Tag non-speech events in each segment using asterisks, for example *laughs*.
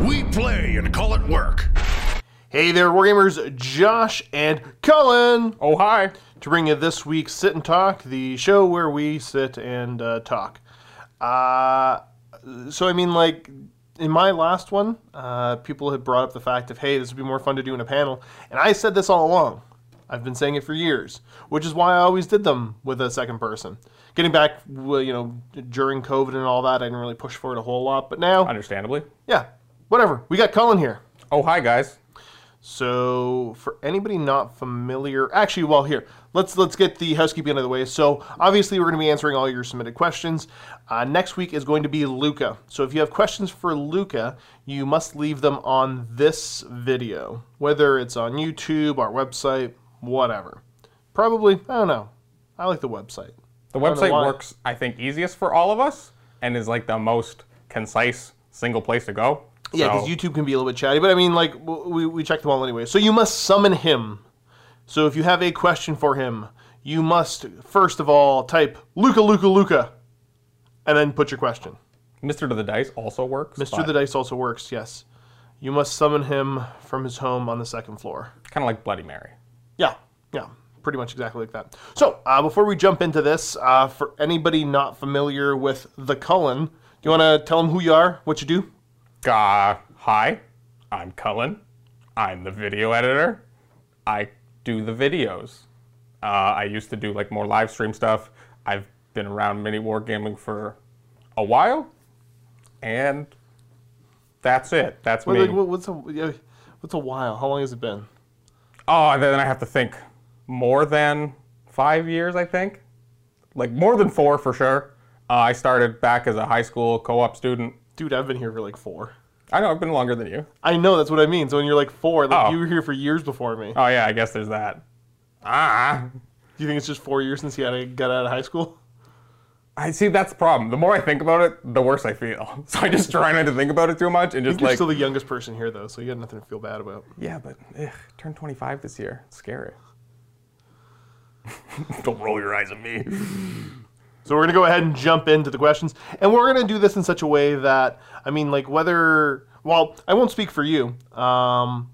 We play and call it work. Hey there, Wargamers, Josh and Cullen, Oh, hi. to bring you this week's Sit and Talk, the show where we sit and uh, talk. Uh, so, I mean, like, in my last one, uh, people had brought up the fact of, hey, this would be more fun to do in a panel. And I said this all along. I've been saying it for years, which is why I always did them with a second person. Getting back, you know, during COVID and all that, I didn't really push for it a whole lot. But now, Understandably. yeah, whatever. We got Cullen here. Oh, hi, guys. So, for anybody not familiar, actually, well, here let's let's get the housekeeping out of the way. So, obviously, we're going to be answering all your submitted questions. Uh, next week is going to be Luca. So, if you have questions for Luca, you must leave them on this video, whether it's on YouTube, our website, whatever. Probably, I don't know. I like the website. The website why. works, I think, easiest for all of us and is like the most concise single place to go. Yeah, So- because YouTube can be a little bit chatty, but I mean, like, we, we check them all anyway. So you must summon him. So if you have a question for him, you must, first of all, type Luca, Luca, Luca, and then put your question. Mr. to the Dice also works. Mr. the Dice also works, yes. You must summon him from his home on the second floor. Kind of like Bloody Mary. Yeah, yeah, pretty much exactly like that. So, uh, before we jump into this, uh, for anybody not familiar with the Cullen, do you want to tell them who you are, what you do? Uh, hi, I'm Cullen. I'm the video editor. I do the videos. Uh, I used to do like more live stream stuff. I've been around mini wargaming for a while, and that's it. That's What- me. like, what's a what's a while? How long has it been? Oh, then I have to think more than five years, I think. Like more than four for sure. Uh, I started back as a high school co op student. Dude, I've been here for like four. I know I've been longer than you. I know that's what I mean. So when you're like four, like Oh. you were here for years before me. Oh, yeah, I guess there's that. Ah. Do you think it's just four years since you had got out of high school? I see that's the problem. The more I think about it, the worse I feel. *laughs* So I just try not to think about it too much and just You're like, still the youngest person here, though, so you got nothing to feel bad about. yeah, but ugh, turned 25 this year. It's scary. *laughs* Don't roll your eyes at me. So we're gonna go ahead and jump into the questions, and we're gonna do this in such a way that I mean, like whether well, I won't speak for you, um,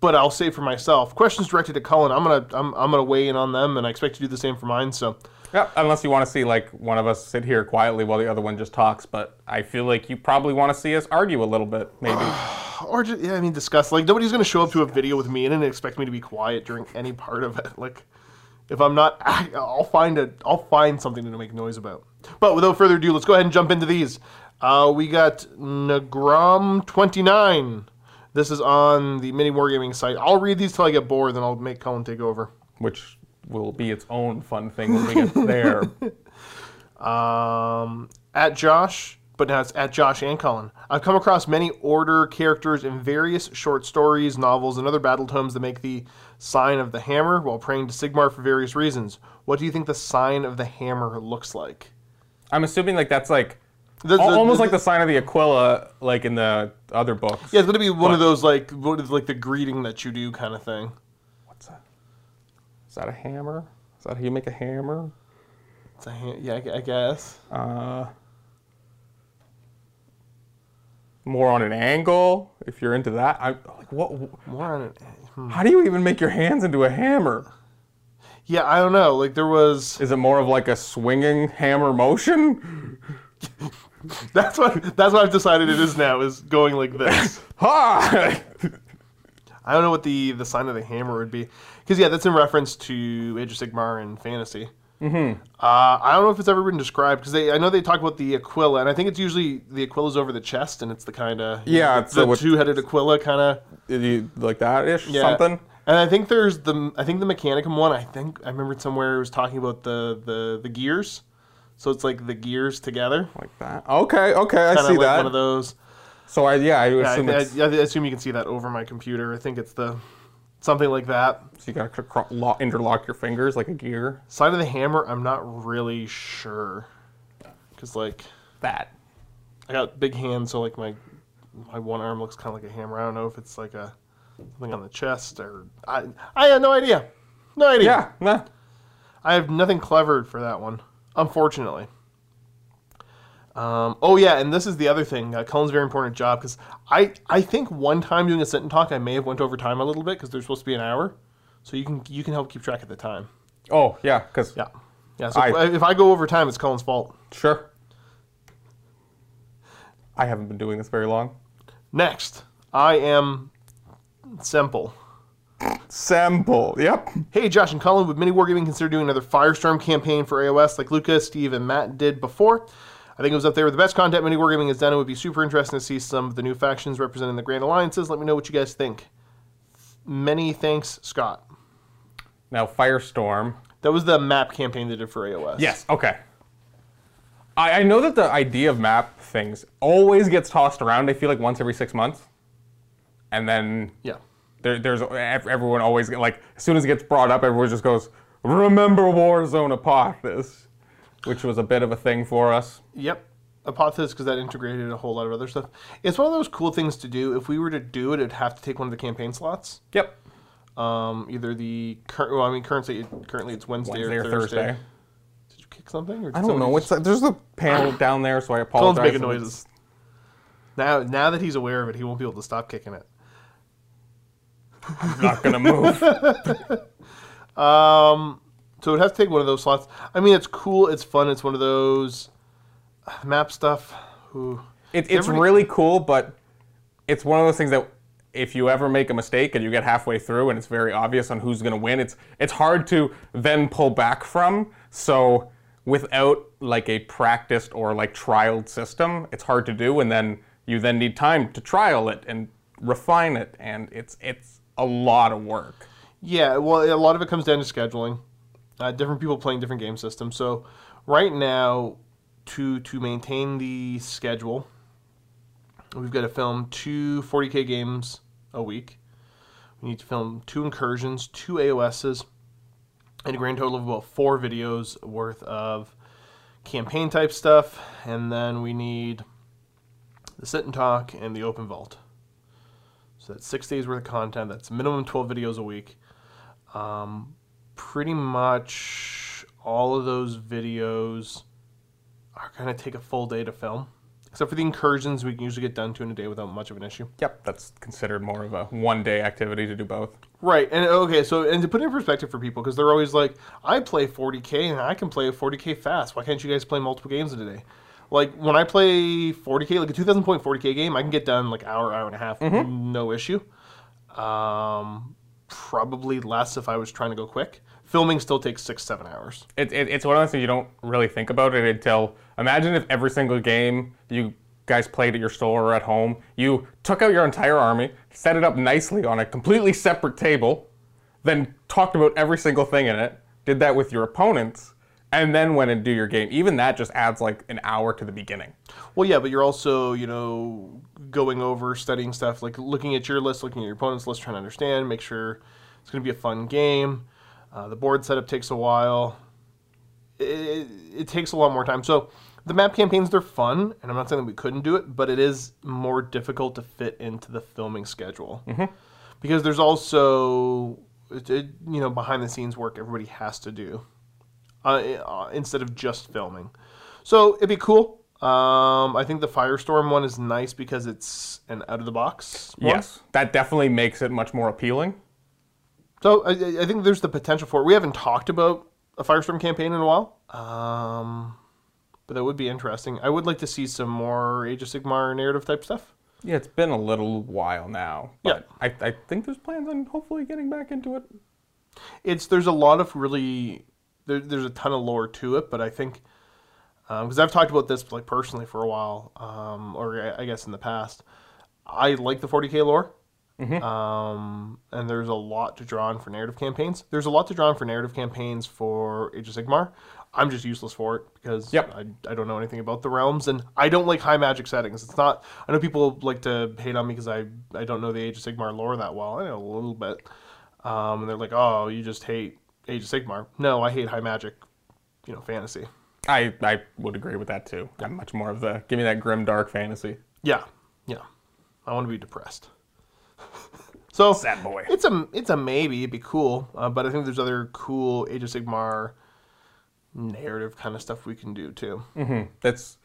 but I'll say for myself. Questions directed at Cullen, I'm gonna I'm, I'm gonna weigh in on them, and I expect to do the same for mine. So Yeah, unless you want to see like one of us sit here quietly while the other one just talks, but I feel like you probably want to see us argue a little bit, maybe. *sighs* or just, yeah, I mean, discuss. Like nobody's gonna show up to a video with me in it and expect me to be quiet during any part of it. *laughs* Like if I'm not, *laughs* I'll find a, I'll find something to make noise about. But without further ado, let's go ahead and jump into these. Uh, we got Nagram twenty nine. This is on the Mini Wargaming site. I'll read these till I get bored, then I'll make Cullen take over. which will be its own fun thing when we get *laughs* there. um, at Josh, but now it's at Josh and Cullen. I've come across many order characters in various short stories, novels, and other battle tomes that make the sign of the hammer while praying to Sigmar for various reasons. What do you think the sign of the hammer looks like? I'm assuming like that's like The- the- almost the- like the sign of the Aquila, like in the other books. Yeah, it's gonna be one of those like what is like the greeting that you do kind of thing. Is that a hammer? Is that how you make a hammer? It's a yeah, I, I guess. Uh, more on an angle, if you're into that. I like what? More on it. hmm. How do you even make your hands into a hammer? Yeah, I don't know. Like there was. Is it more of like a swinging hammer motion? *laughs* That's what. That's what I've decided it is now. Is going like this. *laughs* Ha! I don't know what the the sign of the hammer would be, because yeah, that's in reference to Age of Sigmar and fantasy. Mm-hmm. Uh, I don't know if it's ever been described because they. I know they talk about the Aquila, and I think it's usually the Aquila's over the chest, and it's the kind of Yeah, the, it's the- what- two-headed Aquila kind of like that ish yeah. something? And I think there's the I think the Mechanicum one. I think I remembered somewhere it was talking about the the the gears, so it's like the gears together. Like that. Okay, okay, I see like that. one of those. So I yeah, I Yeah, assume I, it's I, I assume you can see that over my computer. I think it's the something like that. so you gotta cr- cr- lo- interlock your fingers like a gear. Side of the hammer, I'm not really sure, because like That. I got big hands, so like my my one arm looks kind of like a hammer. I don't know if it's like a something on the chest or I I have no idea, no idea. Yeah, nah. I have nothing clever for that one, unfortunately. Um, oh yeah, and this is the other thing. Uh, Cullen's very important job because I I think one time doing a sit and talk, I may have went over time a little bit because they're supposed to be an hour, so you can you can help keep track of the time. Oh yeah, because Yeah, yeah. So I- if, if I go over time, it's Cullen's fault. sure. I haven't been doing this very long. Next, I am simple. Sample. Yep. Hey, Josh and Cullen, would Mini Wargaming consider doing another Firestorm campaign for AOS like Lucas, Steve, and Matt did before? I think it was up there with the best content Mini Wargaming has done. It would be super interesting to see some of the new factions representing the Grand Alliances. Let me know what you guys think. Many thanks, Scott. Now Firestorm. That was the map campaign they did for AOS. Yes. Okay. I, I know that the idea of map things always gets tossed around. I feel like once every six months, and then Yeah. there, there's everyone always like as soon as it gets brought up, everyone just goes, "Remember Warzone Apophis," which was a bit of a thing for us. Yep. Apophis, because that integrated a whole lot of other stuff. It's one of those cool things to do. If we were to do it, it'd have to take one of the campaign slots. Yep. Um, either the current, well, I mean, currently, currently it's Wednesday, Wednesday or or Thursday. Thursday. Did you kick something? Or I don't know. just- It's there's a panel *coughs* down there, so I Cullen's apologize. making noises. Now, now that he's aware of it, he won't be able to stop kicking it. Not gonna move. *laughs* um, So it'd have to take one of those slots. I mean, it's cool. It's fun. It's one of those map stuff. Ooh. It, it's Everybody- really cool, but it's one of those things that if you ever make a mistake and you get halfway through and it's very obvious on who's going to win, it's it's hard to then pull back from. So without like a practiced or like trialed system, it's hard to do, and then you then need time to trial it and refine it, and it's it's a lot of work. Yeah, well, a lot of it comes down to scheduling. Uh, different people playing different game systems. So right now, to to maintain the schedule, we've got to film two 40k games a week. We need to film two incursions, two AOSs, and a grand total of about four videos worth of campaign type stuff. And then we need the sit and talk and the open vault. So that's six days worth of content. That's minimum 12 videos a week. Um, pretty much all of those videos are going to take a full day to film. Except for the incursions, we can usually get done two in a day without much of an issue. Yep, that's considered more of a one-day activity to do both. Right, and okay, so and to put it in perspective for people, because they're always like, I play 40k and I can play 40k fast. Why can't you guys play multiple games in a day? Like when I play 40k, like a 2,000 point 40k game, I can get done like hour, hour and a half, no issue. Um, probably less if I was trying to go quick. Filming still takes six, seven hours. it, it, it's one of those things you don't really think about it until imagine if every single game you guys played at your store or at home, you took out your entire army, set it up nicely on a completely separate table, then talked about every single thing in it, did that with your opponents, and then went and do your game. Even that just adds like an hour to the beginning. Well, yeah, but you're also, you know, going over, studying stuff, like looking at your list, looking at your opponent's list, trying to understand, make sure it's going to be a fun game. Uh, the board setup takes a while. It, it, it takes a lot more time. So the map campaigns, they're fun, and I'm not saying that we couldn't do it, but it is more difficult to fit into the filming schedule. Because there's also, it, it, you know, behind the scenes work everybody has to do uh, uh, instead of just filming. So it'd be cool. Um, I think the Firestorm one is nice because it's an out of the box. one. Yes, that definitely makes it much more appealing. So I, I think there's the potential for it. We haven't talked about a Firestorm campaign in a while. Um, but that would be interesting. I would like to see some more Age of Sigmar narrative type stuff. Yeah, it's been a little while now. Yeah. But I, I think there's plans on hopefully getting back into it. It's there's a lot of really there, there's a ton of lore to it, but I think because I've talked about this like personally for a while, um, or I- I guess in the past, I like the 40k lore. Um, and there's a lot to draw on for narrative campaigns. There's a lot to draw on for narrative campaigns for Age of Sigmar. I'm just useless for it because Yep. I, I don't know anything about the realms and I don't like high magic settings. It's not. I know people like to hate on me because I I don't know the Age of Sigmar lore that well. I know a little bit, um, and they're like, "Oh, you just hate Age of Sigmar." No, I hate high magic, you know, fantasy. I, I would agree with that too. I'm much more of the give me that grim dark fantasy. Yeah, yeah. I want to be depressed. So Sad boy. It's a it's a maybe. It'd be cool, uh, but I think there's other cool Age of Sigmar narrative kind of stuff we can do too. That's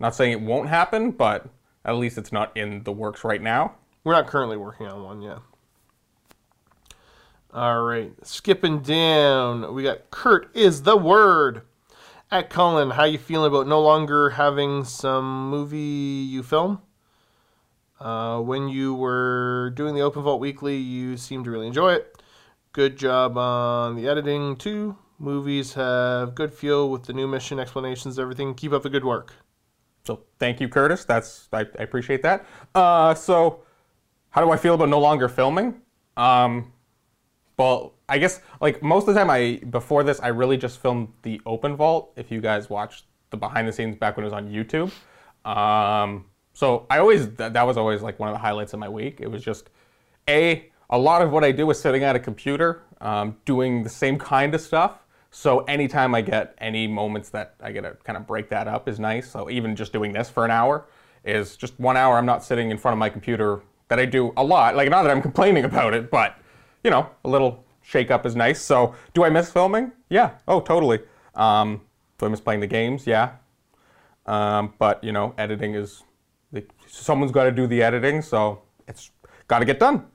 Not saying it won't happen, but at least it's not in the works right now. We're not currently working on one yet. All right, skipping down, we got Kurt is the word. At Cullen, how you feeling about no longer having some movie you film? Uh, when you were doing the Open Vault Weekly, you seemed to really enjoy it. Good job on the editing too. Movies have good feel with the new mission explanations, everything. Keep up the good work. So thank you, Curtis. That's I, I appreciate that. Uh, so how do I feel about no longer filming? Um, well, I guess like most of the time, I before this, I really just filmed the open vault. If you guys watched the behind the scenes back when it was on YouTube, um, so I always that, that was always like one of the highlights of my week. It was just a a lot of what I do is sitting at a computer, um, doing the same kind of stuff. So anytime I get any moments that I get to kind of break that up is nice. So even just doing this for an hour is just one hour. I'm not sitting in front of my computer that I do a lot. Like not that I'm complaining about it, but you know, a little shake up is nice. So do I miss filming? Yeah. Oh, totally. Um, do I miss playing the games? Yeah. Um, but you know, editing is someone's got to do the editing, so it's got to get done.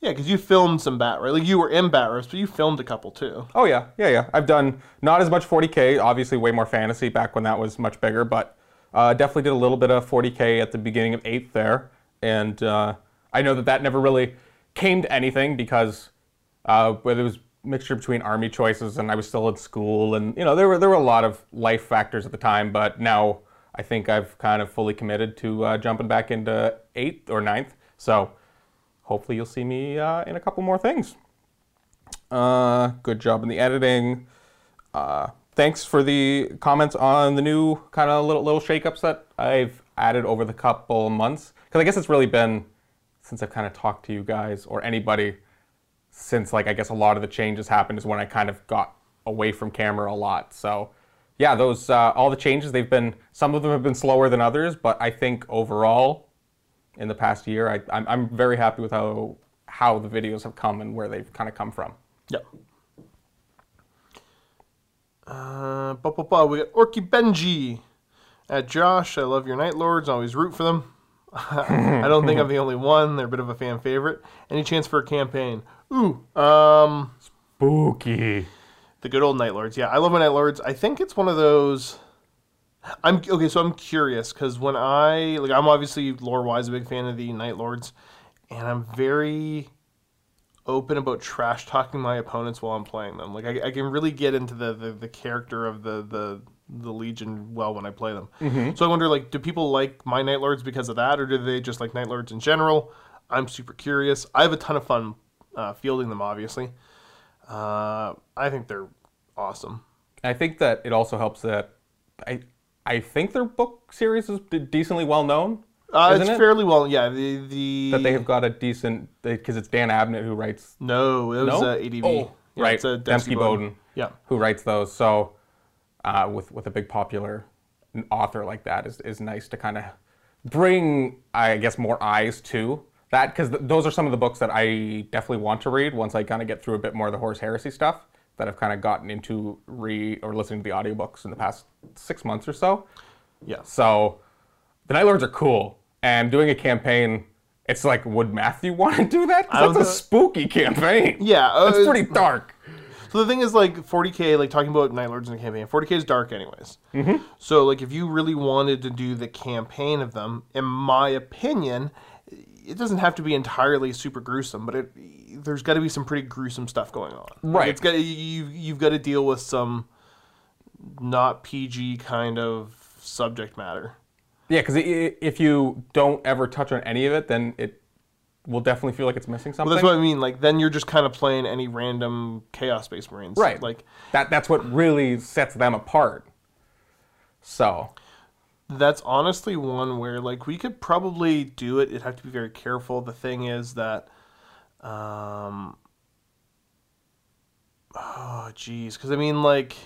Yeah, because you filmed some bat right? Like you were in bat but you filmed a couple too. Oh yeah, yeah, yeah. I've done not as much 40k. Obviously, way more fantasy back when that was much bigger, but uh, definitely did a little bit of 40k at the beginning of eighth there, and uh, I know that that never really came to anything because uh, there was mixture between army choices and I was still in school, and you know there were there were a lot of life factors at the time, but now I think I've kind of fully committed to uh, jumping back into eighth or ninth. So hopefully you'll see me uh, in a couple more things. Uh, good job in the editing. Uh, thanks for the comments on the new kind of little little shakeups that I've added over the couple months. Because I guess it's really been since I've kind of talked to you guys or anybody since like I guess a lot of the changes happened is when I kind of got away from camera a lot. So yeah, those uh, all the changes they've been. Some of them have been slower than others, but I think overall, in the past year, I, I'm, I'm very happy with how how the videos have come and where they've kind of come from. Yep. Uh, bu- bu- bu- we got Orky Benji. At Josh, I love your Night Lords. Always root for them. *laughs* I don't think I'm the only one. They're a bit of a fan favorite. Any chance for a campaign? Ooh, um, spooky. The good old Night Lords. Yeah, I love my Night Lords. I think it's one of those. I'm okay, so I'm curious because when I like, I'm obviously lore wise a big fan of the Night Lords, and I'm very open about trash talking my opponents while I'm playing them. Like I, I can really get into the, the, the character of the, the the Legion well when I play them. Mm-hmm. So I wonder, like, do people like my Night Lords because of that, or do they just like Night Lords in general? I'm super curious. I have a ton of fun uh, fielding them, obviously. Uh, I think they're awesome. I think that it also helps that I I think their book series is decently well known. Uh, it's it? fairly well, yeah. The the that they have got a decent because it's Dan Abnett who writes. No, it was no? Uh, ADB. Oh, yeah, right, Dembski, Dembski Bowden. Bowden. Yeah, who writes those? So, uh, with with a big popular author like that is is nice to kind of bring, I guess, more eyes to that because th- those are some of the books that I definitely want to read once I kind of get through a bit more of the Horus Heresy stuff that I've kind of gotten into re or listening to the audiobooks in the past six months or so. Yeah. So the Night Lords are cool, and doing a campaign. It's like, would Matthew *laughs* want to do that? That's a spooky campaign. Yeah, uh, that's pretty dark. So the thing is, like 40k, like talking about Night Lords in a campaign, 40k is dark anyways. Mm-hmm. So like, if you really wanted to do the campaign of them, in my opinion, it doesn't have to be entirely super gruesome, but it there's got to be some pretty gruesome stuff going on. Right. Like it's got you you've got to deal with some not PG kind of subject matter. Yeah, because if you don't ever touch on any of it, then it will definitely feel like it's missing something. Well, that's what I mean. Like then you're just kind of playing any random Chaos Space Marines. Right. Like that. That's what really sets them apart. So that's honestly one where like we could probably do it. It'd have to be very careful. The thing is that, um, oh geez, because I mean like.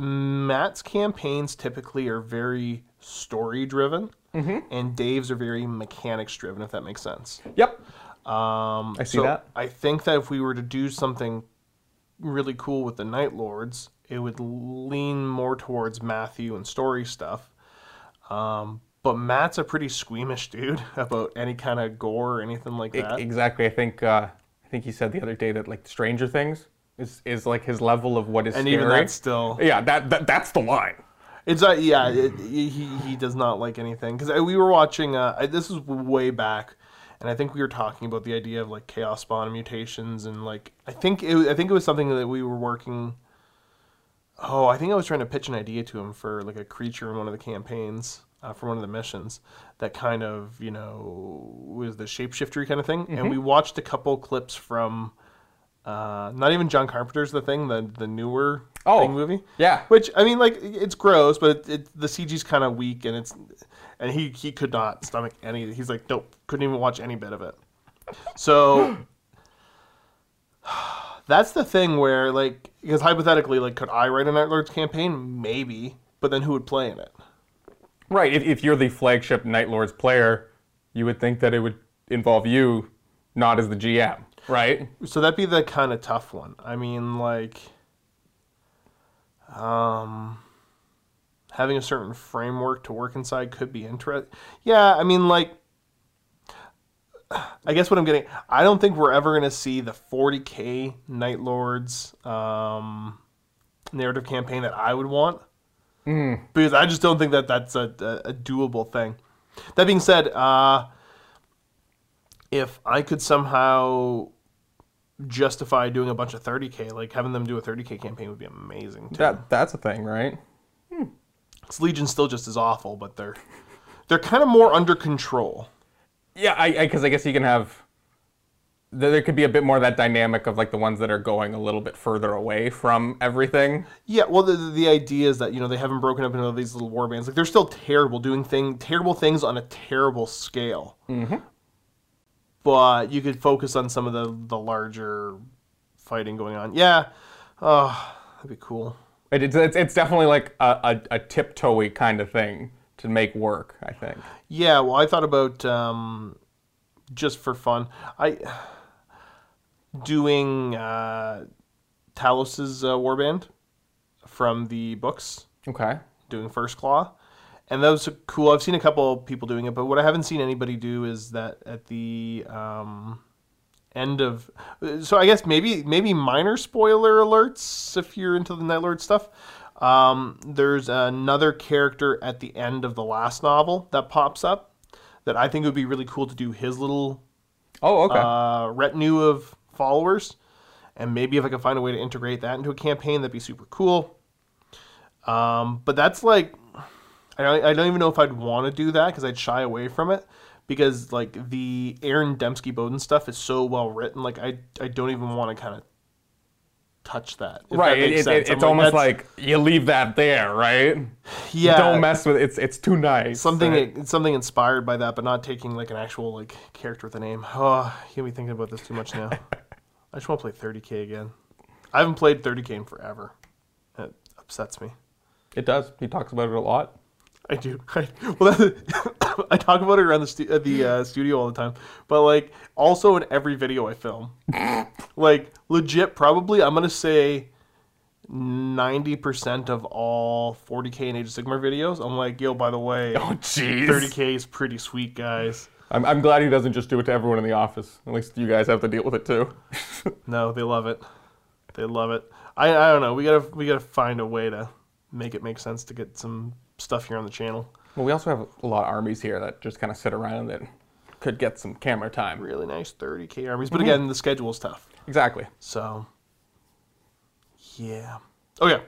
Matt's campaigns typically are very story driven, mm-hmm. and Dave's are very mechanics driven. If that makes sense. Yep. Um, I see so that. I think that if we were to do something really cool with the Night Lords, it would lean more towards Matthew and story stuff. Um, but Matt's a pretty squeamish dude *laughs* about any kind of gore or anything like that. Exactly. I think uh, I think he said the other day that like Stranger Things is is like his level of what is and scary. even that's still yeah, that, that that's the line. It's uh, yeah, it, he he does not like anything because we were watching. Uh, I- this was way back, and I think we were talking about the idea of like chaos spawn mutations, and like I think it I think it was something that we were working. Oh, I think I was trying to pitch an idea to him for like a creature in one of the campaigns uh, for one of the missions that kind of you know was the shapeshifter kind of thing, and we watched a couple clips from. Uh, not even John Carpenter's the thing, the the newer Oh, thing movie. yeah. Which I mean, like it's gross, but it, it, the CG's kind of weak, and it's and he he could not stomach any. He's like, nope, couldn't even watch any bit of it. So *gasps* *sighs* *sighs* *sighs* that's the thing where like because hypothetically, like, could I write a Night Lords campaign? Maybe, but then who would play in it? Right. If, if you're the flagship Night Lords player, you would think that it would involve you, not as the GM. Right. So that'd be the kind of tough one. I mean, like, um, having a certain framework to work inside could be interesting. Yeah, I mean, like, I guess what I'm getting, I don't think we're ever going to see the 40k Night Lords um, narrative campaign that I would want. Because I just don't think that that's a, a, a doable thing. That being said, uh, if I could somehow justify doing a bunch of 30k, like having them do a 30k campaign would be amazing too. That that's a thing, right? 'Cause Legion's still just as awful, but they're they're kind of more under control. Yeah, I because I, guess you can have. There could be a bit more of that dynamic of like the ones that are going a little bit further away from everything. Yeah, well, the, the idea is that you know they haven't broken up into these little war bands. Like they're still terrible, doing thing terrible things on a terrible scale. Mm-hmm. But you could focus on some of the the larger fighting going on. Yeah, oh, that'd be cool. It, it's, it's it's definitely like a, a, a tiptoey kind of thing to make work. I think. Yeah, well, I thought about um, just for fun. I doing uh, Talos's uh, warband from the books, Okay. doing First Claw, and that was cool. I've seen a couple people doing it, but what I haven't seen anybody do is that at the um, end of. So I guess maybe maybe minor spoiler alerts if you're into the Night Lord stuff. Um, there's another character at the end of the last novel that pops up that I think would be really cool to do his little Oh, okay. uh, retinue of followers, and maybe if I could find a way to integrate that into a campaign, that'd be super cool. Um, but that's like, I don't, I don't even know if I'd want to do that because I'd shy away from it because like the Aaron Dembski Bowden stuff is so well written. Like I, I don't even want to kind of touch that. if right. that It, makes it, sense. it- I'm it's almost that's- like you leave that there, right? yeah, Don't mess with it. It's it's too nice. something right? something inspired by that, but not taking like an actual like character with a name. Oh, you get me thinking about this too much now. *laughs* I just want to play 30k again. I haven't played 30k in forever. It upsets me. It does. He talks about it a lot. I do. *laughs* I, well, that, *coughs* I talk about it around the stu- uh, the uh, studio all the time, but like also in every video I film, *laughs* like legit. Probably I'm gonna say ninety percent of all 40k and Age of Sigmar videos. I'm like, yo, by the way, *laughs* Oh, jeez. 30k is pretty sweet, guys. I'm, I'm glad he doesn't just do it to everyone in the office. At least you guys have to deal with it too. No, they love it. They love it. I, I don't know. We gotta we gotta find a way to make it make sense to get some stuff here on the channel. well, we also have a lot of armies here that just kind of sit around that could get some camera time. Really nice 30k armies, but mhm. again, the schedule's tough. Exactly. So, yeah. Okay.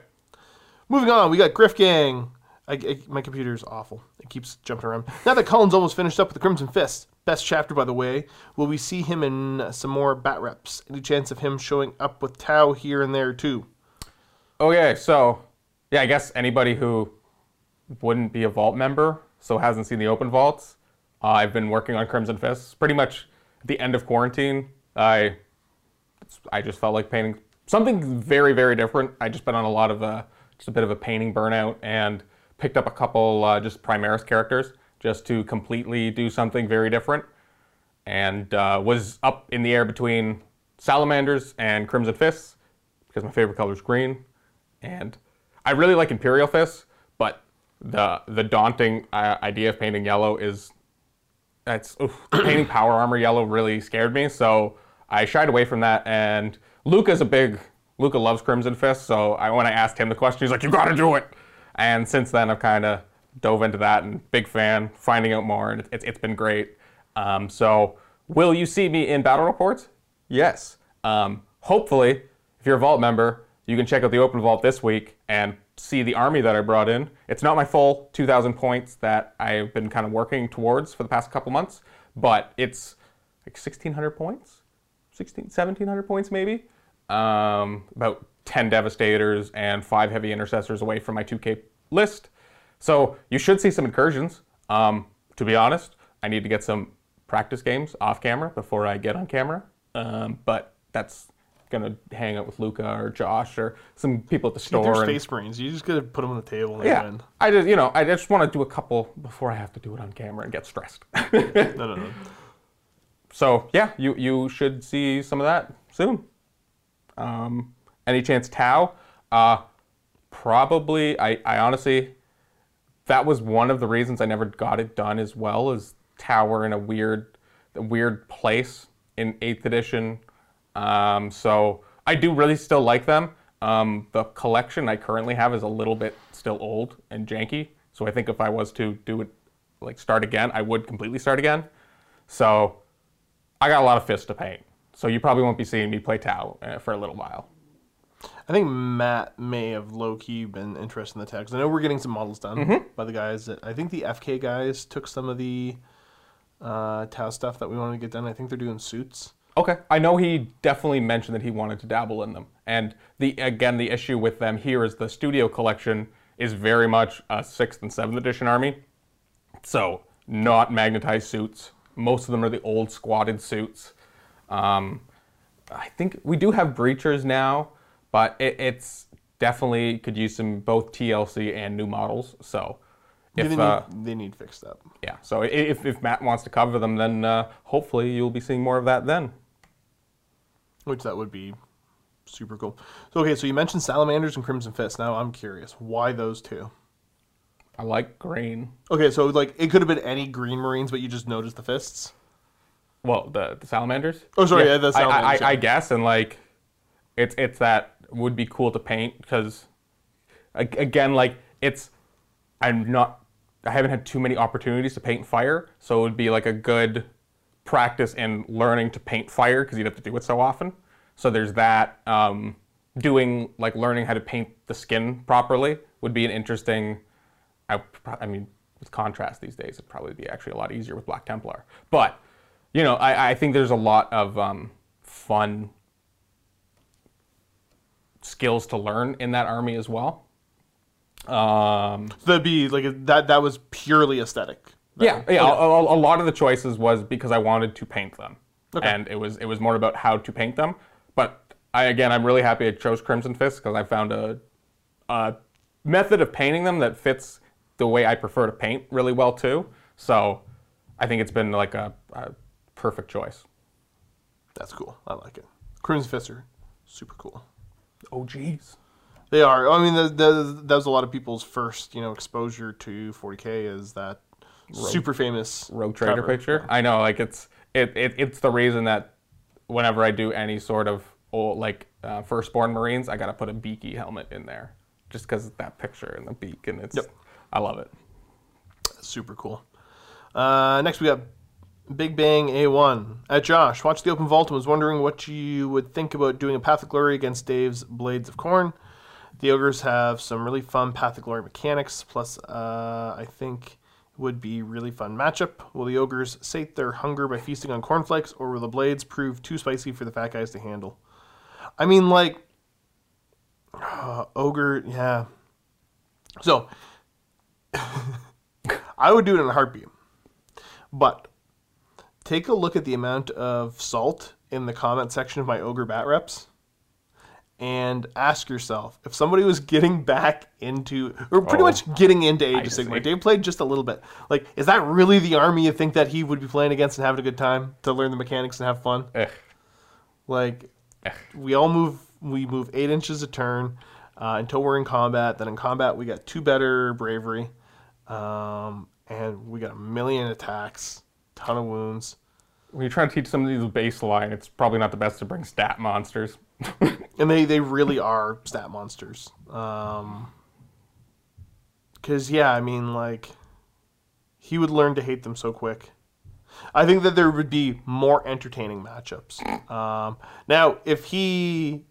Moving on, we got Griff Gang. I, I- my computer's awful. It keeps jumping around. Now that Cullen's almost finished up with the Crimson Fist, best chapter, by the way, will we see him in some more bat reps? Any chance of him showing up with Tau here and there, too? Okay, so yeah, I guess anybody who wouldn't be a vault member, so hasn't seen the open vaults, uh, I've been working on Crimson Fists. Pretty much at the end of quarantine, I I just felt like painting something very very different. I just been on a lot of a, just a bit of a painting burnout and picked up a couple uh, just Primaris characters just to completely do something very different, and uh, was up in the air between Salamanders and Crimson Fists because my favorite color is green and I really like Imperial Fists, the the daunting uh, idea of painting yellow is that's *clears throat* painting power armor yellow really scared me. So I shied away from that. And Luca's a big Luca loves Crimson Fist. So I when I asked him the question, he's like, "You got to do it." And since then, I've kind of dove into that and big fan, finding out more, and it's, it's been great. Um, so will you see me in battle reports? Yes. Um, hopefully, if you're a vault member, you can check out the open vault this week and see the army that I brought in. It's not my full 2,000 points that I've been kind of working towards for the past couple months, but it's like 1,600 points, 16, 1,700 points maybe. Um, about 10 Devastators and 5 Heavy Intercessors away from my 2K list. So you should see some incursions. Um, to be honest, I need to get some practice games off camera before I get on camera. Um, but that's gonna hang out with Luca or Josh or some people at the store. They're Space Marines. You just gotta put them on the table and yeah. I just you know I just want to do a couple before I have to do it on camera and get stressed. *laughs* No, no, no. so yeah, you you should see some of that soon. Um, any chance Tau? Uh, probably. I, I honestly, that was one of the reasons I never got it done as well. Is Tau in a weird, a weird place in Eighth Edition. Um, so I do really still like them. Um, the collection I currently have is a little bit still old and janky. So I think if I was to do it, like start again, I would completely start again. So I got a lot of fists to paint. So you probably won't be seeing me play Tau uh, for a little while. I think Matt may have low key been interested in the text. I know we're getting some models done Mm-hmm. by the guys. That, I think the FK guys took some of the uh, Tau stuff that we wanted to get done. I think they're doing suits. Okay. I know he definitely mentioned that he wanted to dabble in them. And the again, the issue with them here is the studio collection is very much a sixth and seventh edition army. So not magnetized suits. Most of them are the old squatted suits. Um, I think we do have breachers now, but it, it's definitely could use some both TLC and new models. So Yeah, if they, need, uh, they need fixed up. yeah, so if, if Matt wants to cover them, then uh, hopefully you'll be seeing more of that then. Which that would be super cool. So okay, so you mentioned salamanders and crimson fist. Now I'm curious, why those two? I like green. Okay, so like it could have been any green marines, but you just noticed the fists. Well, the, the salamanders. Oh, sorry, yeah, the I- I, salamanders, I, I guess, and like, it's it's that would be cool to paint because, again, like it's, I'm not, I haven't had too many opportunities to paint fire, so it would be like a good practice in learning to paint fire because you'd have to do it so often. So there's that. Um, doing like learning how to paint the skin properly would be an interesting. I, I mean, with contrast these days, it'd probably be actually a lot easier with Black Templar. But you know, I, I think there's a lot of um, fun skills to learn in that army as well. Um, So that'd be like that. That was purely aesthetic. Yeah, yeah. A, a, a lot of the choices was because I wanted to paint them, Okay. and it was it was more about how to paint them. But I again, I'm really happy I chose Crimson Fist because I found a, a method of painting them that fits the way I prefer to paint really well too. So I think it's been like a, a perfect choice. That's cool. I like it. Crimson fists are super cool. Oh geez. They are. I mean, the, the, that was a lot of people's first, you know, exposure to 40k is that super famous Rogue Trader cover. picture. I know, like it's it, it it's the reason that whenever I do any sort of old, like uh, firstborn Marines, I gotta put a beaky helmet in there, just because that picture and the beak, and it's Yep. I love it. Super cool. Uh, next, we got Big Bang A1. At Josh, watched the Open Vault and was wondering what you would think about doing a Path of Glory against Dave's Blades of Khorne. The Ogres have some really fun Path of Glory mechanics, plus, uh, I think would be really fun matchup. Will the Ogres sate their hunger by feasting on cornflakes, or will the Blades prove too spicy for the fat guys to handle? I mean, like, uh, *sighs* Ogre, yeah. So, *laughs* I would do it in a heartbeat. But take a look at the amount of salt in the comment section of my Ogre Bat Reps and ask yourself if somebody was getting back into, or pretty Oh. much getting into Age I of Sigmar. Dave played just a little bit. Like, is that really the army you think that he would be playing against and having a good time to learn the mechanics and have fun? Ugh. Like, we all move. We move eight inches a turn. uh, until we're in combat. Then in combat, we got two better bravery, um, and we got a million attacks, ton of wounds. When you're trying to teach some of these baseline, it's probably not the best to bring stat monsters. And they they really are stat monsters. Um 'cause because yeah, I mean like he would learn to hate them so quick. I think that there would be more entertaining matchups. Um, now, if he,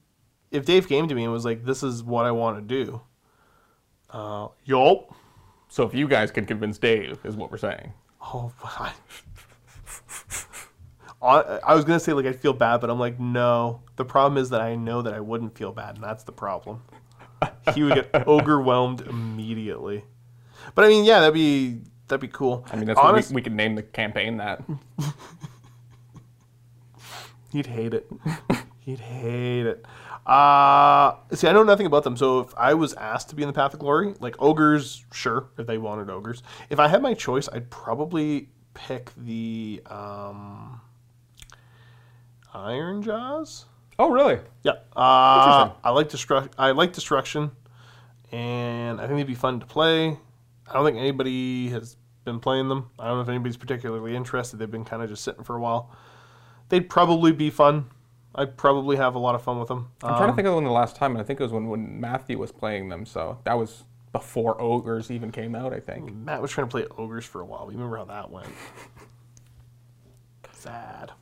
if Dave came to me and was like, "This is what I want to do," uh, yup. so if you guys can convince Dave, is what we're saying. Oh, *laughs* I, was gonna say like I feel bad, but I'm like, no. The problem is that I know that I wouldn't feel bad, and that's the problem. He would get *laughs* overwhelmed immediately. But I mean, yeah, that'd be that'd be cool. I mean, that's Honest- what we, we could name the campaign that. *laughs* He'd hate it. He'd hate it. Uh, see, I know nothing about them. So if I was asked to be in the Path of Glory, like ogres, sure, if they wanted ogres. If I had my choice, I'd probably pick the um, Ironjawz. Oh, really? Yeah, uh, I like destruct. I like destruction, and I think they'd be fun to play. I don't think anybody has been playing them. I don't know if anybody's particularly interested. They've been kind of just sitting for a while. They'd probably be fun. I'd probably have a lot of fun with them. I'm trying to think of when the last time, and I think it was when, when Matthew was playing them. So that was before Ogres even came out, I think. Matt was trying to play ogres for a while. We remember how that went. *laughs* Sad.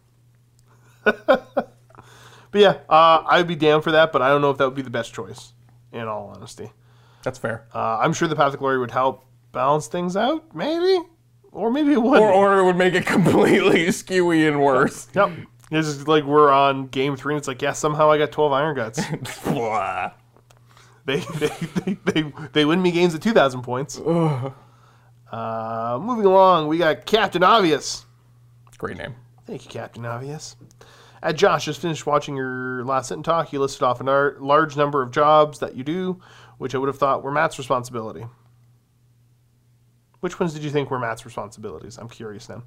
*laughs* but yeah, uh, I'd be down for that, but I don't know if that would be the best choice. In all honesty. That's fair. Uh, I'm sure the Path of Glory would help balance things out, maybe, or maybe it wouldn't. Or, or it would make it *laughs* completely skewy and worse. yep. It's just like we're on game three, and it's like, yeah, somehow I got 12 Iron Guts. *laughs* They, they, they, they, they win me games at 2,000 points. Uh, moving along, we got Captain Obvious. Great name. Thank you, Captain Obvious. Uh, Josh, just finished watching your last sit and talk. You listed off a nar- large number of jobs that you do, which I would have thought were Matt's responsibility. Which ones did you think were Matt's responsibilities? I'm curious now.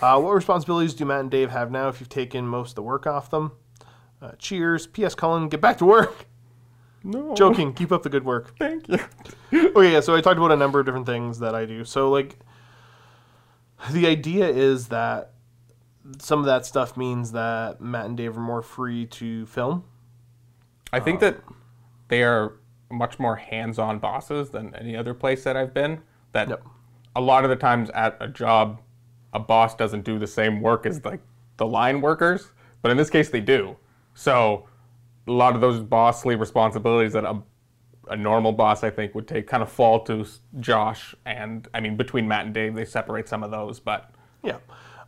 Uh, what responsibilities do Matt and Dave have now if you've taken most of the work off them? Uh, cheers. P.S. Cullen, get back to work. No. Joking. Keep up the good work. *laughs* Thank you. okay, yeah, so I talked about a number of different things that I do. So, like, the idea is that some of that stuff means that Matt and Dave are more free to film. I think uh, that they are much more hands-on bosses than any other place that I've been. That Yep. a lot of the times at a job, a boss doesn't do the same work as like the line workers, but in this case they do. So a lot of those bossly responsibilities that a, a normal boss I think would take kind of fall to Josh and I mean between Matt and Dave they separate some of those, but Yeah.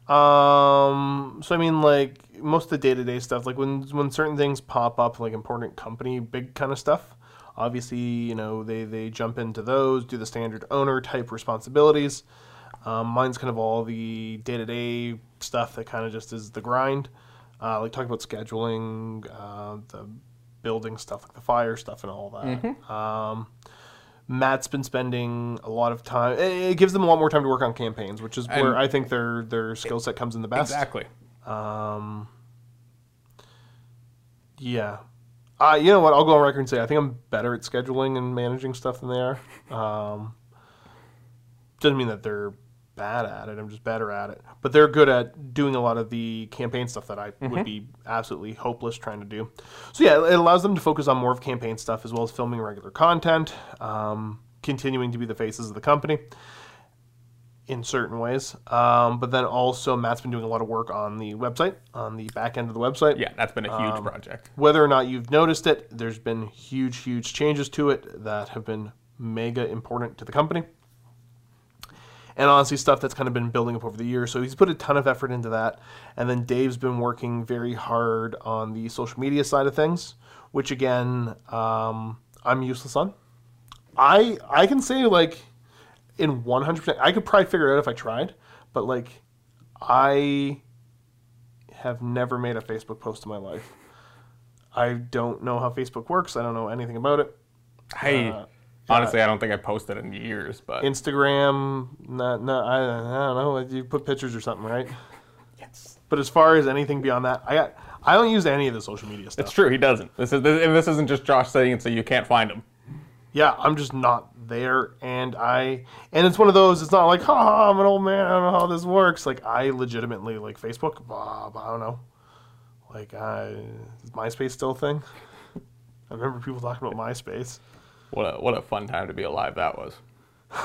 Um. So I mean, like most of the day to day stuff, like when when certain things pop up, like important company, big kind of stuff. Obviously, you know they they jump into those, do the standard owner type responsibilities. Um, mine's kind of all the day to day stuff that kind of just is the grind. Uh, like talking about scheduling, uh, the building stuff, like the fire stuff and all that. Um, Matt's been spending a lot of time. It gives them a lot more time to work on campaigns, which is where And- I think their their skill set comes in the best. exactly. Um, yeah. Uh, you know what? I'll go on record and say I think I'm better at scheduling and managing stuff than they are. *laughs* Um, doesn't mean that they're bad at it. I'm just better at it. But they're good at doing a lot of the campaign stuff that I would be absolutely hopeless trying to do. So yeah, it allows them to focus on more of campaign stuff as well as filming regular content, um, continuing to be the faces of the company in certain ways. Um, but then also Matt's been doing a lot of work on the website, on the back end of the website. Yeah, that's been a huge project. Whether or not you've noticed it, there's been huge, huge changes to it that have been mega important to the company. And honestly, stuff that's kind of been building up over the years. So he's put a ton of effort into that. And then Dave's been working very hard on the social media side of things, which again, um, I'm useless on. I I can say like in 100%, I could probably figure it out if I tried, but like I have never made a Facebook post in my life. I don't know how Facebook works. I don't know anything about it. I Uh, honestly I don't think I posted in years, but Instagram, no, no, I, I don't know. You put pictures or something, right? *laughs* yes. But as far as anything beyond that, I got I don't use any of the social media stuff. It's true. He doesn't. This is this, and this isn't just Josh saying it so you can't find him. Yeah, I'm just not there, and I and it's one of those. It's not like, ha, I'm an old man. I don't know how this works. Like I legitimately like Facebook. Bob, I don't know. Like, uh, is MySpace still a thing? I remember people talking about MySpace. What a what a fun time to be alive that was. *laughs*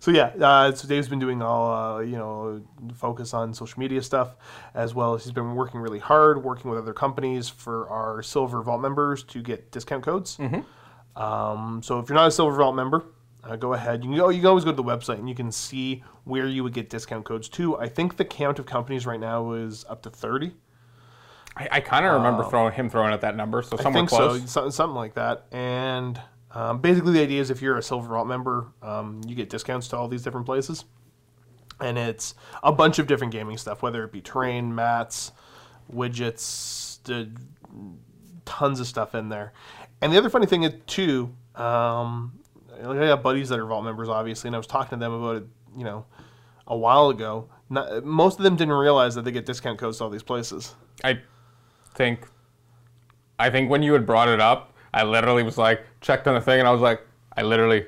So yeah, uh, so Dave's been doing all uh, you know focus on social media stuff, as well as he's been working really hard, working with other companies for our Silver Vault members to get discount codes. Um, so if you're not a Silver Vault member, uh, go ahead. You can go. You can always go to the website and you can see where you would get discount codes too. I think the count of companies right now is up to thirty. I, I kind of remember throwing him throwing out that number, so somewhere close. so- something like that. And um, basically, the idea is if you're a Silver Vault member, um, you get discounts to all these different places, and it's a bunch of different gaming stuff, whether it be terrain, mats, widgets, tons of stuff in there. And the other funny thing is too, um, I got buddies that are Vault members, obviously, and I was talking to them about it, you know, a while ago. Not, most of them didn't realize that they get discount codes to all these places. I think I think when you had brought it up, I literally was like checked on the thing and I was like, I literally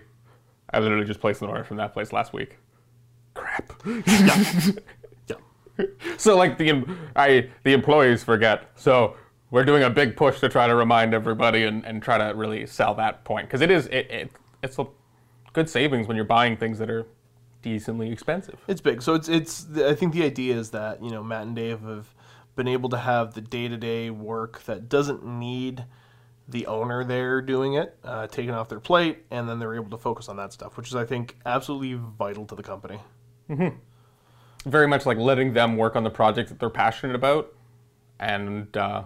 I literally just placed an order from that place last week. Crap. Yeah. *laughs* yeah. So like the I the employees forget. So we're doing a big push to try to remind everybody and, and try to really sell that point because it is it, it it's a good savings when you're buying things that are decently expensive. It's big. So it's it's. I think the idea is that you know Matt and Dave have been able to have the day to day work that doesn't need the owner there doing it, uh, taken off their plate, and then they're able to focus on that stuff, which is I think absolutely vital to the company. Very much like letting them work on the project that they're passionate about, and uh,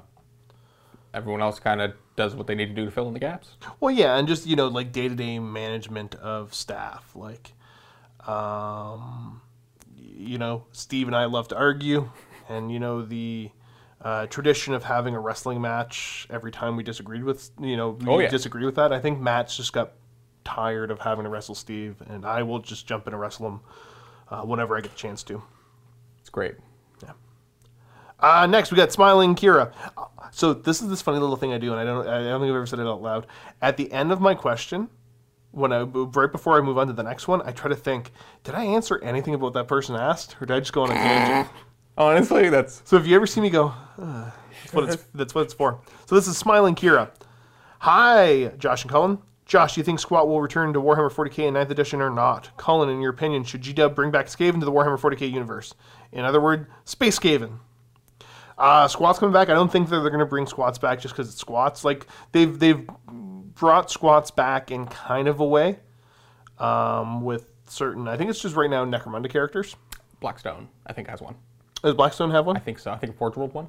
everyone else kind of does what they need to do to fill in the gaps. Well, yeah, and just you know like day to day management of staff, like, um, you know, Steve and I love to argue, and you know the. Uh, tradition of having a wrestling match every time we disagreed with you know we Oh, yeah. disagree with that. I think Matt's just got tired of having to wrestle Steve, and I will just jump in and wrestle him uh, whenever I get a chance to. It's great. Uh, next, we got Smiling Kira. So this is this funny little thing I do, and I don't, I don't think I've ever said it out loud. At the end of my question, when I right before I move on to the next one, I try to think: Did I answer anything about what that person asked, or did I just go on a tangent? *laughs* Honestly, that's So if you ever see me go, "Ugh," that's what it's *laughs* that's what it's for. So this is Smiling Kira. Hi, Josh and Cullen. Josh, do you think Squat will return to Warhammer 40k in 9th edition or not? Cullen, in your opinion, should GW bring back Skaven to the Warhammer 40k universe? In other words, Space Skaven. Uh, squats coming back. I don't think that they're going to bring squats back just because it's squats. Like they've they've brought squats back in kind of a way um, with certain. I think it's just right now Necromunda characters. Blackstone. I think has one. Does Blackstone have one? I think so. I think Forge World one.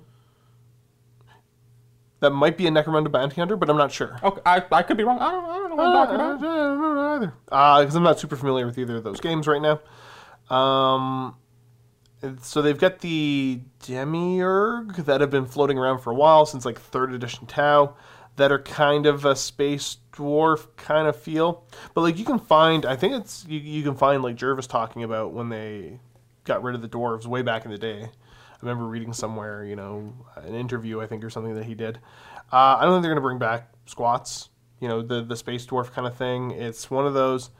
That might be a Necromunda bounty hunter, but I'm not sure. Okay, I, I could be wrong. I don't, I don't know what I'm Uh, talking I don't know either. Because I'm not super familiar with either of those games right now. Um, so they've got the Demiurge that have been floating around for a while since like third edition Tau that are kind of a space dwarf kind of feel. But like you can find, I think it's you, you can find like Jervis talking about when they got rid of the dwarves way back in the day. I remember reading somewhere, you know, an interview I think or something that he did. Uh, I don't think they're going to bring back squats. You know, the the space dwarf kind of thing. It's one of those.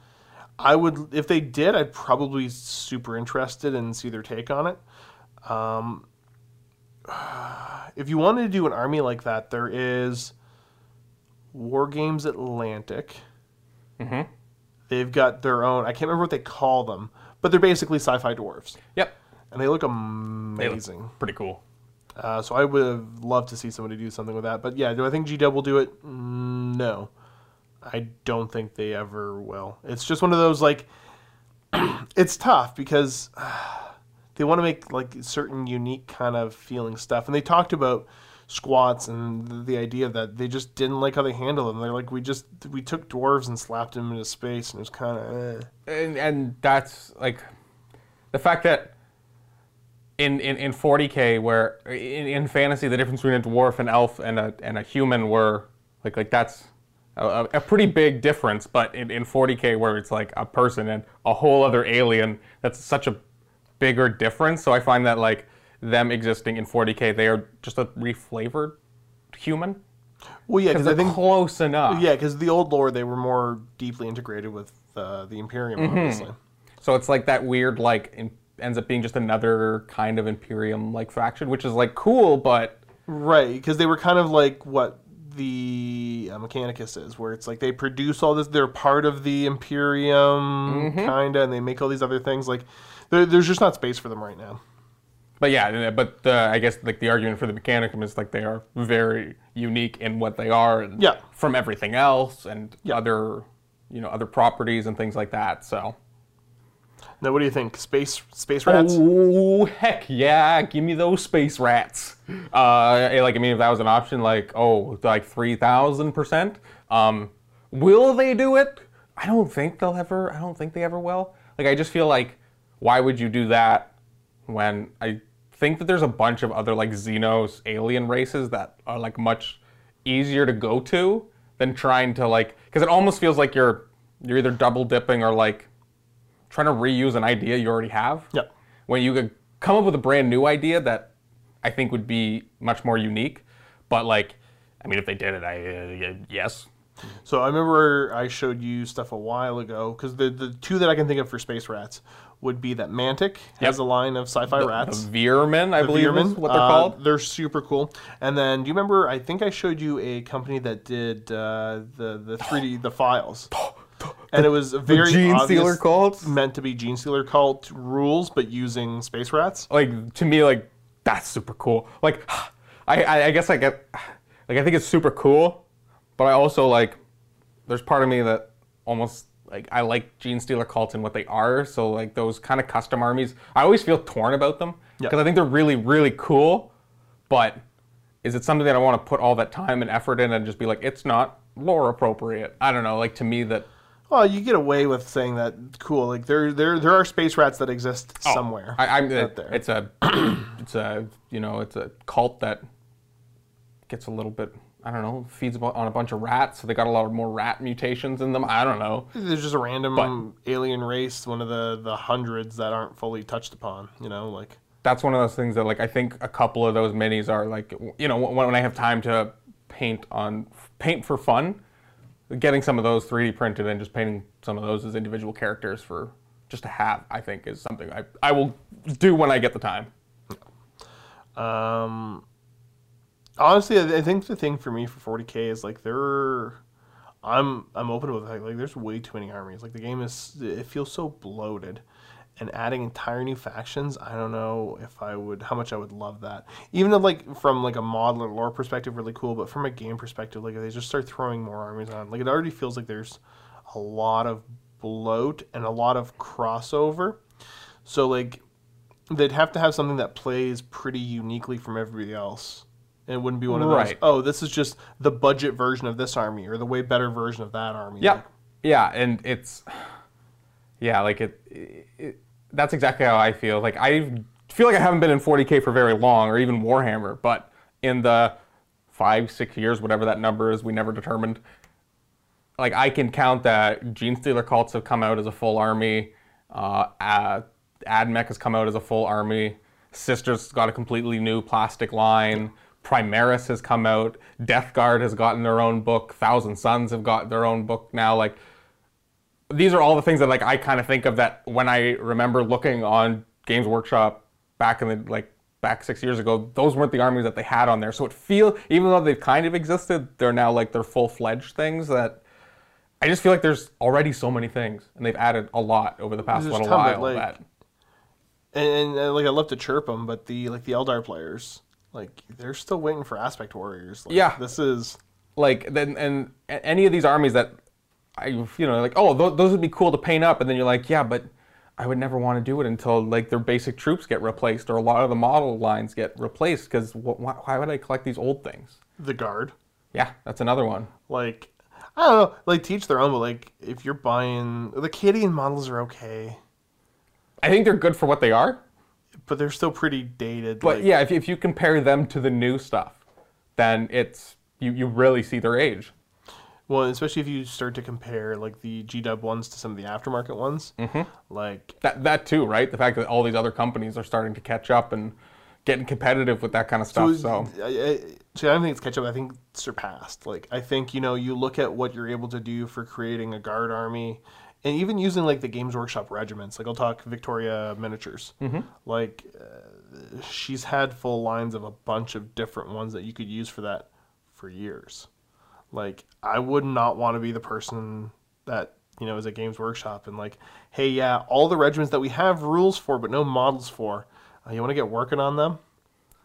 I would, if they did, I'd probably be super interested and see their take on it. Um, *sighs* if you wanted to do an army like that, there is Wargames Atlantic. Mhm. They've got their own. I can't remember what they call them, but they're basically sci-fi dwarves, Yep. and they look They look amazing. Pretty cool. Uh, so I would have loved to see somebody do something with that. But yeah, do I think GW will do it? Mm, No, I don't think they ever will. It's just one of those like, *clears throat* it's tough because *sighs* they want to make like certain unique kind of feeling stuff, and they talked about squats and the, idea that they just didn't like how they handled them. They're like, we just we took dwarves and slapped them into space, and it was kind of. Eh. and, and that's like the fact that in, in, in 40k where in, in fantasy the difference between a dwarf and elf and a, and a human were like like that's a, a pretty big difference but in, in 40k where it's like a person and a whole other alien that's such a bigger difference so i find that like them existing in 40k. They are just a reflavored human. Well, yeah, Because I think close enough. yeah, because the old lore they were more deeply integrated with uh, the Imperium, Mm-hmm. obviously. So it's like that weird, like, in, ends up being just another kind of Imperium like faction, which is like cool, but Right, because they were kind of like what the uh, Mechanicus is, where it's like they produce all this, they're part of the Imperium, Mm-hmm. kind of, and they make all these other things. Like, there, there's just not space for them right now. But yeah, but uh, I guess like the argument for the Mechanicum is like they are very unique in what they are, and Yeah. from everything else and Yeah. other, you know, other properties and things like that. So. Now, what do you think? Space space rats? Oh heck yeah! Give me those space rats. Uh, like I mean, if that was an option, like oh, like three thousand percent. Um, will they do it? I don't think they'll ever. I don't think they ever will. Like I just feel like, why would you do that when I think that there's a bunch of other like Xenos alien races that are like much easier to go to than trying to like because it almost feels like you're you're either double dipping or like trying to reuse an idea you already have. Yep. When you could come up with a brand new idea that I think would be much more unique, but like, I mean, if they did it, I uh, yes. So I remember I showed you stuff a while ago because the the two that I can think of for space rats would be that Mantic has Yep. a line of sci-fi rats. The Veer-myn, I believe, is what they're uh, called. They're super cool. And then, do you remember? I think I showed you a company that did uh, the the 3D the files, *laughs* and it was very Genestealer cults? meant to be Genestealer cult rules, but using space rats. Like to me, like that's super cool. Like, *sighs* I, I guess I get, like I think it's super cool, but I also like, there's part of me that almost like I like Genestealer cults and what they are. So like those kind of custom armies, I always feel torn about them because Yeah. I think they're really really cool, but is it something that I want to put all that time and effort in and just be like it's not lore appropriate? I don't know. Like to me that Well, you get away with saying that. Cool. Like there there there are space rats that exist oh, somewhere. Oh, I, I'm out there. it's a *clears throat* it's a you know it's a cult that gets a little bit I don't know feeds on a bunch of rats, so they got a lot more rat mutations in them. I don't know. There's just a random alien race, one of the the hundreds that aren't fully touched upon. You know, like That's one of those things that like I think a couple of those minis are like you know when, when I have time to paint on paint for fun, getting some of those 3D printed and just painting some of those as individual characters for just to have I think is something I I will do when I get the time. Um, honestly, I, think the thing for me for 40k is like there, I'm I'm open with like, like there's way too many armies. Like the game is it feels so bloated, and adding entire new factions. I don't know if I would how much I would love that. Even though like from like a model or lore perspective, really cool. But from a game perspective, like if they just start throwing more armies on, like it already feels like there's a lot of bloat and a lot of crossover. So like they'd have to have something that plays pretty uniquely from everybody else. And it wouldn't be one of those, oh, this is just the budget version of this army or the way better version of that army. Yeah, Like, yeah, and it's yeah, like it, it. That's exactly how I feel. Like I feel like I haven't been in 40k for very long, or even Warhammer, but in the five, six years, whatever that number is, we never determined. Like I can count that Genestealer cults have come out as a full army. Uh, uh, AdMech has come out as a full army. Sisters got a completely new plastic line. Primaris has come out. Death Guard has gotten their own book. Thousand Sons have got their own book now. Like these are all the things that like I kind of think of that when I remember looking on Games Workshop back in the like back six years ago. Those weren't the armies that they had on there. So it feel even though they've kind of existed, they're now like they're full fledged things that. I just feel like there's already so many things, and they've added a lot over the past little while. like, that And, and, uh, like I love to chirp them, but the like the Eldar players, like they're still waiting for Aspect Warriors. Like, Yeah. this is like then and any of these armies that I you know like oh th- those would be cool to paint up and then you're like yeah but I would never want to do it until like their basic troops get replaced or a lot of the model lines get replaced because wh- why, why would I collect these old things? the guard. Yeah, that's another one. Like I don't know, like teach their own, but like if you're buying the Cadian models are okay, I think they're good for what they are, but they're still pretty dated. but like, yeah, if, if you compare them to the new stuff, then it's you, you really see their age. Well, especially if you start to compare like the G Dub ones to some of the aftermarket ones, Mm-hmm. like That that too, right? The fact that all these other companies are starting to catch up and getting competitive with that kind of stuff. So, I, I, see, I don't think it's catch up. I think it's surpassed. Like I think you know you look at what you're able to do for creating a guard army, and even using like the Games Workshop regiments. Like I'll talk Victoria miniatures. Like uh, she's had full lines of a bunch of different ones that you could use for that for years. Like I would not want to be the person that you know is at Games Workshop and like, hey, yeah, all the regiments that we have rules for but no models for. Uh, you want to get working on them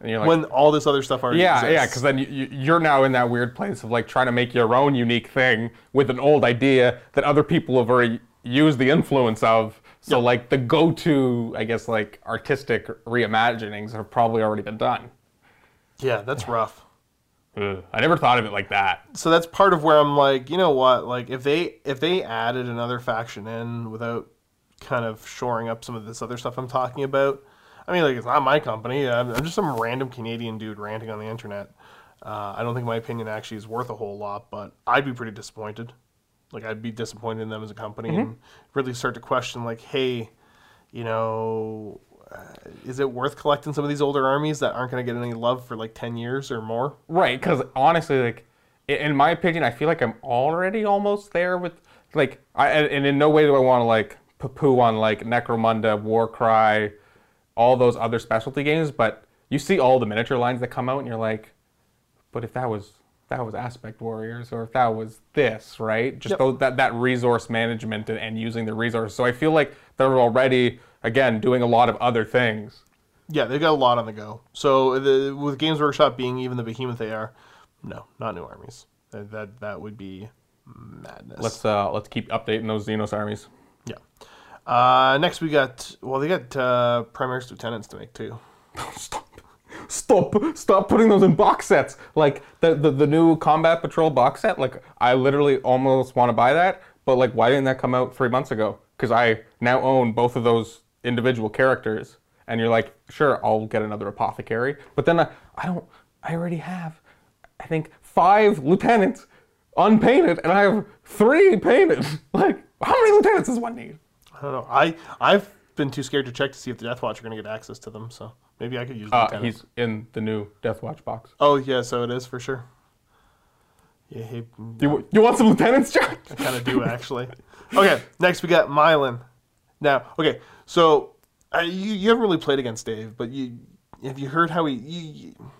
and you're like, when all this other stuff already yeah, exists. yeah, because then you, you- you're now in that weird place of like trying to make your own unique thing with an old idea that other people have already used the influence of. So like the go-to, I guess, like artistic reimaginings have probably already been done. yeah, that's rough. Ugh, I never thought of it like that. So that's part of where I'm like, you know what? Like if they if they added another faction in without kind of shoring up some of this other stuff I'm talking about, I mean, like it's not my company. I'm, I'm just some random Canadian dude ranting on the internet. Uh, I don't think my opinion actually is worth a whole lot, but I'd be pretty disappointed. Like I'd be disappointed in them as a company and really start to question, like, hey, you know, uh, is it worth collecting some of these older armies that aren't going to get any love for like ten years or more? Right, because honestly, like, in my opinion, I feel like I'm already almost there with, like, I and in no way do I want to like poo on like Necromunda, Warcry, all those other specialty games. But you see all the miniature lines that come out, and you're like, but if that was that was Aspect Warriors, or if that was this, right? Just Yep. those, that that resource management and, and using the resources. So I feel like they're already again doing a lot of other things. Yeah, they've got a lot on the go. So the, with Games Workshop being even the behemoth they are, no, not new armies. That that, that would be madness. Let's uh let's keep updating those Xenos armies. yeah. Uh, next we got well, they got uh, Primaris lieutenants to make too. *laughs* Stop. Stop. Stop putting those in box sets. Like the, the, the new Combat Patrol box set, like I literally almost want to buy that, but like why didn't that come out three months ago? Because I now own both of those individual characters. And you're like, sure, I'll get another apothecary. But then I, I don't, I already have, I think, five lieutenants unpainted, and I have three painted. *laughs* Like, how many lieutenants does one need? I don't know. I I've been too scared to check to see if the Deathwatch are going to get access to them. So maybe I could use. Uh, he's in the new Deathwatch box. Oh yeah, so it is for sure. Yeah, he, You, you want some lieutenants, John? *laughs* I kind of do actually. Okay, next we got Mylan. Now, okay, so uh, you you haven't really played against Dave, but you have you heard how he you, you-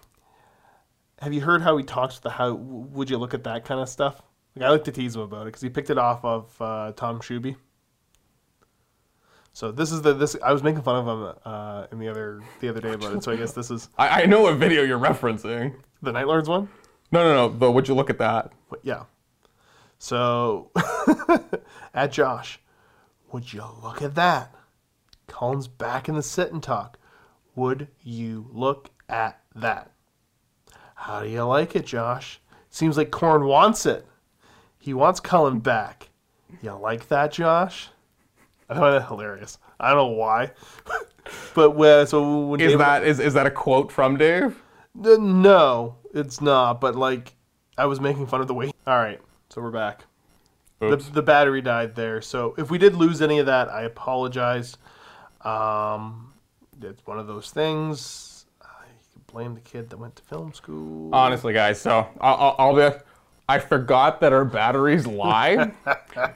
have you heard how he talks the how would you look at that kind of stuff? Like I like to tease him about it because he picked it off of uh, Tom Shuby. So this is the this I was making fun of him uh, in the other the other day about it. So I guess this is *laughs* I, I know what video you're referencing. the Night Lords one. No, no, no. But would you look at that? But yeah. So *laughs* at Josh, would you look at that? Cullen's back in the sit and talk. Would you look at that? How do you like it, Josh? Seems like Khorne wants it. He wants Cullen back. You like that, Josh? I find that hilarious. I don't know why. *laughs* but uh, so when Is that is, is that a quote from Dave? No, it's not. But like, I was making fun of the way. All right, so we're back. The, Oops. the battery died there. So if we did lose any of that, I apologize. Um, it's one of those things. I can blame the kid that went to film school. Honestly, guys. So I'll, I'll, I'll be. I forgot that our batteries lied. *laughs*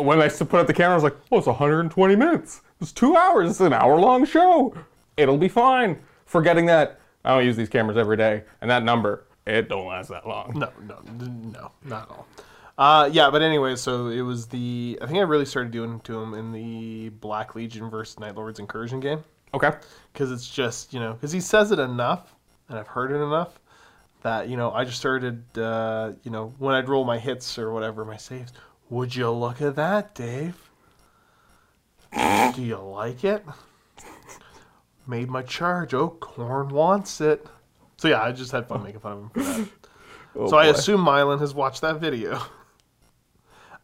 when I put up the camera, I was like, "Oh, it's 120 minutes. It's two hours. It's an hour-long show. It'll be fine." Forgetting that I don't use these cameras every day, and that number it don't last that long. No, no, no, not at all. Uh, yeah, but anyway, so it was the. I think I really started doing to him in the Black Legion versus Night Lords Incursion game. Okay. because it's just you know because he says it enough and I've heard it enough that you know I just started uh, you know when I'd roll my hits or whatever my saves. Would you look at that, Dave? Do you like it? Made my charge. Oh, Khorne wants it. So yeah, I just had fun making fun of him for that. Oh, so I assume Mylan has watched that video.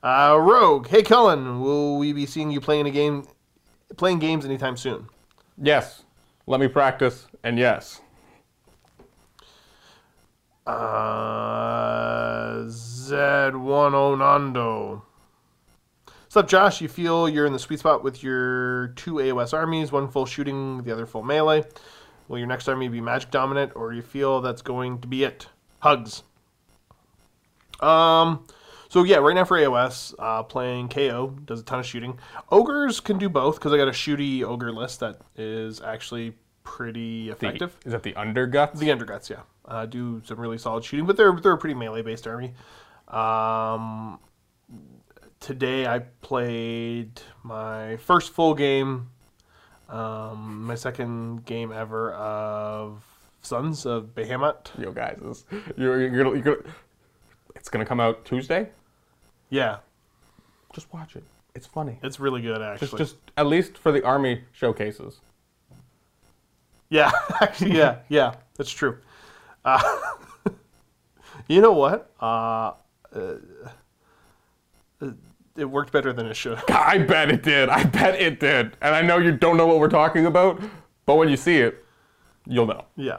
Uh, Rogue, hey Cullen, will we be seeing you playing a game, playing games anytime soon? Yes. Let me practice, and yes. Uh, Z10 Nando. What's up, Josh? You feel you're in the sweet spot with your two AOS armies, one full shooting, the other full melee. Will your next army be magic dominant, or you feel that's going to be it? Hugs. Um, so yeah, right now for AOS, uh, playing KO does a ton of shooting. Ogres can do both because I got a shooty ogre list that is actually pretty The- effective. is that the underguts? The Underguts, yeah, uh, do some really solid shooting, but they're they're a pretty melee based army. Um, today I played my first full game, um, my second game ever of Sons of Behemat. Yo, guys, this, you're, you're, gonna, you're gonna. It's gonna come out Tuesday. Yeah, Just watch it. It's funny. it's really good actually. Just, just at least for the army showcases. Yeah, *laughs* actually, yeah, yeah, that's true. Uh, *laughs* you know what? Uh, uh, it worked better than it should. *laughs* I bet it did. I bet it did. And I know you don't know what we're talking about, but when you see it, you'll know. Yeah.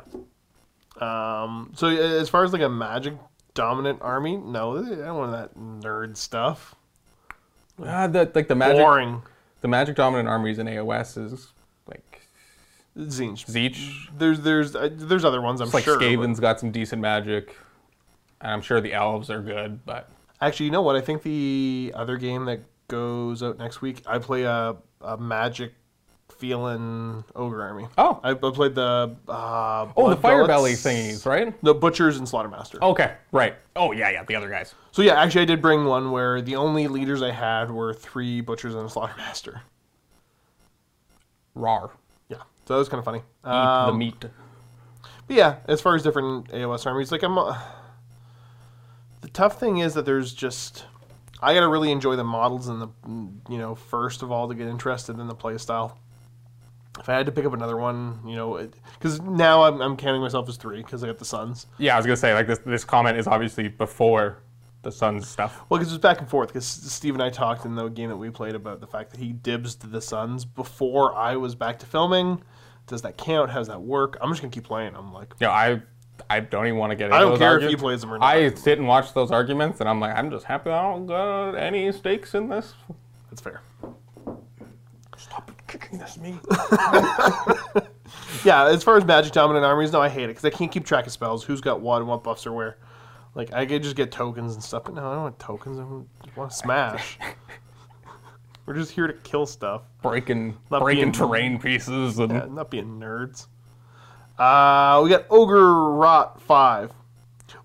Um, so uh, as far as like a magic dominant army, no, I don't want that nerd stuff. Ah, the, like the magic, Boring. the magic dominant armies in AOS is like Tzeentch. Tzeentch. There's there's uh, there's other ones I'm It's like sure. but- Skaven's got some decent magic, and I'm sure the elves are good. But Actually, you know what? I think the other game that goes out next week, I play a, a magic feeling ogre army. oh, I, I played the uh, oh, the fire belly thingies, right? The butchers and slaughtermaster. Okay, right. Oh yeah, yeah, the other guys. So yeah, actually, I did bring one where the only leaders I had were three butchers and a slaughtermaster. Rar. Yeah, so that was kind of funny. Eat Um, the meat. But yeah, as far as different AOS armies, like I'm. Uh, the tough thing is that there's just. I gotta really enjoy the models and the, you know, first of all to get interested in the playstyle. If I had to pick up another one, you know, because now I'm, I'm counting myself as three because I got the Sons. Yeah, I was gonna say like this. This comment is obviously before the Sons stuff. Well, because it was back and forth. Because Steve and I talked in the game that we played about the fact that he dibs to the Sons before I was back to filming. Does that count? How does that work? I'm just gonna keep playing. I'm like, yeah, I I don't even want to get. Into I don't care if argu- you play them or not. I sit and watch those arguments, and I'm like, I'm just happy I don't got any stakes in this. That's fair. Stop kicking this me. *laughs* Yeah, as far as magic dominant armies, no, I hate it because I can't keep track of spells, who's got what, and what buffs are where. Like I could just get tokens and stuff, but no, I don't want tokens. I want to smash. *laughs* We're just here to kill stuff, breaking Not breaking being- terrain pieces and yeah, not being nerds. Uh, we got Ogre Rot Five.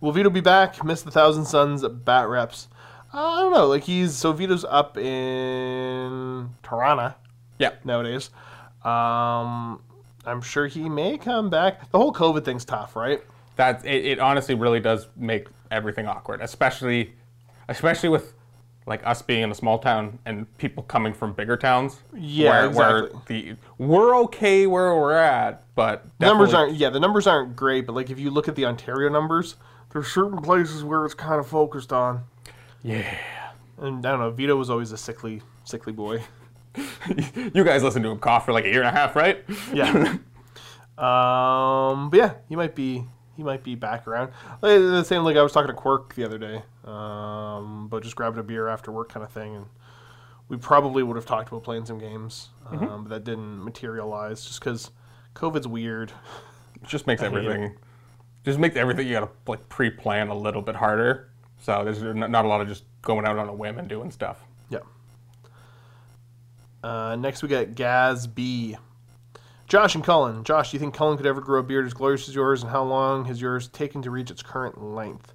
Will Vito be back? Missed the Thousand Sons bat reps. Uh, I don't know. Like he's so Vito's up in Toronto yeah. nowadays. Um, I'm sure he may come back. The whole COVID thing's tough, right? That it, it honestly really does make everything awkward, especially especially with like us being in a small town and people coming from bigger towns. Yeah, where, where exactly. the we're okay where we're at, but numbers aren't yeah the numbers aren't great but like if you look at the ontario numbers there's certain places where it's kind of focused on Yeah. and i don't know vito was always a sickly sickly boy *laughs* you guys listened to him cough for like a year and a half, right? yeah *laughs* um but yeah he might be he might be back around the same like i was talking to quirk the other day um but just grabbing a beer after work kind of thing and we probably would have talked about playing some games um, but that didn't materialize just because covid's weird It just makes hate everything just makes everything you gotta like pre-plan a little bit harder. So there's not a lot of just going out on a whim and doing stuff. Yeah. Uh, next we got Gaz B. Josh and Cullen. Josh, do you think Cullen could ever grow a beard as glorious as yours, and how long has yours taken to reach its current length?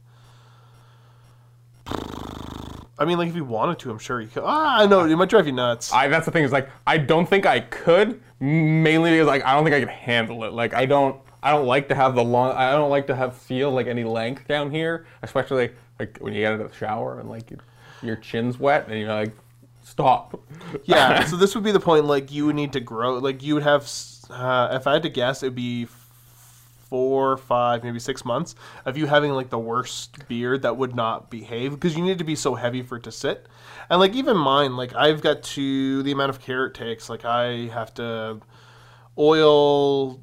I mean, like if he wanted to, I'm sure he could. Ah, I know it might drive you nuts. I that's the thing is like I don't think I could mainly because like I don't think I could handle it. Like I don't I don't like to have the long I don't like to have feel like any length down here, especially like when you get out of the shower and like your, your chin's wet and you're like stop. yeah. *laughs* so this would be the point. Like you would need to grow. Like you would have. Uh, if I had to guess, it'd be four, five, maybe six months of you having like the worst beard that would not behave because you need to be so heavy for it to sit. And like even mine, like I've got to the amount of care it takes. Like I have to oil,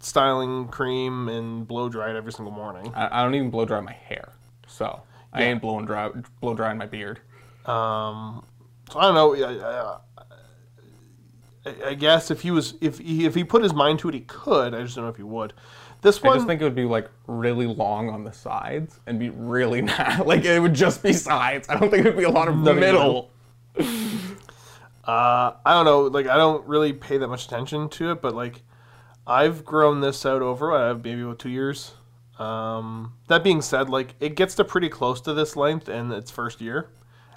styling cream, and blow dry it every single morning. I, I don't even blow dry my hair, so I ain't blowing dry blow drying my beard. Um, so I don't know. I, I, I- I guess if he was if he, if he put his mind to it, he could. I just don't know if he would. This one, I just think it would be like really long on the sides and be really *laughs* not like it would just be sides. I don't think it would be a lot of Nothing middle. uh, I don't know. Like I don't really pay that much attention to it, but like I've grown this out over uh, maybe about two years. Um, that being said, like it gets to pretty close to this length in its first year,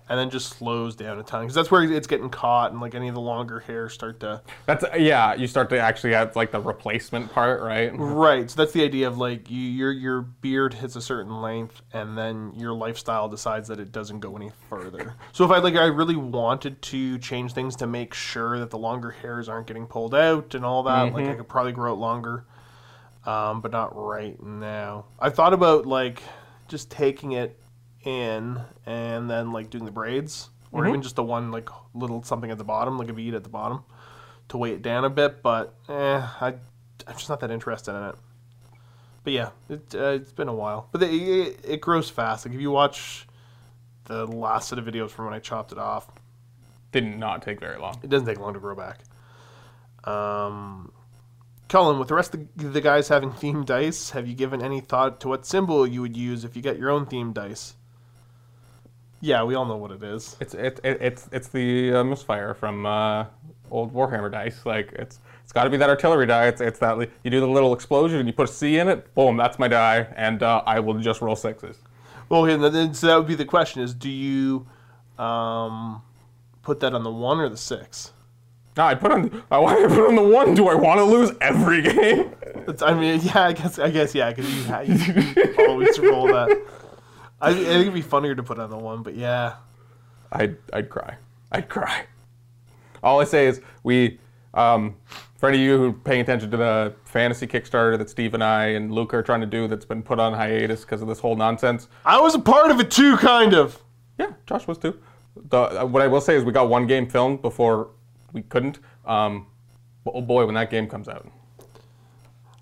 and then just slows down a ton because that's where it's getting caught and like any of the longer hairs start to. That's yeah. You start to actually have like the replacement part, right? Right. So that's the idea of like you, your your beard hits a certain length, and then your lifestyle decides that it doesn't go any further. So if I like, I really wanted to change things to make sure that the longer hairs aren't getting pulled out and all that. Like I could probably grow it longer, um, but not right now. I thought about like just taking it in and then like doing the braids, or even just the one like little something at the bottom, like a bead at the bottom, to weigh it down a bit. But eh, I I'm just not that interested in it. But yeah, it, uh, it's been a while. But it, it, it grows fast. Like if you watch the last set of videos from when I chopped it off, Did not take very long. it doesn't take long to grow back. Um, Cullen, with the rest of the guys having *laughs* themed dice, have you given any thought to what symbol you would use if you get your own themed dice? Yeah, we all know what it is. It's it, it it's it's the uh, misfire from uh, old Warhammer dice. Like it's it's got to be that artillery die. It's it's that you do the little explosion and you put a C in it. Boom, that's my die, and uh, I will just roll sixes. Well, okay, then so that would be the question: is do you um, put that on the one or the six? No, I put on. uh, Why did I put on the one? Do I want to lose every *laughs* game? It's, I mean, yeah, I guess, I guess, yeah, because you, you always roll that. I, I think it'd be funnier to put on the one, but yeah, I'd I'd cry. I'd cry. All I say is we. Um, for any of you who are paying attention to the fantasy Kickstarter that Steve and I and Luke are trying to do, that's been put on hiatus because of this whole nonsense. I was a part of it too, kind of. Yeah, Josh was too. The, uh, what I will say is we got one game filmed before we couldn't. Um, but oh boy, when that game comes out,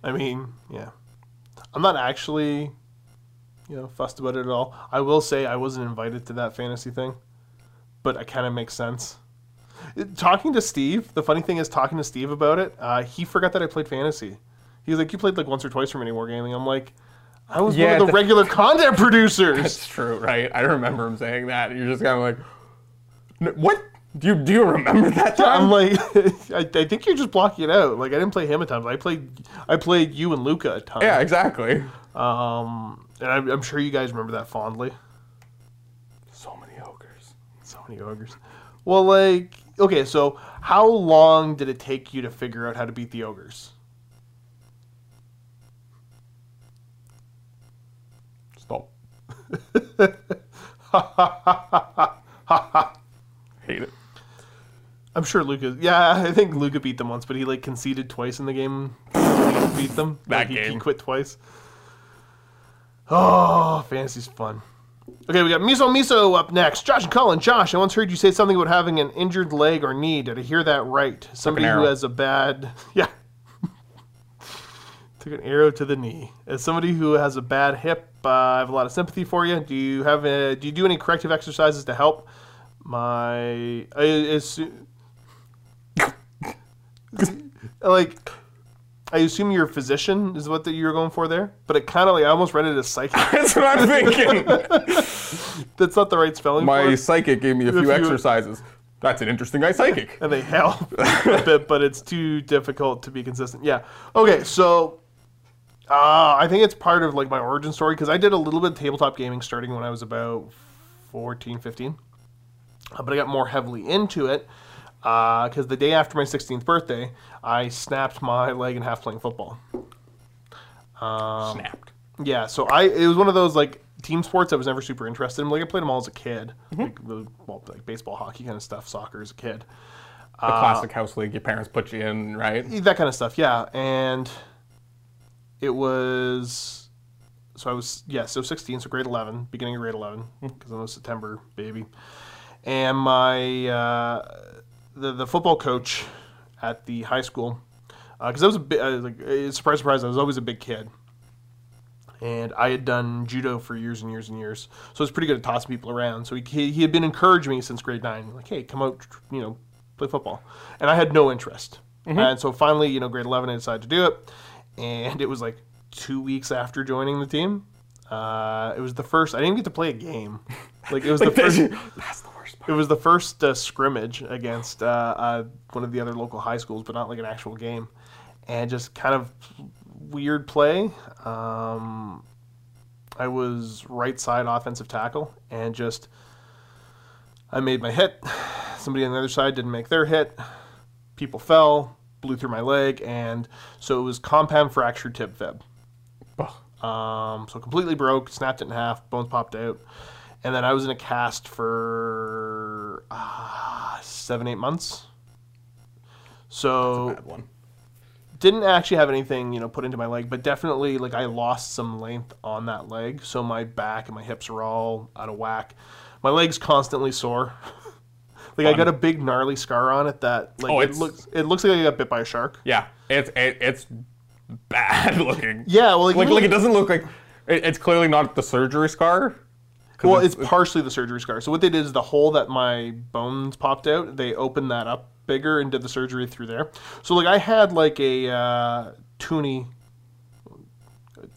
I mean, yeah, I'm not actually, you know, fussed about it at all. I will say I wasn't invited to that fantasy thing, but it kind of makes sense. It- talking to Steve, the funny thing is talking to Steve about it. Uh, he forgot that I played fantasy. He was like, "You played like once or twice from any wargaming." I'm like, "I was Yeah, one of the regular *laughs* content producers." it's true, right? I remember him saying that. You're just kind of like, "N- what? Do you do you remember that *laughs* time? I'm like, *laughs* I, I think you're just blocking it out. Like I didn't play him a ton. But I played, I played you and Luca a ton. yeah, exactly. Um, and I'm, I'm sure you guys remember that fondly. So many ogres. So many ogres. Well, like, okay, so how long did it take you to figure out how to beat the ogres? Stop. *laughs* Hate it. I'm sure Luca. Yeah, I think Luca beat them once, but he like conceded twice in the game. *laughs* Beat them. That Like, he, he game. quit twice. Oh, fantasy's fun. Okay, we got Miso Miso up next. Josh and Cullen. Josh, I once heard you say something about having an injured leg or knee. Did I hear that right? Somebody who has a bad. *laughs* Yeah. Took an arrow to the knee. As somebody who has a bad hip, uh, I have a lot of sympathy for you. Do you have a, Do you do any corrective exercises to help? My I assume, *laughs* like I assume you're a physician is what that you're going for there, but it kind of like I almost read it as psychic. *laughs* That's what I'm thinking. *laughs* That's not the right spelling for My psychic gave me a few you- exercises. That's an interesting guy psychic. *laughs* and they help a bit, but it's too difficult to be consistent. Yeah. Okay, so uh, I think it's part of like my origin story because I did a little bit of tabletop gaming starting when I was about 14, 15. Uh, but I got more heavily into it because the day after my 16th birthday, I snapped my leg in half playing football. Um, snapped. Yeah, so I it was one of those like team sports I was never super interested in. Like I played them all as a kid, mm-hmm. like, the- well, like baseball, hockey kind of stuff, soccer as a kid. The classic uh, house league your parents put you in, right? that kind of stuff yeah and it was so i was yeah so 16 so grade 11 beginning of grade 11 hmm. because i'm a september baby and my uh, the, the football coach at the high school because i was a bit uh, like uh, surprise surprise i was always a big kid and I had done judo for years and years and years, so I was pretty good at tossing people around. So he, he, had been encouraging me since grade nine, like, "Hey, come out, you know, play football, and I had no interest. And so finally, you know, grade eleven, I decided to do it, and it was like two weeks after joining the team. Uh, it was the first. I didn't get to play a game. *laughs* Like it was the first. *laughs* That's the worst part. It was the first uh, scrimmage against uh, uh, one of the other local high schools, but not like an actual game, and just kind of weird play. Um, I was right side offensive tackle, and just I made my hit. Somebody on the other side didn't make their hit. People fell, blew through my leg, and so it was compound fractured tib fib. Um, so completely broke, snapped it in half, bones popped out, and then I was in a cast for uh, seven, eight months. So didn't actually have anything, you know, put into my leg, but definitely like I lost some length on that leg, so my back and my hips are all out of whack. My leg's constantly sore. *laughs* like I got a big gnarly scar on it that like Oh, it looks it looks like I got bit by a shark. Yeah, it's it, it's bad *laughs* looking. Yeah, well, like, like really- like it doesn't look like it's clearly not the surgery scar. 'Cause Well, it's partially the surgery scar. So what they did is the hole that my bones popped out, they opened that up bigger and did the surgery through there. So like I had like a uh, toonie,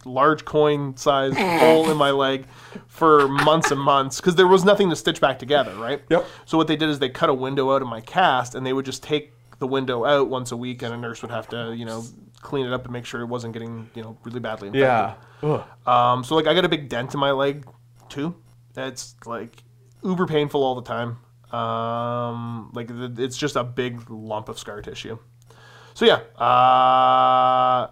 large coin size *laughs* hole in my leg for months and months because there was nothing to stitch back together, right? Yep. So what they did is they cut a window out of my cast and they would just take the window out once a week and a nurse would have to you know clean it up and make sure it wasn't getting you know really badly infected. yeah. Ugh. Um, so like I got a big dent in my leg too. It's like uber painful all the time. Um, like it's just a big lump of scar tissue. So yeah, uh,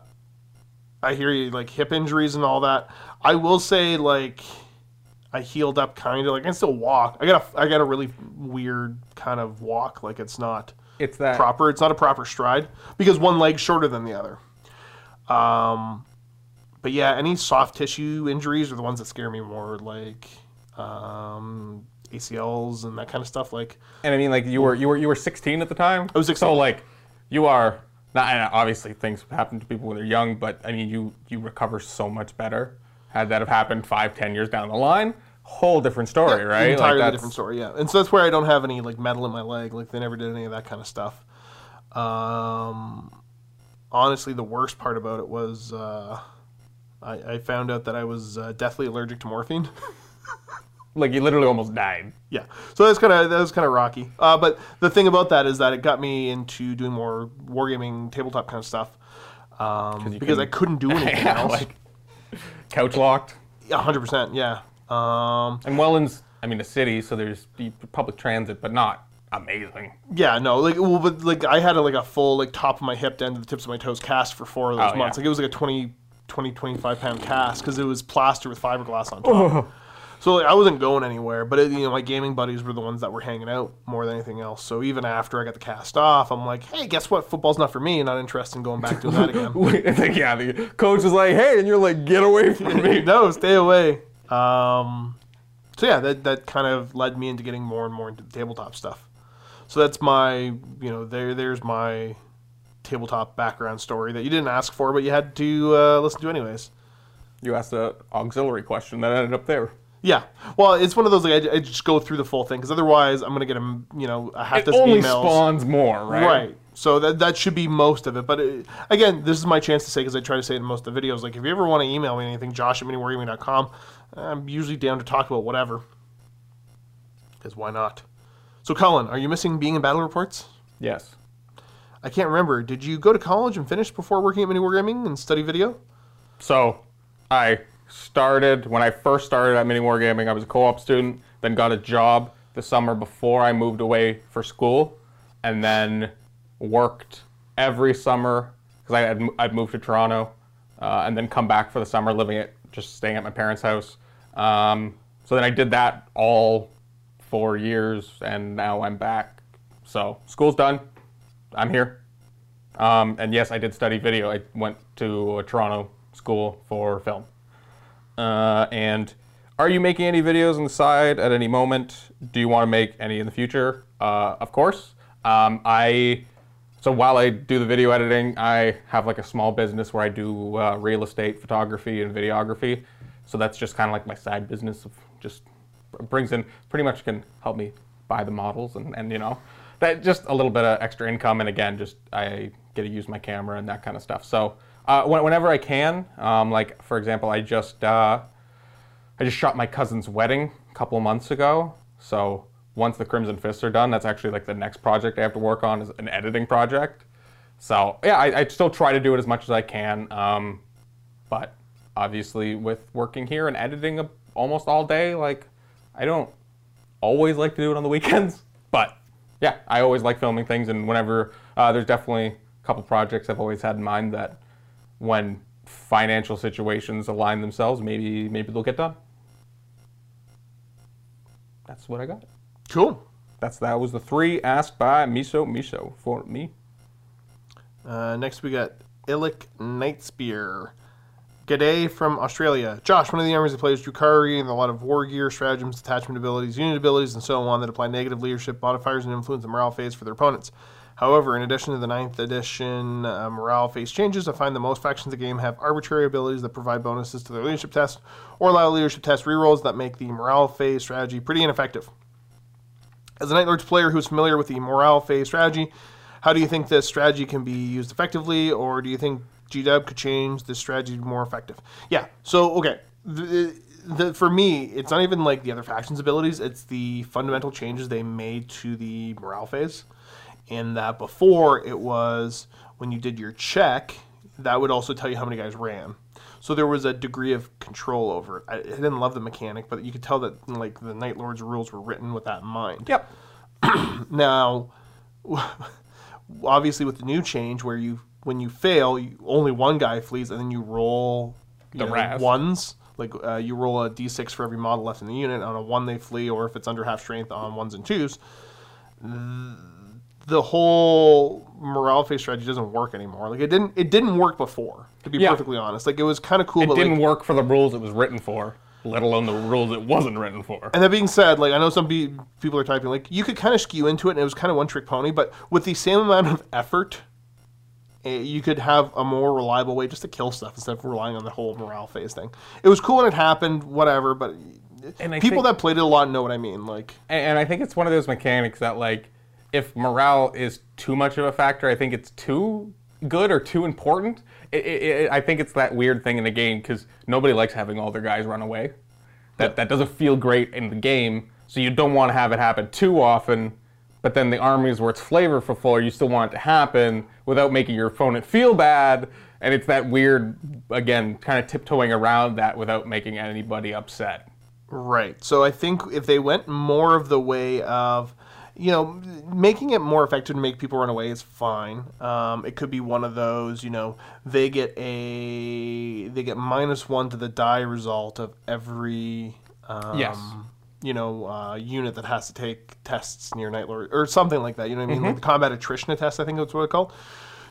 I hear you like hip injuries and all that. I will say like I healed up kind of like I can still walk. I got a I got a really weird kind of walk. Like it's not It's that proper. It's not a proper stride because one leg's shorter than the other. Um, but yeah, any soft tissue injuries are the ones that scare me more, like um, ACLs and that kind of stuff. Like, And I mean, like you were you were you were 16 at the time. I was 16. So like, you are not. And obviously, things happen to people when they're young, but I mean, you you recover so much better. Had that have happened five, ten years down the line, whole different story, right? entirely like different story. Yeah, and so that's where I don't have any like metal in my leg. Like they never did any of that kind of stuff. Um, honestly, the worst part about it was uh, I, I found out that I was uh, deathly allergic to morphine. *laughs* Like you literally almost died. Yeah, so that's kind of that was kind of rocky. Uh, but the thing about that is that it got me into doing more wargaming, tabletop kind of stuff, um, because I couldn't- do *laughs* anything yeah, else. like couch locked. hundred percent, yeah. Um, And Welland's, I mean, a city, so there's public transit, but not amazing. yeah, no, like well, but like I had a, like a full like top of my hip down to the tips of my toes cast for four of those Oh, months. yeah. Like it was like a 20, 20 25 pound cast because it was plaster with fiberglass on top. *laughs* So like, I wasn't going anywhere, but it, you know my gaming buddies were the ones that were hanging out more than anything else. So even after I got the cast off, I'm like, hey, guess what? Football's not for me. Not interested in going back doing that again. *laughs* Like, yeah, the coach is like, hey, and you're like, get away from me. *laughs* no, stay away. Um, so yeah, that that kind of led me into getting more and more into the tabletop stuff. So that's my, you know, there there's my tabletop background story that you didn't ask for, but you had to uh, listen to anyways. You asked a auxiliary question that ended up there. Yeah, well, it's one of those like I, I just go through the full thing because otherwise I'm gonna get a you know a half It dozen only emails. spawns more, right? Right. So that that should be most of it. But it, again, this is my chance to say because I try to say it in most of the videos. Like if you ever want to email me anything, Josh at miniwargaming.com, I'm usually down to talk about whatever. Because why not? So Cullen, are you missing being in battle reports? Yes. I can't remember. Did you go to college and finish before working at Mini Wargaming and study video? So, I started when I first started at Mini Wargaming. I was a co-op student, then got a job the summer before I moved away for school, and then worked every summer because I had I'd moved to Toronto, uh, and then come back for the summer, living at just staying at my parents' house. Um, so then I did that all four years, and now I'm back. So school's done. I'm here. Um, and yes, I did study video. I went to a Toronto school for film. Uh, and are you making any videos on the side at any moment? Do you want to make any in the future? Uh, of course. Um, I so while I do the video editing, I have like a small business where I do uh, real estate photography and videography. So that's just kind of like my side business of just brings in pretty much can help me buy the models and, and you know that just a little bit of extra income, and again, just I get to use my camera and that kind of stuff. So uh, when- whenever I can, um, like for example, I just uh, I just shot my cousin's wedding a couple months ago. So once the Crimson Fists are done, that's actually like the next project I have to work on is an editing project. So yeah, I, I still try to do it as much as I can. Um, but obviously, with working here and editing almost all day, like I don't always like to do it on the *laughs* weekends. But yeah, I always like filming things, and whenever uh, there's definitely a couple projects I've always had in mind that when financial situations align themselves, maybe maybe they'll get done. That's what I got. Cool. That's that was the three asked by Miso Miso for me. Uh, next, we got Illic Nightspear. G'day from Australia. Josh, one of the armies that plays Drukhari and a lot of war gear, stratagems, detachment abilities, unit abilities, and so on that apply negative leadership modifiers and influence the morale phase for their opponents. However, in addition to the 9th edition uh, morale phase changes, I find that most factions of the game have arbitrary abilities that provide bonuses to their leadership test or allow leadership test rerolls that make the morale phase strategy pretty ineffective. As a Night Lords player who's familiar with the morale phase strategy, how do you think this strategy can be used effectively, or do you think GW could change this strategy to more effective? Yeah. So okay, the, the, for me, it's not even like the other factions' abilities; it's the fundamental changes they made to the morale phase. In that before it was when you did your check, that would also tell you how many guys ran. So there was a degree of control over it. I, I didn't love the mechanic, but you could tell that like the Night Lords rules were written with that in mind. Yep. *clears throat* Now, *laughs* obviously, with the new change where you when you fail, you, only one guy flees, and then you roll you The know, ones. Like uh, you roll a d6 for every model left in the unit. On a one, they flee, or if it's under half strength, on ones and twos. The whole morale phase strategy doesn't work anymore. Like it didn't. It didn't work before. To be Yeah. perfectly honest, like it was kind of cool. But it but didn't like, work for the rules it was written for, let alone the rules it wasn't written for. And that being said, like I know some pe- people are typing, like you could kind of skew into it, and it was kind of one trick pony. But with the same amount of effort, eh, you could have a more reliable way just to kill stuff instead of relying on the whole morale phase thing. It was cool when it happened, whatever. But And people think- that played it a lot know what I mean. Like, and I think it's one of those mechanics that, like, if morale is too much of a factor, I think it's too good or too important. It, it, it, I think it's that weird thing in the game because nobody likes having all their guys run away. That that doesn't feel great in the game, so you don't want to have it happen too often. But then the armies where it's flavorful, you still want it to happen without making your opponent feel bad. And it's that weird, again, kind of tiptoeing around that without making anybody upset. Right. So I think if they went more of the way of, you know, making it more effective to make people run away is fine. Um, it could be one of those, you know, they get a they get minus one to the die result of every um, Yes. you know, uh, unit that has to take tests near Night Lord or something like that. You know what I mean? Mm-hmm. Like the combat attrition test, I think that's what it's called.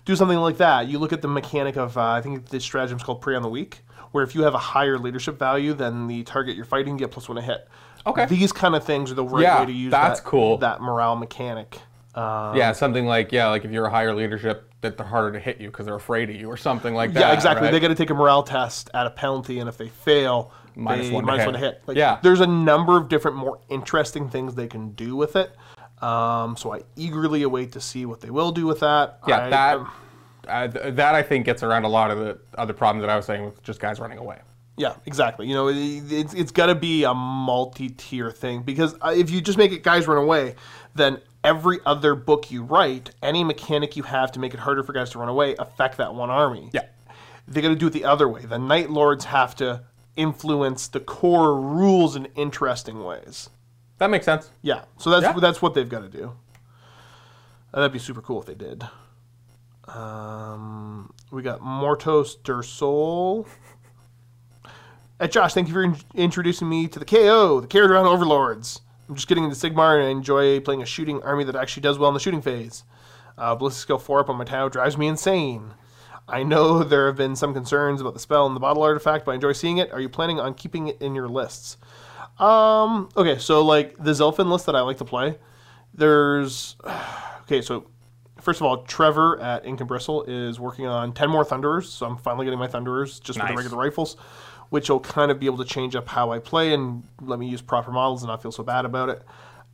Do something like that. You look at the mechanic of, uh, I think this stratagem is called Prey on the Weak, where if you have a higher leadership value than the target you're fighting, you get plus one to hit. Okay. These kind of things are the right Yeah, way to use that's that, cool. that morale mechanic. Uh, Yeah, something like yeah, like if you're a higher leadership, that they're harder to hit you because they're afraid of you, or something like that. yeah, exactly. right? They got to take a morale test at a penalty, and if they fail, Minus they one to minus hit. one to hit. Like, Yeah. there's a number of different, more interesting things they can do with it. Um, so I eagerly await to see what they will do with that. yeah, I- that um, th- that I think gets around a lot of the other problems that I was saying with just guys running away. Yeah, exactly. You know, it, it's it's got to be a multi-tier thing because uh, if you just make it guys run away, then every other book you write, any mechanic you have to make it harder for guys to run away, affect that one army. Yeah. they got to do it the other way. The Night Lords have to influence the core rules in interesting ways. That makes sense. Yeah, so that's Yeah. that's what they've got to do. Uh, That'd be super cool if they did. Um, we got Mortos Der Sol. Uh, Josh, thank you for in- introducing me to the KO, the Kharadron Overlords. I'm just getting into Sigmar and I enjoy playing a shooting army that actually does well in the shooting phase. Uh, Ballistic Skill 4 up on my Tau drives me insane. I know *laughs* there have been some concerns about the spell and the bottle artifact, but I enjoy seeing it. Are you planning on keeping it in your lists? Um, okay, so like the Zilfin list that I like to play, there's *sighs* okay, so first of all, Trevor at Ink and Bristle is working on ten more Thunderers, so I'm finally getting my Thunderers just with the regular rifles, which will kind of be able to change up how I play and let me use proper models and not feel so bad about it.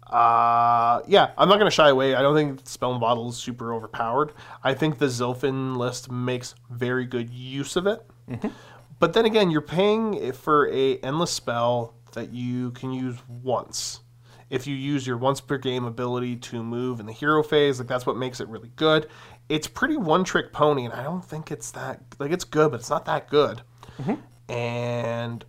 Uh, yeah, I'm not going to shy away. I don't think Spell and Bottle is super overpowered. I think the Zilfin list makes very good use of it. But then again, you're paying for a endless spell that you can use once. If you use your once per game ability to move in the hero phase, like that's what makes it really good. It's pretty one trick pony, and I don't think it's that like it's good, but it's not that good. And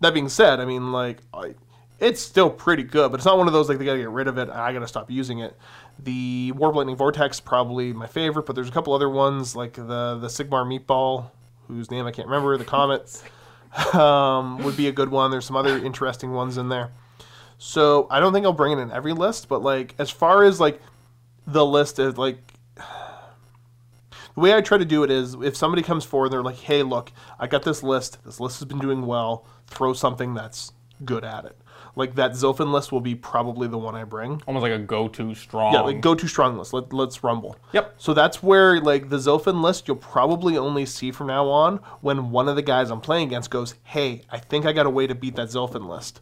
that being said, I mean, like, I, it's still pretty good, but it's not one of those like they gotta get rid of it. I gotta stop using it. The Warp Lightning Vortex probably my favorite, but there's a couple other ones like the the Sigmar Meatball, whose name I can't remember. The Comet *laughs* um, would be a good one. There's some other interesting ones in there. So I don't think I'll bring it in every list, but like as far as like the list is like the way I try to do it is if somebody comes forward, they're like, "Hey, look, I got this list. This list has been doing well. Throw something that's good at it." Like that Zilfin list will be probably the one I bring. Almost like a go-to strong. Yeah, like go to strong list. Let, let's rumble. Yep. So that's where like the Zilfin list you'll probably only see from now on when one of the guys I'm playing against goes, "Hey, I think I got a way to beat that Zilfin list."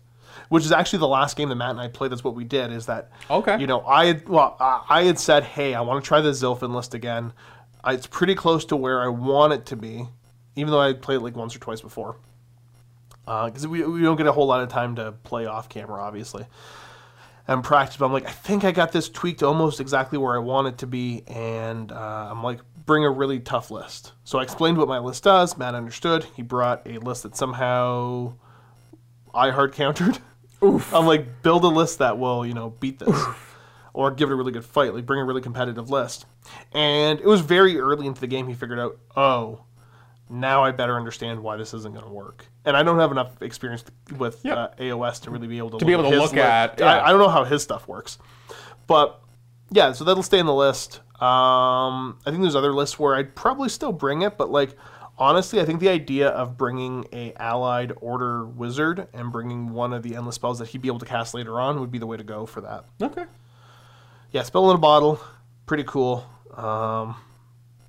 Which is actually the last game that Matt and I played. That's what we did. Is that Okay. You know, I had well, I I had said, "Hey, I want to try the Zilfin list again." I, it's pretty close to where I want it to be, even though I played it like once or twice before. Because we, we don't get a whole lot of time to play off camera, obviously and practice. But I'm like, I think I got this tweaked almost exactly where I want it to be, and uh, I'm like, bring a really tough list. So I explained what my list does. Matt understood. He brought a list that somehow I hard countered. Oof. I'm like, build a list that will, you know, beat this. Or give it a really good fight, like bring a really competitive list. And it was very early into the game he figured out, oh, now I better understand why this isn't going to work. And I don't have enough experience with uh, AOS to really be able to, To be able to look at, I. I don't know how his stuff works, but yeah, so that'll stay in the list. Um, I think there's other lists where I'd probably still bring it, but like honestly, I think the idea of bringing a allied order wizard and bringing one of the endless spells that he'd be able to cast later on would be the way to go for that Okay. Yeah, spell in a bottle, pretty cool, um,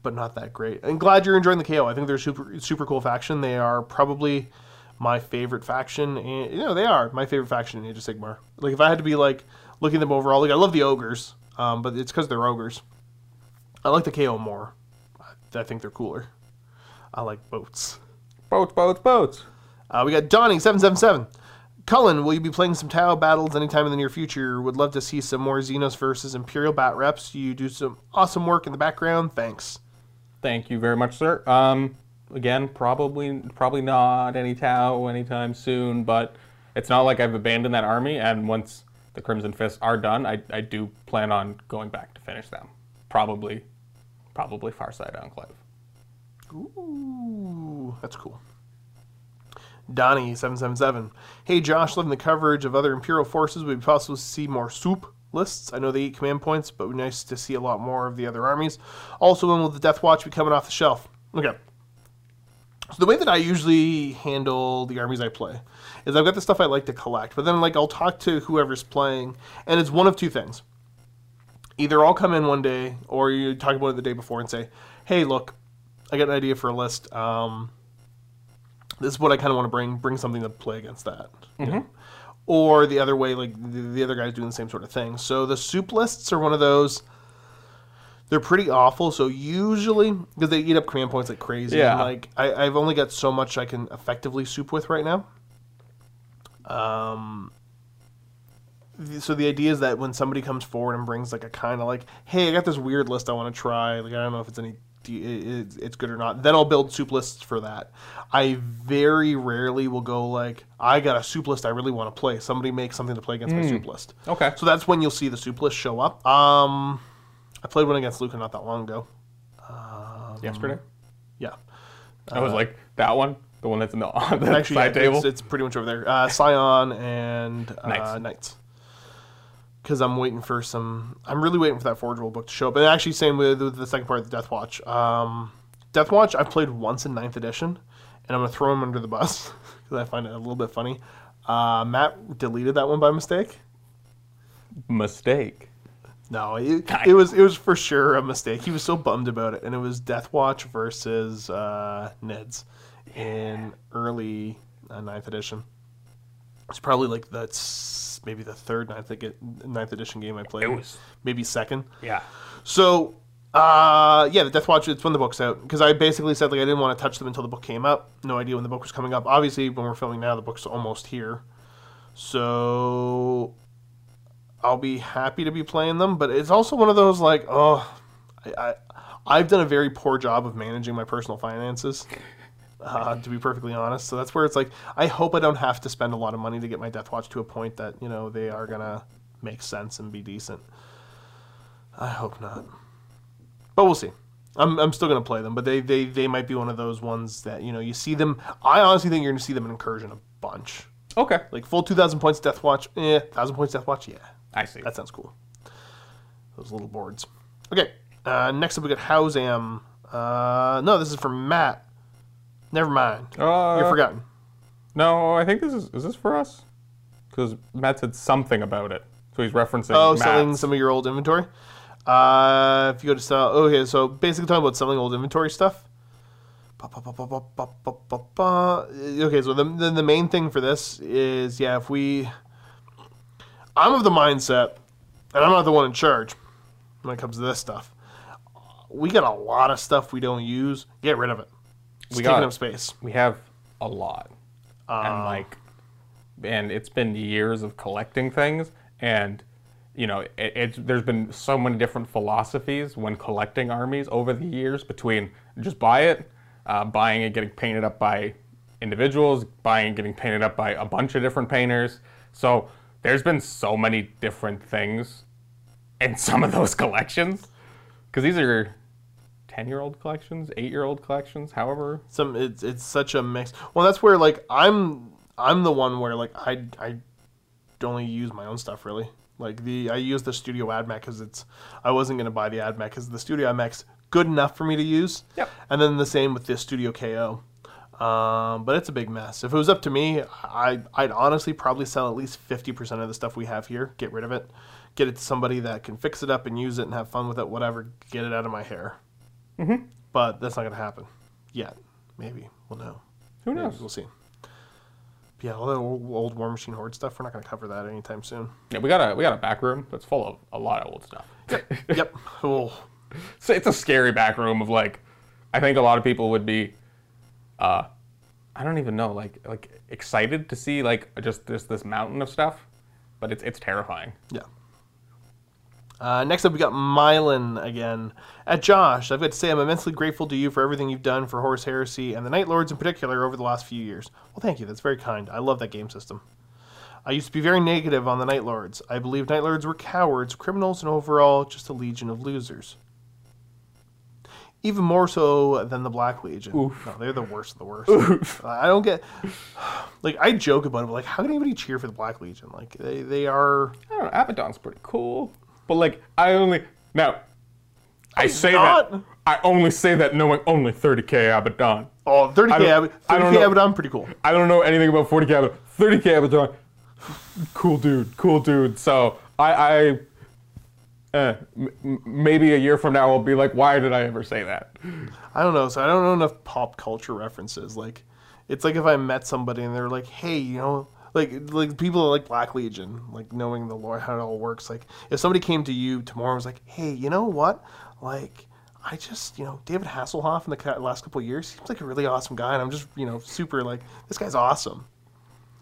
but not that great. And glad you're enjoying the KO. I think they're super super cool faction. They are probably my favorite faction. You know, they are my favorite faction in Age of Sigmar. Like if I had to be like looking them overall, like I love the ogres, um, but it's because they're ogres. I like the KO more. I, I think they're cooler. I like boats. Boats, boats, boats. Uh, we got Donnie seven seven seven. Cullen, will you be playing some Tau battles anytime in the near future? Would love to see some more Xenos versus Imperial bat reps. You do some awesome work in the background. Thanks. Thank you very much, sir. Um, again, probably probably not any Tau anytime soon, but it's not like I've abandoned that army. And once the Crimson Fists are done, I, I do plan on going back to finish them. Probably, probably Farsight Enclave. Ooh, that's cool. Donnie seven seven seven. Hey Josh, loving the coverage of other Imperial forces. Would be possible to see more soup lists? I know they eat command points, but it would be nice to see a lot more of the other armies. Also, when will the Deathwatch be coming off the shelf? Okay. So the way that I usually handle the armies I play is I've got the stuff I like to collect, but then like I'll talk to whoever's playing, and it's one of two things. Either I'll come in one day, or you talk about it the day before and say, "Hey, look, I got an idea for a list. Um, this is what I kind of want to bring. Bring something to play against that." you know? Or the other way, like the, the other guy's doing the same sort of thing. So the soup lists are one of those. They're pretty awful. So usually, because they eat up command points like crazy. Yeah. And like I, I've only got so much I can effectively soup with right now. Um. So the idea is that when somebody comes forward and brings like a kind of like, hey, I got this weird list I want to try. Like I don't know if it's any, it's good or not. Then I'll build soup lists for that. I very rarely will go like, I got a soup list I really want to play. Somebody make something to play against my soup list. Okay. So that's when you'll see the soup list show up. Um, I played one against Luca not that long ago. Yesterday, Yeah. I was like that one, the one that's in the, on *laughs* the Actually, side yeah, table. It's, it's pretty much over there. Uh, Scion and uh, Knights. Knights. Because I'm waiting for some. I'm really waiting for that Forge World book to show up. And actually, same with, with the second part of the Deathwatch. Um, Deathwatch, I've played once in ninth edition, and I'm gonna throw him under the bus *laughs* because I find it a little bit funny. Uh, Matt deleted that one by mistake. Mistake. No, it, it was it was for sure a mistake. He was so bummed about it, and it was Deathwatch versus uh, Ned's in early uh, ninth edition. It's probably like that's maybe the third ninth, ninth edition game I played. It was- maybe second. Yeah. So, uh, yeah, the Deathwatch. It's when the book's out because I basically said like I didn't want to touch them until the book came up. No idea when the book was coming up. Obviously, when we're filming now, the book's almost here. So, I'll be happy to be playing them. But it's also one of those like, oh, I, I I've done a very poor job of managing my personal finances. Uh, to be perfectly honest, so that's where it's like I hope I don't have to spend a lot of money to get my Deathwatch to a point that you know they are gonna make sense and be decent. I hope not. But we'll see. I'm, I'm still gonna play them, but they, they, they might be one of those ones that you know you see them. I honestly think you're gonna see them in Incursion a bunch. Okay. Like full two thousand points Deathwatch, eh? Thousand points Deathwatch, yeah. I see. That sounds cool. Those little boards. Okay. Uh, next up we got Howsam. Uh, no, this is from Matt. Never mind. Uh, You're forgotten. No, I think this is is this for us? Because Matt said something about it, so he's referencing. Oh, Matt's. selling some of your old inventory. Uh, if you go to sell, oh, okay, so basically talking about selling old inventory stuff. Okay, so then the, the main thing for this is yeah, if we, I'm of the mindset, and I'm not the one in charge when it comes to this stuff. We got a lot of stuff we don't use. Get rid of it. It's We got- up space. We have a lot, Uh. and like, and it's been years of collecting things, and you know, it, it's there's been so many different philosophies when collecting armies over the years between just buy it, uh, buying it, getting painted up by individuals, buying and getting painted up by a bunch of different painters. So there's been so many different things in *laughs* some of those collections, because these are. 10 year old collections, 8 year old collections, however some it's it's such a mix. Well, that's where like I'm I'm the one where like I I only use my own stuff really. Like the I use the Studio AdMech because it's I wasn't gonna buy the AdMech because the Studio AdMech's good enough for me to use. Yep. And then the same with the Studio KO. Um, but it's a big mess. If it was up to me, I I'd honestly probably sell at least fifty percent of the stuff we have here. Get rid of it. Get it to somebody that can fix it up and use it and have fun with it. Whatever. Get it out of my hair. Mm-hmm. But that's not gonna happen yet. Maybe we'll know. Who Maybe, knows? We'll see. Yeah, all that old, old Warmachine Horde stuff. We're not gonna cover that anytime soon. Yeah, we got a we got a back room that's full of a lot of old stuff. yep. *laughs* Oh, So it's a scary back room of like, I think a lot of people would be, uh, I don't even know, like like excited to see like just this this mountain of stuff, but it's it's terrifying. yeah. Uh, next up, we got Mylan again. At Josh, I've got to say I'm immensely grateful to you for everything you've done for Horus Heresy and the Night Lords in particular over the last few years. Well, thank you. That's very kind. I love that game system. I used to be very negative on the Night Lords. I believe Night Lords were cowards, criminals, and overall just a legion of losers. Even more so than the Black Legion. No, they're the worst of the worst. I don't get. *sighs* Like, I joke about it, but like, how can anybody cheer for the Black Legion? Like, they, they are. I don't know, Abaddon's pretty cool, but like I only now, I say not. that I only say that knowing only 30k Abaddon. Oh, 30k, I don't- I don't 30k know. Abaddon, pretty cool. I don't know anything about 40k Abaddon. 30k Abaddon, cool dude, cool dude. So I, I eh, m- maybe a year from now I'll be like, why did I ever say that? I don't know. So I don't know enough pop culture references. Like, it's like if I met somebody and they're like, "Hey, you know, like like people like Black Legion, like knowing the lore, how it all works. Like, if somebody came to you tomorrow and was like, "Hey, you know what? Like, I just, you know, David Hasselhoff in the last couple of years seems like a really awesome guy, and I'm just, you know, super like this guy's awesome."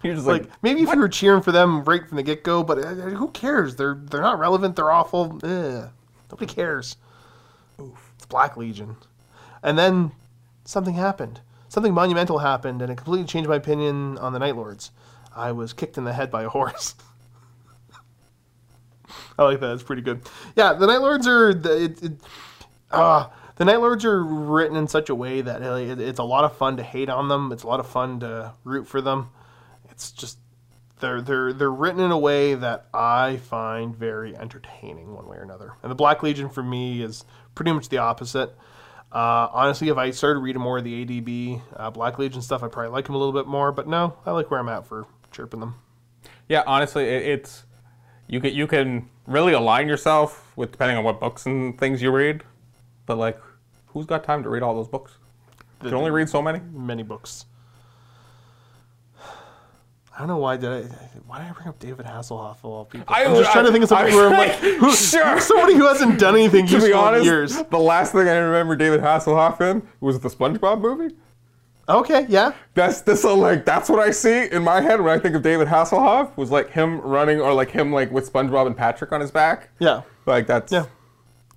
You're just Like like, maybe if you were cheering for them right from the get go, but uh, who cares? They're they're not relevant. They're awful. Ugh. Nobody cares. It's Black Legion, and then something happened. Something monumental happened, and it completely changed my opinion on the Night Lords. I was kicked in the head by a horse. *laughs* I like that. It's pretty good. Yeah, the Night Lords are the it, it, uh, the Night Lords are written in such a way that it, it's a lot of fun to hate on them. It's a lot of fun to root for them. It's just they're they're they're written in a way that I find very entertaining one way or another. And the Black Legion for me is pretty much the opposite. Uh, honestly, if I started reading more of the ADB uh, Black Legion stuff, I'd probably like them a little bit more. But no, I like where I'm at for chirping them. yeah, honestly, it, it's you can you can really align yourself with depending on what books and things you read, but like, who's got time to read all those books? You can only read so many. Many books. I don't know why did I why did I bring up David Hasselhoff of all people? I- I'm just trying to think of something I- where I'm like, *laughs* who, Sure. somebody who hasn't done anything To be honest, in years. the last thing I remember David Hasselhoff in was the SpongeBob movie. Okay, yeah, That's this uh, like that's what I see in my head when I think of David Hasselhoff was like him running or like him like with SpongeBob and Patrick on his back. yeah, Like that's yeah.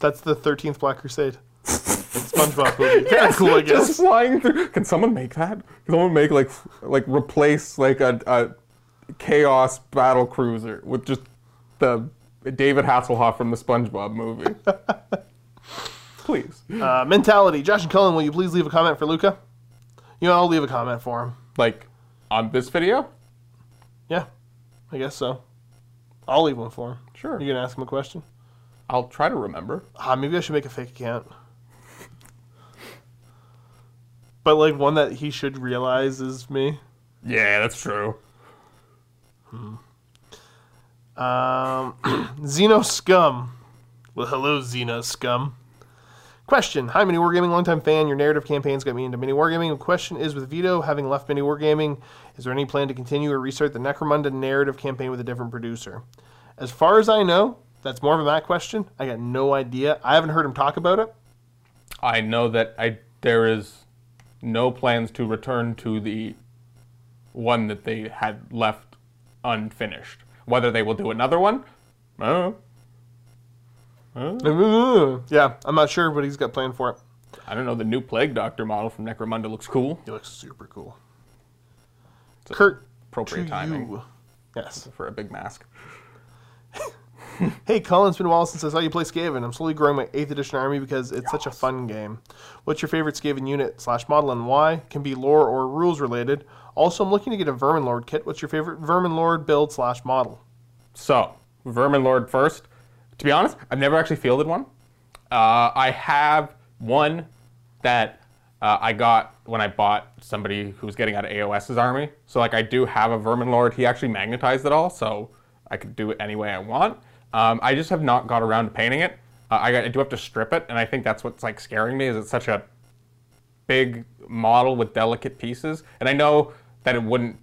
That's the Thirteenth Black Crusade. *laughs* SpongeBob movie. *laughs* Of cool, I guess. just flying through. Can someone make that? Can someone make like like replace like a, a chaos battle cruiser with just the David Hasselhoff from the SpongeBob movie? *laughs* Please. Uh, mentality. Josh and Cullen, will you please leave a comment for Luca? You know, I'll leave a comment for him. Like on this video? Yeah, I guess so. I'll leave one for him. Sure. You gonna ask him a question? I'll try to remember. Ah, maybe I should make a fake account. But like one that he should realize is me. Yeah, that's true. Hmm. Um, *clears throat* Xeno Scum. Well, hello, Xeno Scum. Question: Hi, Mini Wargaming, longtime fan. Your narrative campaigns got me into Mini Wargaming. Question is: With Vito having left Mini Wargaming, is there any plan to continue or restart the Necromunda narrative campaign with a different producer? As far as I know, that's more of a Matt question. I got no idea. I haven't heard him talk about it. I know that I there is no plans to return to the one that they had left unfinished. Whether they will do another one, I don't know. Mm-hmm. Yeah, I'm not sure what he's got planned for it. I don't know. The new Plague Doctor model from Necromunda looks cool. He looks super cool. It's Kurt, Appropriate timing you. Yes. for a big mask. Hey, Cullen, it's been a while since I saw you play Skaven. I'm slowly growing my 8th edition army because it's such a fun game. What's your favorite Skaven unit slash model and why? Can be lore or rules related. Also, I'm looking to get a Vermin Lord kit. What's your favorite Vermin Lord build slash model? So, Vermin Lord first. To be honest, I've never actually fielded one. Uh, I have one that uh, I got when I bought somebody who was getting out of AOS's army. So, like, I do have a Vermin Lord. He actually magnetized it all, so I could do it any way I want. Um, I just have not got around to painting it. Uh, I, got, I do have to strip it, and I think that's what's like scaring me. Is it's such a big model with delicate pieces, and I know that it wouldn't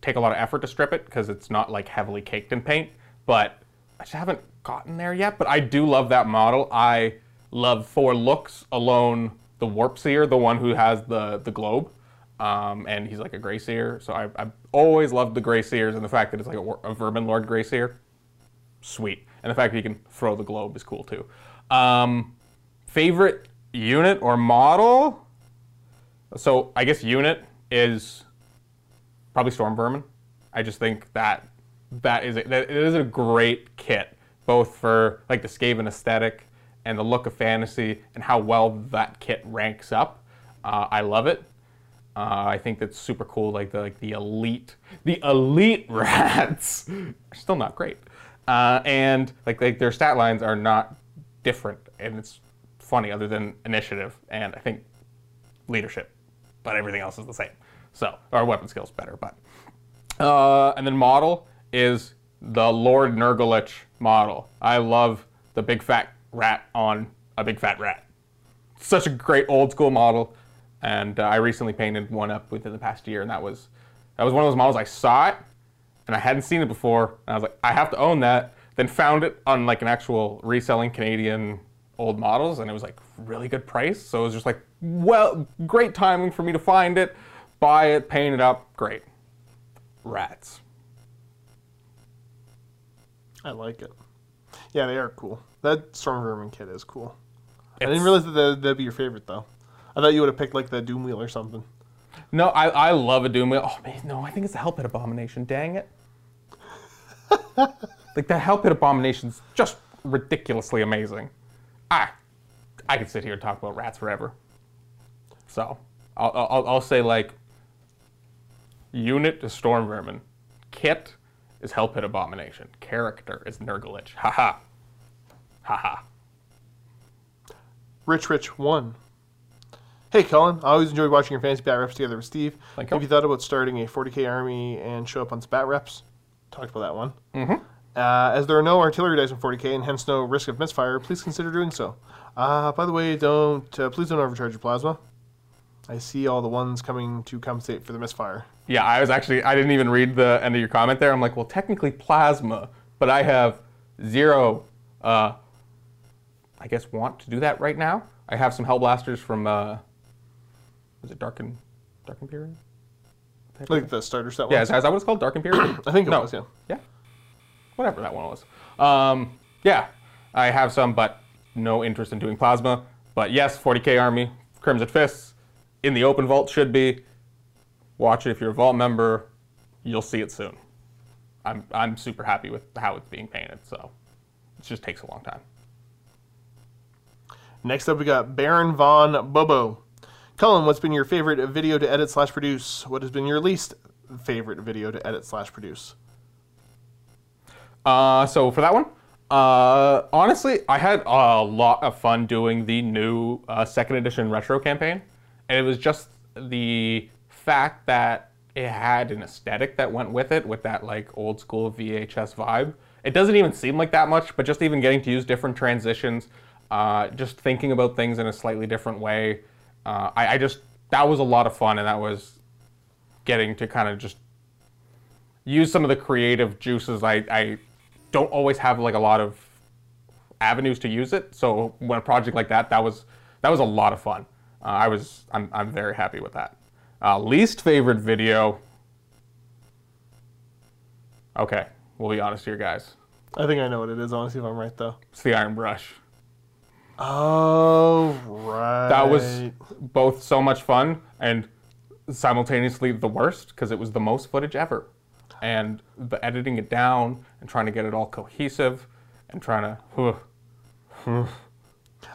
take a lot of effort to strip it because it's not like heavily caked in paint. But I just haven't gotten there yet. But I do love that model. I love for looks alone the Warp Seer, the one who has the the globe, um, and he's like a Gray Seer. So I, I've always loved the Gray Seers and the fact that it's like a, a Vermin Lord Gray Seer sweet. And the fact that you can throw the globe is cool too. Um, favorite unit or model? So I guess unit is probably Storm Vermin. I just think that that is a, that it is a great kit, both for like the Skaven aesthetic and the look of fantasy and how well that kit ranks up. Uh, I love it. Uh, I think that's super cool. Like the like the elite, the elite *laughs* rats are still not great, uh, and like like their stat lines are not different, and it's funny other than initiative and I think leadership, but everything else is the same. So our weapon skills better, but uh, and then model is the Lord Nurglitch model. I love the big fat rat on a big fat rat. Such a great old school model, and uh, I recently painted one up within the past year, and that was that was one of those models I saw it, and I hadn't seen it before, and I was like, I have to own that. Then found it on like an actual reselling Canadian old models, and it was like really good price. So it was just like, well, great timing for me to find it, buy it, paint it up, great. Rats. I like it. Yeah, they are cool. That Storm Vermin kit is cool. I didn't realize that that'd, that'd be your favorite though. I thought you would have picked like the Doom Wheel or something. No, I, I love a Doom Wheel. Oh man, no, I think it's the Hell Pit Abomination. Dang it. *laughs* like the Hell Pit Abomination's just ridiculously amazing. Ah, I could sit here and talk about rats forever. So, I'll, I'll, I'll say like, unit is Storm Vermin, kit is Hell Pit Abomination, character is Nurglitch. ha ha. Rich Rich One. Hey Cullen, I always enjoyed watching your fantasy bat reps together with Steve. Thank Have you. thought about starting a 40k army and show up on some bat reps? Talked about that one. Mm-hmm. Uh, as there are no artillery dice in 40k and hence no risk of misfire, please consider doing so. Uh, by the way, don't uh, please don't overcharge your plasma. I see all the ones coming to compensate for the misfire. Yeah, I was actually I didn't even read the end of your comment there. I'm like, well, technically plasma, but I have zero. Uh, I guess want to do that right now. I have some Hellblasters from. Uh, was it Darken, Dark Imperium? Like the starter set Yeah, ones. is, is that what it's called? Dark Imperium? *clears throat* I think it No. was, yeah. Yeah. Whatever that one was. Um, yeah, I have some, but no interest in doing plasma. But yes, 40k army, Crimson Fists, in the open vault should be. Watch it if you're a vault member. You'll see it soon. I'm I'm super happy with how it's being painted. So it just takes a long time. Next up, we got Baron Von Bobo. Cullen, what's been your favorite video to edit slash produce? What has been your least favorite video to edit slash produce? Uh, so for that one, uh, honestly, I had a lot of fun doing the new uh, second edition retro campaign, and it was just the fact that it had an aesthetic that went with it, with that like old school VHS vibe. It doesn't even seem like that much, but just even getting to use different transitions, uh, just thinking about things in a slightly different way. Uh, I, I just that was a lot of fun, and that was getting to kind of just use some of the creative juices. I, I don't always have like a lot of avenues to use it. So when a project like that, that was that was a lot of fun. Uh, I was I'm I'm very happy with that. Uh, least favorite video. Okay, we'll be honest here, guys. I think I know what it is. I want to see if I'm right, though. It's the Iron Brush. Oh, right. That was both so much fun and simultaneously the worst because it was the most footage ever. And the editing it down and trying to get it all cohesive and trying to. *sighs* *sighs* *sighs*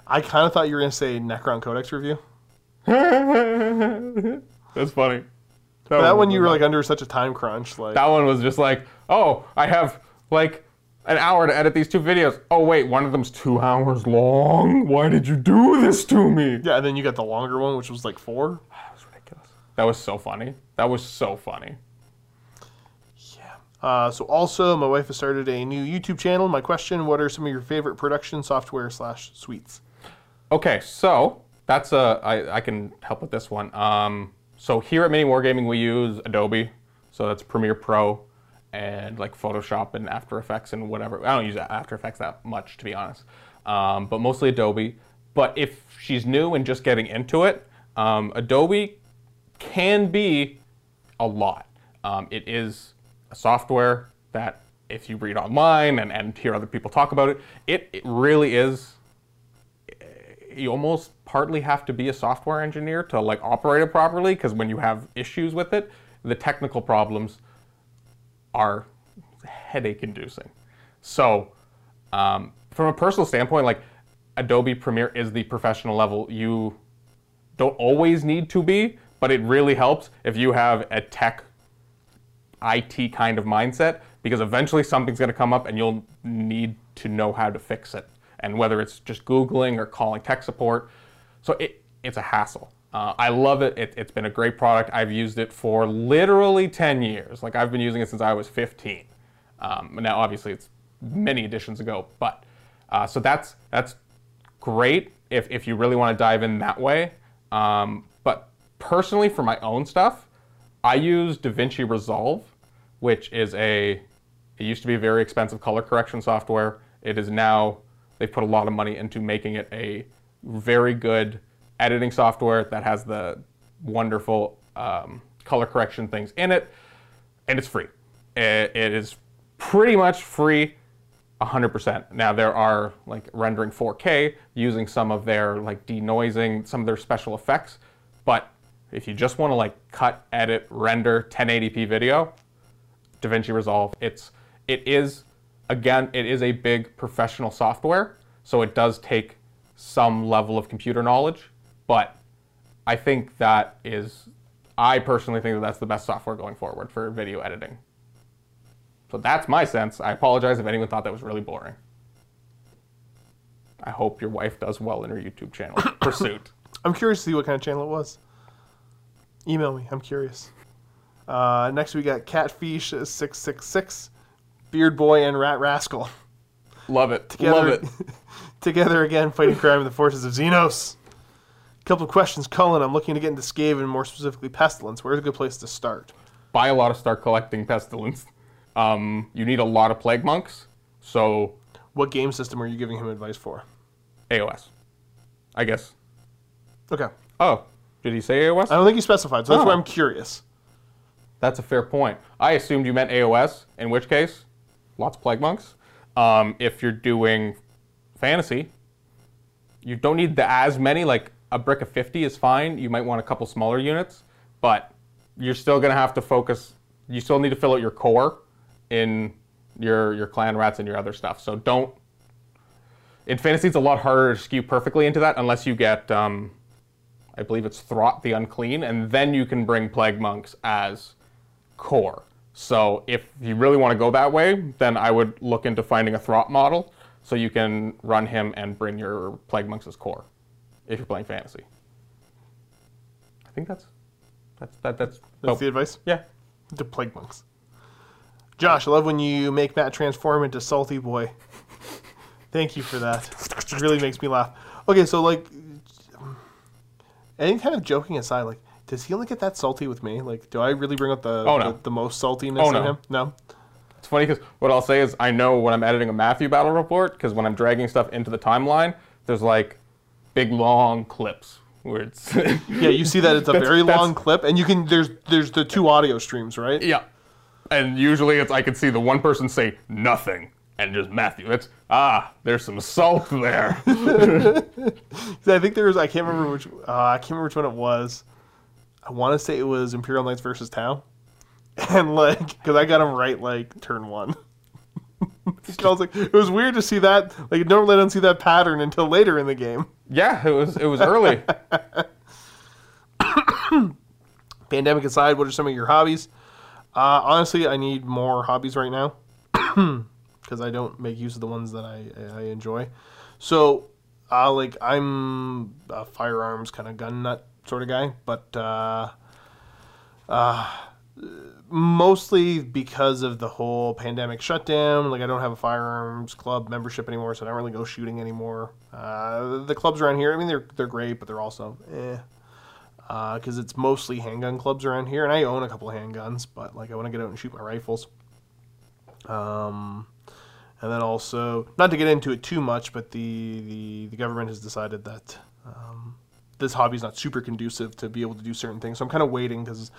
I kind of thought you were going to say Necron Codex review. *laughs* That's funny. That was- one you were like under such a time crunch. Like, That one was just like, oh, I have like an hour to edit these two videos. Oh wait, one of them's two hours long. Why did you do this to me? yeah, and then you got the longer one, which was like four. *sighs* That was ridiculous. That was so funny. That was so funny. Uh, so also, my wife has started a new YouTube channel. My question: What are some of your favorite production software slash suites? Okay, so that's a I, I can help with this one. Um, so here at Mini Wargaming we use Adobe, so that's Premiere Pro, and like Photoshop and After Effects and whatever. I don't use After Effects that much to be honest, um, but mostly Adobe. But if she's new and just getting into it, um, Adobe can be a lot. Um, it is a software that if you read online and, and hear other people talk about it, it, it really is you almost partly have to be a software engineer to like operate it properly because when you have issues with it the technical problems are headache inducing so um, from a personal standpoint like adobe premiere is the professional level you don't always need to be but it really helps if you have a tech IT kind of mindset because eventually something's going to come up and you'll need to know how to fix it. And whether it's just Googling or calling tech support. So it, it's a hassle. Uh, I love it. it. It's been a great product. I've used it for literally 10 years. Like I've been using it since I was 15. Um, now, obviously, it's many editions ago, but uh, so that's that's great if, if you really want to dive in that way. Um, but personally, for my own stuff, I use DaVinci Resolve, which is a, it used to be a very expensive color correction software. It is now, they've put a lot of money into making it a very good editing software that has the wonderful um, color correction things in it, and it's free. It, is pretty much free 100%. Now there are like rendering 4K using some of their like denoising, some of their special effects, but if you just want to like cut, edit, render 1080p video, DaVinci Resolve, it's it is again, it is a big professional software, so it does take some level of computer knowledge, but I think that is I personally think that that's the best software going forward for video editing. So that's my sense. I apologize if anyone thought that was really boring. I hope your wife does well in her YouTube channel *coughs* pursuit. I'm curious to see what kind of channel it was. Email me. I'm curious. Uh, next, we got Catfish six six six, Beard Boy and Rat Rascal Love it. together. Love it. *laughs* together again, fighting crime in the forces of Xenos. couple of questions, Cullen. I'm looking to get into Skaven, more specifically Pestilence. Where's a good place to start? Buy a lot of start collecting pestilence. *laughs* Um, you need a lot of plague monks, so What game system are you giving him advice for? AOS. I guess. Okay. Oh, did he say AOS? I don't think he specified, so that's Oh. why I'm curious. That's a fair point. I assumed you meant AOS, in which case, lots of plague monks. Um, if you're doing fantasy, you don't need the as many. Like a brick of 50 is fine. You might want a couple smaller units, but you're still gonna have to focus. You still need to fill out your core in your your clan rats and your other stuff. So don't. In fantasy, it's a lot harder to skew perfectly into that unless you get. Um, I believe it's Throt the Unclean, and then you can bring Plague Monks as core. So if you really want to go that way, then I would look into finding a Throt model so you can run him and bring your Plague Monks as core if you're playing fantasy. I think that's that's that that's, That's oh, the advice. yeah. To plague monks. Josh, I love when you make Matt transform into salty boy. Thank you for that. It really makes me laugh. Okay, so like, any kind of joking aside, like, does he only get that salty with me? Like, do I really bring out the Oh, no. the, the most saltiness Oh, in him? No. It's funny because what I'll say is I know when I'm editing a Matthew battle report because when I'm dragging stuff into the timeline, there's like big long clips where it's *laughs* Yeah, you see that it's a That's- very that's- long clip, and you can there's there's the two audio streams, right? Yeah. And usually it's I can see the one person say nothing and just Matthew. It's ah, there's some salt there. *laughs* *laughs* I think there was I can't remember which uh, I can't remember which one it was. I want to say it was Imperial Knights versus Tau, *laughs* and like because I got him right like turn one. *laughs* I was like, it was weird to see that. Like normally I don't see that pattern until later in the game. yeah, it was it was early. *laughs* *coughs* Pandemic aside, what are some of your hobbies? Uh, honestly, I need more hobbies right now *coughs* because I don't make use of the ones that I, I enjoy. So, uh, like, I'm a firearms kind of gun nut sort of guy, but uh, uh, mostly because of the whole pandemic shutdown. Like, I don't have a firearms club membership anymore, so I don't really go shooting anymore. Uh, the clubs around here, I mean, they're they're great, but they're also eh because it's mostly handgun clubs around here, and I own a couple of handguns, but like I want to get out and shoot my rifles. Um, and then also, not to get into it too much, but the the, the government has decided that um, this hobby is not super conducive to be able to do certain things. So I'm kind of waiting because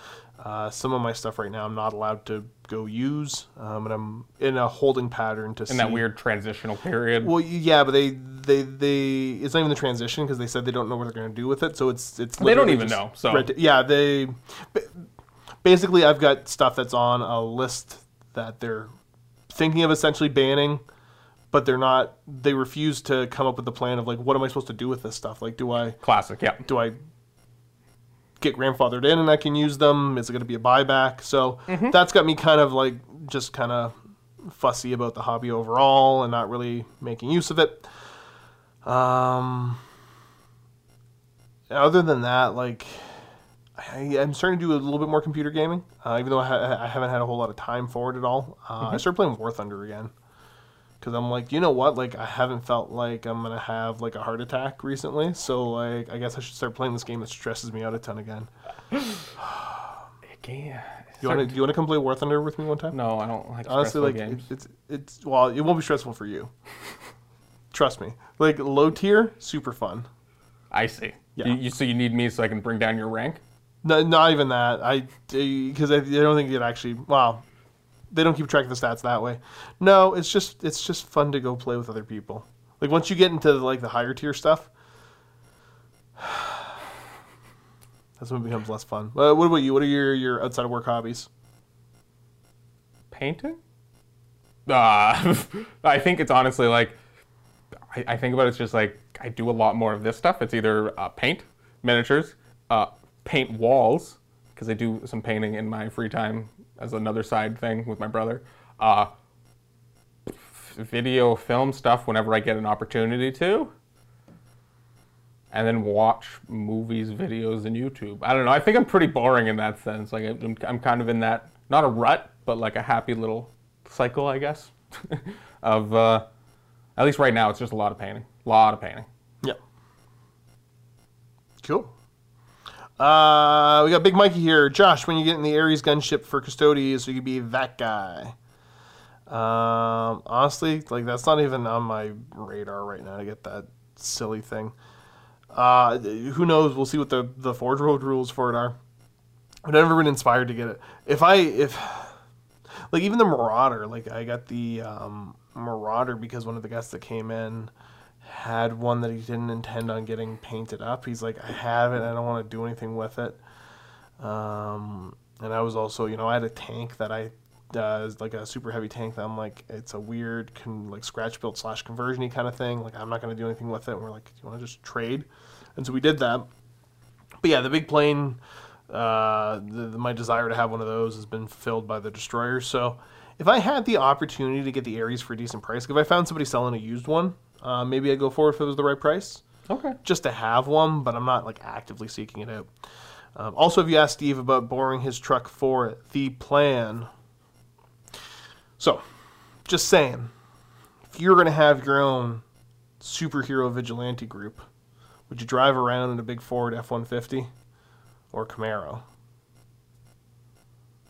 uh, some of my stuff right now I'm not allowed to go use, um, and I'm in a holding pattern to In see that weird transitional period. well, yeah, but they they they it's not even the transition because they said they don't know what they're going to do with it. So it's it's They don't even know, so- red ta- yeah, they basically I've got stuff that's on a list that they're thinking of essentially banning, but they're not. They refuse to come up with the plan of like what am I supposed to do with this stuff? Like, do I Classic, yeah. do I get grandfathered in and I can use them? Is it going to be a buyback? So Mm-hmm. that's got me kind of like just kind of fussy about the hobby overall and not really making use of it. Um, other than that, like I, I'm starting to do a little bit more computer gaming, uh, even though I, ha- I haven't had a whole lot of time for it at all. Uh, I started playing War Thunder again because I'm like, you know what? Like, I haven't felt like I'm gonna have like a heart attack recently, so like, I guess I should start playing this game that stresses me out a ton again. Yeah. You want to? Do you want to come play War Thunder with me one time? No, I don't like Honestly, stressful like games. it, it's it's well, it won't be stressful for you. Trust me. Like low tier, super fun. I see. Yeah. You, you, so you need me so I can bring down your rank? No, not even that. I because I, I don't think it actually. Wow, they don't keep track of the stats that way. No, it's just it's just fun to go play with other people. Like once you get into like the higher tier stuff, *sighs* that's when it becomes less fun. Uh, what about you? What are your your outside of work hobbies? Painting? Uh, *laughs* I think it's honestly like, I, I think about it, it's just like, I do a lot more of this stuff. It's either uh, paint, miniatures, uh, paint walls, because I do some painting in my free time as another side thing with my brother. Uh, video, film stuff whenever I get an opportunity to. And then watch movies, videos, and YouTube. I don't know. I think I'm pretty boring in that sense. Like I'm, I'm kind of in that not a rut, but like a happy little cycle, I guess. *laughs* of uh, at least right now, it's just a lot of painting. A lot of painting. Yeah. Cool. Uh, we got Big Mikey here. Josh, when you get in the Ares gunship for Custodes, so you could be that guy. Um, honestly, like that's not even on my radar right now to get that silly thing. Uh, who knows? We'll see what the the Forge World rules for it are. I've never been inspired to get it. If I if like even the Marauder, like I got the um, Marauder because one of the guests that came in had one that he didn't intend on getting painted up. He's like, I have it. I don't want to do anything with it. Um, and I was also, you know, I had a tank that I uh, like a super heavy tank that I'm like, it's a weird con- like scratch build slash conversiony kind of thing. Like I'm not to do anything with it. And we're like, do you want to just trade? And so we did that. But yeah, the big plane, uh, the, the- my desire to have one of those has been filled by the destroyer. So if I had the opportunity to get the Ares for a decent price, if I found somebody selling a used one, uh, maybe I'd go for it if it was the right price Okay. just to have one, but I'm not like actively seeking it out. Um, also, if you asked Steve about borrowing his truck for the plan, so just saying, if you're gonna have your own superhero vigilante group, would you drive around in a big Ford F-150 or Camaro?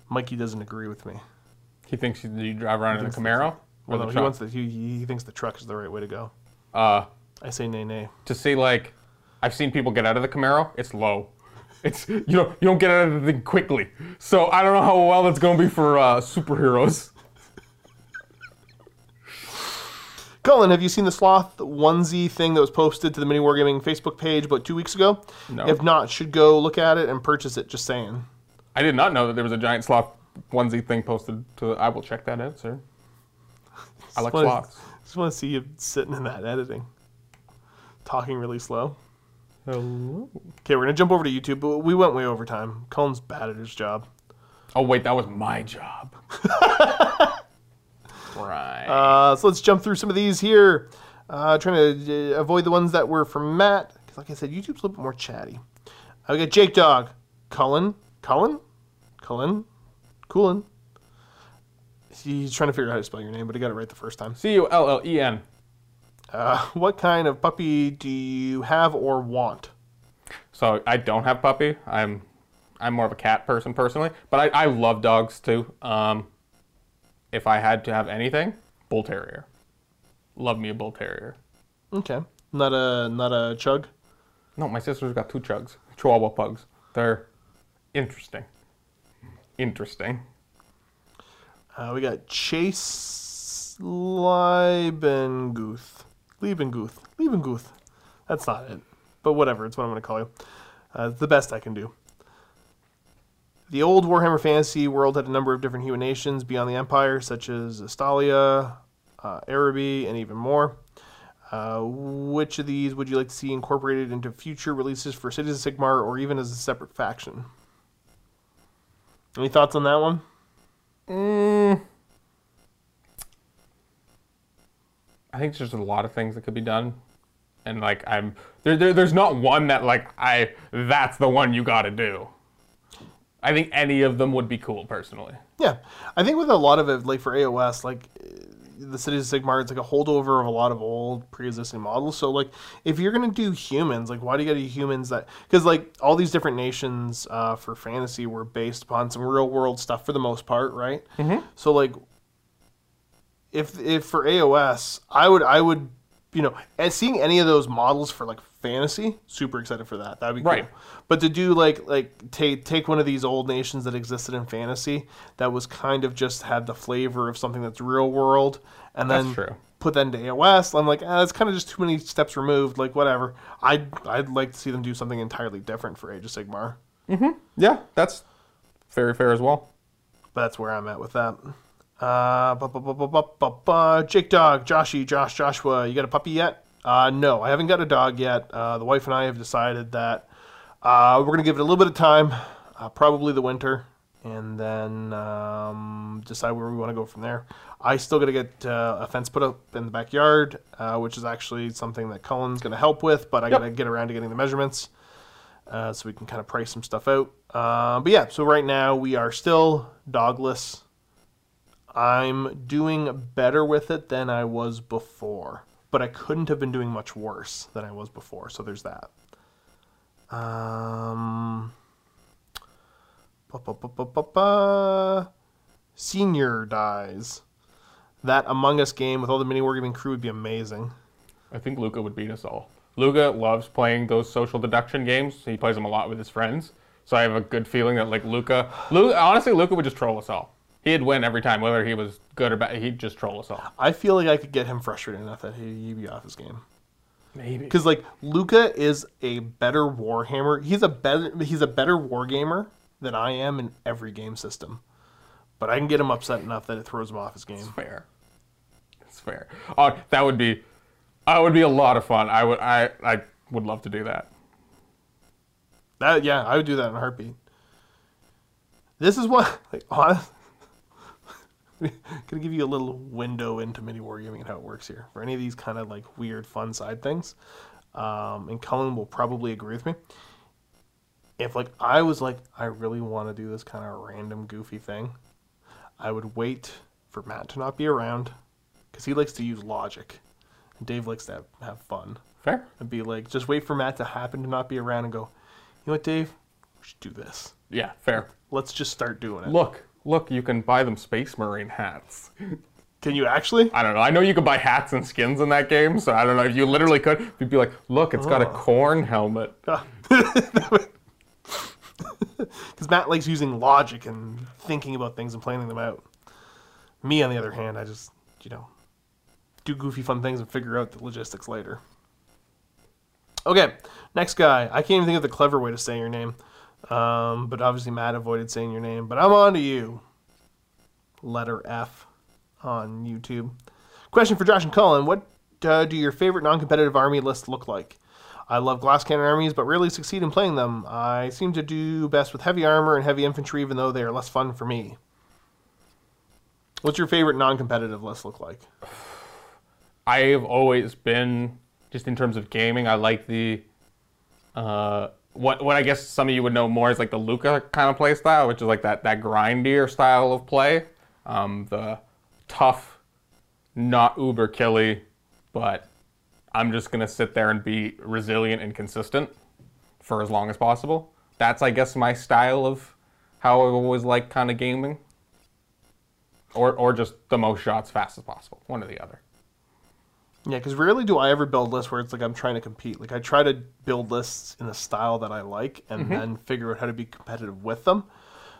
Mikey doesn't agree with me. He thinks you, you drive around in a Camaro. Well, no, he wants that. He, he thinks the truck is the right way to go. Uh, I say nay, nay. to see like, I've seen people get out of the Camaro. It's low. It's you know you don't get out of the thing quickly. So I don't know how well it's gonna be for uh, superheroes. Cullen, have you seen the sloth onesie thing that was posted to the Mini Wargaming Facebook page about two weeks ago? No. If not, should go look at it and purchase it. Just saying. I did not know that there was a giant sloth onesie thing posted. To The, I will check that out, sir. I like sloths. Just want to see you sitting in that editing, talking really slow. Hello. Okay, we're gonna jump over to YouTube, but we went way over time. Colin's bad at his job. Oh wait, that was my job. *laughs* right. Uh, so let's jump through some of these here. Uh, trying to uh, avoid the ones that were from Matt, because like I said, YouTube's a little bit more chatty. We got Jake Dog, Cullen, Cullen, Cullen, Coolin. He's trying to figure out how to spell your name, but he got it right the first time. C U L L E N. Uh, what kind of puppy do you have or want? So I don't have puppy. I'm I'm more of a cat person personally, but I, I love dogs too. Um, if I had to have anything, bull terrier. Love me a bull terrier. Okay, not a not a chug. No, my sister's got two chugs, Chihuahua pugs. They're interesting. Interesting. Uh, we got Chase Liebenguth. Liebenguth. Liebenguth. That's not it. But whatever, it's what I'm going to call you. Uh, the best I can do. The old Warhammer Fantasy world had a number of different human nations beyond the Empire, such as Estalia, uh, Araby, and even more. Uh, which of these would you like to see incorporated into future releases for Cities of Sigmar or even as a separate faction? Any thoughts on that one? Mm, I think there's a lot of things that could be done, and like I'm there, there. There's not one that like I. That's the one you got to do. I think any of them would be cool personally. Yeah, I think with a lot of it, like for AOS, like the Cities of Sigmar, it's like a holdover of a lot of old pre-existing models. So like, if you're gonna do humans, like, why do you gotta do humans that? Because like all these different nations uh, for fantasy were based upon some real world stuff for the most part, right? Mm-hmm. So like, if if for AOS, I would I would you know, and seeing any of those models for like fantasy, super excited for that. That'd be cool. Right. But to do like like take take one of these old nations that existed in fantasy that was kind of just had the flavor of something that's real world, and then true. put that into AOS, I'm like, ah, that's kind of just too many steps removed. Like whatever. I'd I'd like to see them do something entirely different for Age of Sigmar. Mm-hmm. Yeah, that's very fair as well. But that's where I'm at with that. Uh, bu- bu- bu- bu- bu- bu- Jake Dog, Joshy, Josh, Joshua, you got a puppy yet? Uh, no, I haven't got a dog yet. Uh, the wife and I have decided that uh, we're going to give it a little bit of time, uh, probably the winter, and then um, decide where we want to go from there. I still got to get uh, a fence put up in the backyard, uh, which is actually something that Cullen's going to help with, but I got to get around to getting the measurements uh, so we can kind of price some stuff out. Uh, but yeah, so right now we are still dogless. I'm doing better with it than I was before, but I couldn't have been doing much worse than I was before. So there's that. Um, ba, ba, ba. Senior dies. That Among Us game with all the mini wargaming crew would be amazing. I think Luca would beat us all. Luca loves playing those social deduction games. He plays them a lot with his friends. So I have a good feeling that like Luca, Lu honestly, Luca would just troll us all. He'd win every time, whether he was good or bad. He'd just troll us all. I feel like I could get him frustrated enough that he- he'd be off his game. Maybe. Because like Luca is a better Warhammer. He's a better he's a better war gamer than I am in every game system. But I can get him upset enough that it throws him off his game. It's fair. It's fair. Oh, that would be, uh, that would be a lot of fun. I would, I, I would love to do that. That yeah, I would do that in a heartbeat. This is what *laughs* like honest. *laughs* Gonna give you a little window into mini wargaming and how it works here for any of these kind of like weird fun side things. Um, and Cullen will probably agree with me. If like I was like I really want to do this kind of random goofy thing, I would wait for Matt to not be around because he likes to use logic, and Dave likes to have, have fun Fair. and be like, just wait for Matt to happen to not be around and go, you know what, Dave? We should do this. Yeah, fair. Let's just start doing it. Look, look, you can buy them Space Marine hats. Can you actually? I don't know. I know you can buy hats and skins in that game, so I don't know if you literally could. You'd be like, look, it's got a oh. Khorne helmet. *laughs* Because Matt likes using logic and thinking about things and planning them out. Me, on the other hand, I just, you know, do goofy fun things and figure out the logistics later. Okay, next guy. I can't even think of the clever way to say your name. Um, but obviously, Matt avoided saying your name. But I'm on to you. Letter F on YouTube. Question for Josh and Cullen What uh, do your favorite non competitive army lists look like? I love glass cannon armies, but rarely succeed in playing them. I seem to do best with heavy armor and heavy infantry, even though they are less fun for me. What's your favorite non competitive list look like? *sighs* I've always been just in terms of gaming. I like the uh, what what I guess some of you would know more is like the Luca kind of play style, which is like that that grindier style of play. Um, the tough, not uber killy, but I'm just gonna sit there and be resilient and consistent for as long as possible. That's I guess my style of how I always like kind of gaming. Or or just the most shots fast as possible, one or the other. Yeah, because rarely do I ever build lists where it's like I'm trying to compete. Like I try to build lists in a style that I like, and then figure out how to be competitive with them.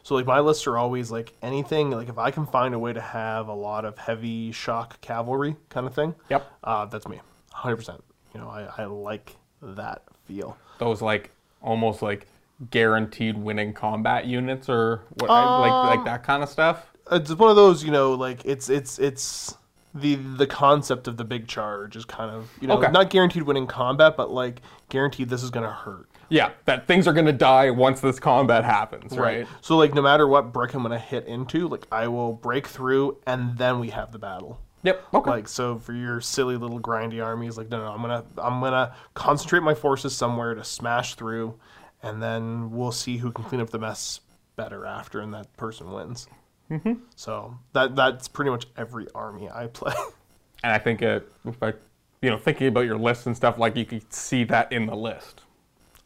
So like my lists are always like anything. Like if I can find a way to have a lot of heavy shock cavalry kind of thing, Yep. uh, that's me, hundred percent. You know, I, I like that feel. those like almost like guaranteed winning combat units or what like like that kind of stuff. It's one of those, you know, like it's it's it's the the concept of the big charge is kind of you know Okay. not guaranteed winning combat, but like guaranteed this is gonna hurt. Yeah, that things are gonna die once this combat happens, right? So like no matter what brick I'm gonna hit into, like I will break through and then we have the battle. Yep. Okay. Like so for your silly little grindy armies, like no no I'm gonna I'm gonna concentrate my forces somewhere to smash through, and then we'll see who can clean up the mess better after, and that person wins. Mm-hmm. So that that's pretty much every army I play. *laughs* and I think it, if I, you know, thinking about your list and stuff, like you could see that in the list.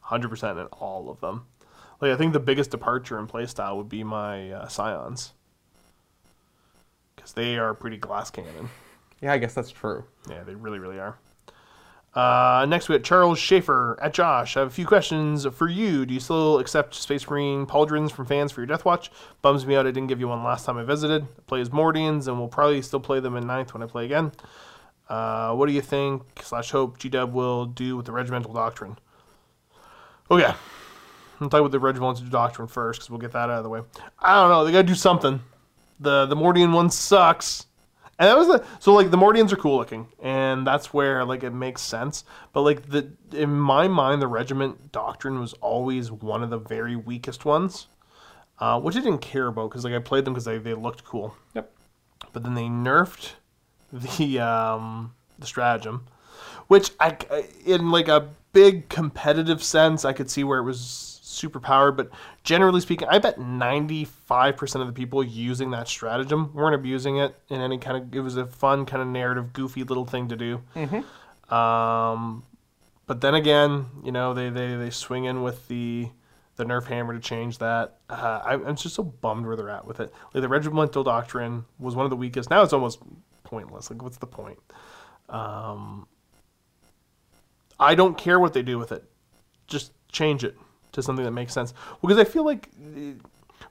Hundred percent in all of them. Like I think the biggest departure in playstyle would be my uh, scions, because they are pretty glass cannon. Yeah, I guess that's true. Yeah, they really, really are. Uh, next we got Charles Schaefer at Josh. I have a few questions for you. Do you still accept Space Marine pauldrons from fans for your Deathwatch? Bums me out I didn't give you one last time I visited. I play as Mordians and we'll probably still play them in ninth when I play again. Uh, what do you think slash hope GW will do with the regimental doctrine? Okay, I'm talking about the regimental doctrine first because we'll get that out of the way. I don't know. They gotta do something. The the Mordian one sucks. And that was the so like the Mordians are cool looking, and that's where like it makes sense. But like the in my mind, the regiment doctrine was always one of the very weakest ones, uh, which I didn't care about because like I played them because they, they looked cool. Yep. But then they nerfed the um, the stratagem, which I in like a big competitive sense I could see where it was super powered, but generally speaking, I bet 95% of the people using that stratagem weren't abusing it in any kind of. It was a fun kind of narrative, goofy little thing to do. Um, but then again, you know, they, they, they swing in with the the nerf hammer to change that. Uh, I, I'm just so bummed where they're at with it. Like the regimental doctrine was one of the weakest. Now it's almost pointless. Like, what's the point? Um, I don't care what they do with it. Just change it to something that makes sense. Because I feel like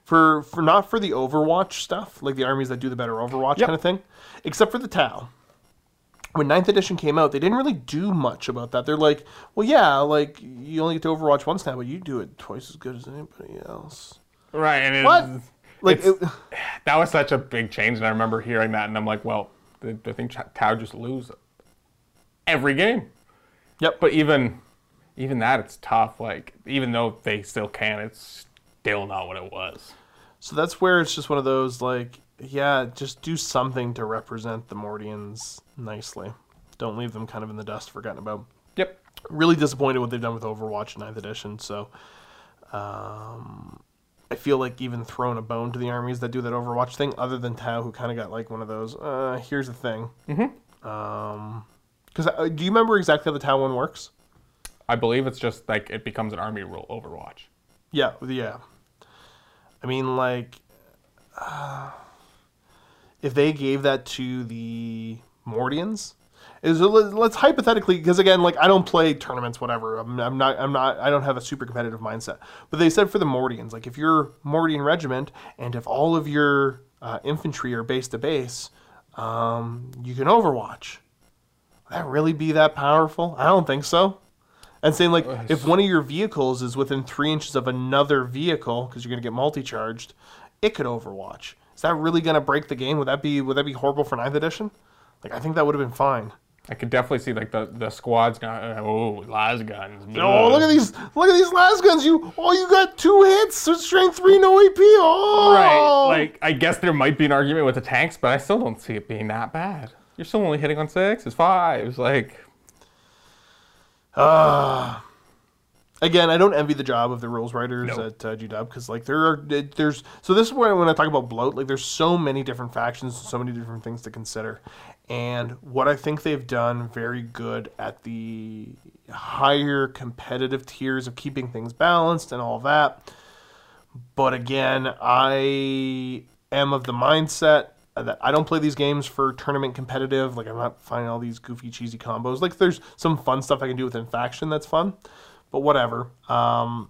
for for not for the Overwatch stuff, like the armies that do the better Overwatch Yep. kind of thing, except for the Tau. When 9th edition came out, they didn't really do much about that. They're like, well, yeah, like you only get to Overwatch once now, but you do it twice as good as anybody else. Right. And it, What? Like, it, *sighs* that was such a big change, and I remember hearing that, and I'm like, well, I think Tau just lose every game. yep. But even even that, it's tough. Like even though they still can, it's still not what it was. So that's where it's just one of those like, yeah, just do something to represent the Mordians nicely. Don't leave them kind of in the dust, forgotten about. Yep. Really disappointed what they've done with Overwatch 9th edition. So, um, I feel like even throwing a bone to the armies that do that Overwatch thing, other than Tau, who kind of got like one of those. Uh, here's the thing. Mm-hmm. Um, because uh, do you remember exactly how the Tau one works? I believe it's just like it becomes an army rule Overwatch. Yeah, yeah. I mean, like, uh, if they gave that to the Mordians, is let's hypothetically, because again, like I don't play tournaments, whatever. I'm, I'm not, I'm not, I don't have a super competitive mindset. But they said for the Mordians, like if you're Mordian regiment, and if all of your uh, infantry are base to base, um, you can Overwatch. That really be that powerful? I don't think so. And saying like, if one of your vehicles is within three inches of another vehicle, because you're gonna get multi-charged, it could Overwatch. Is that really gonna break the game? Would that be would that be horrible for 9th edition? Like I think that would have been fine. I could definitely see like the the squads going, uh, oh, las guns. Oh, look at these! Look at these las guns! You oh, you got two hits, so strength three, no AP. Oh, Right. Like I guess there might be an argument with the tanks, but I still don't see it being that bad. You're still only hitting on sixes, fives. Like again, I don't envy the job of the rules writers No. at uh, GW because like there are there's so this is where when I talk about bloat, like there's so many different factions, so many different things to consider, and what I think they've done very good at the higher competitive tiers of keeping things balanced and all that. But again, I am of the mindset that I don't play these games for tournament competitive. Like I'm not finding all these goofy, cheesy combos. Like there's some fun stuff I can do within faction that's fun, but whatever. Um,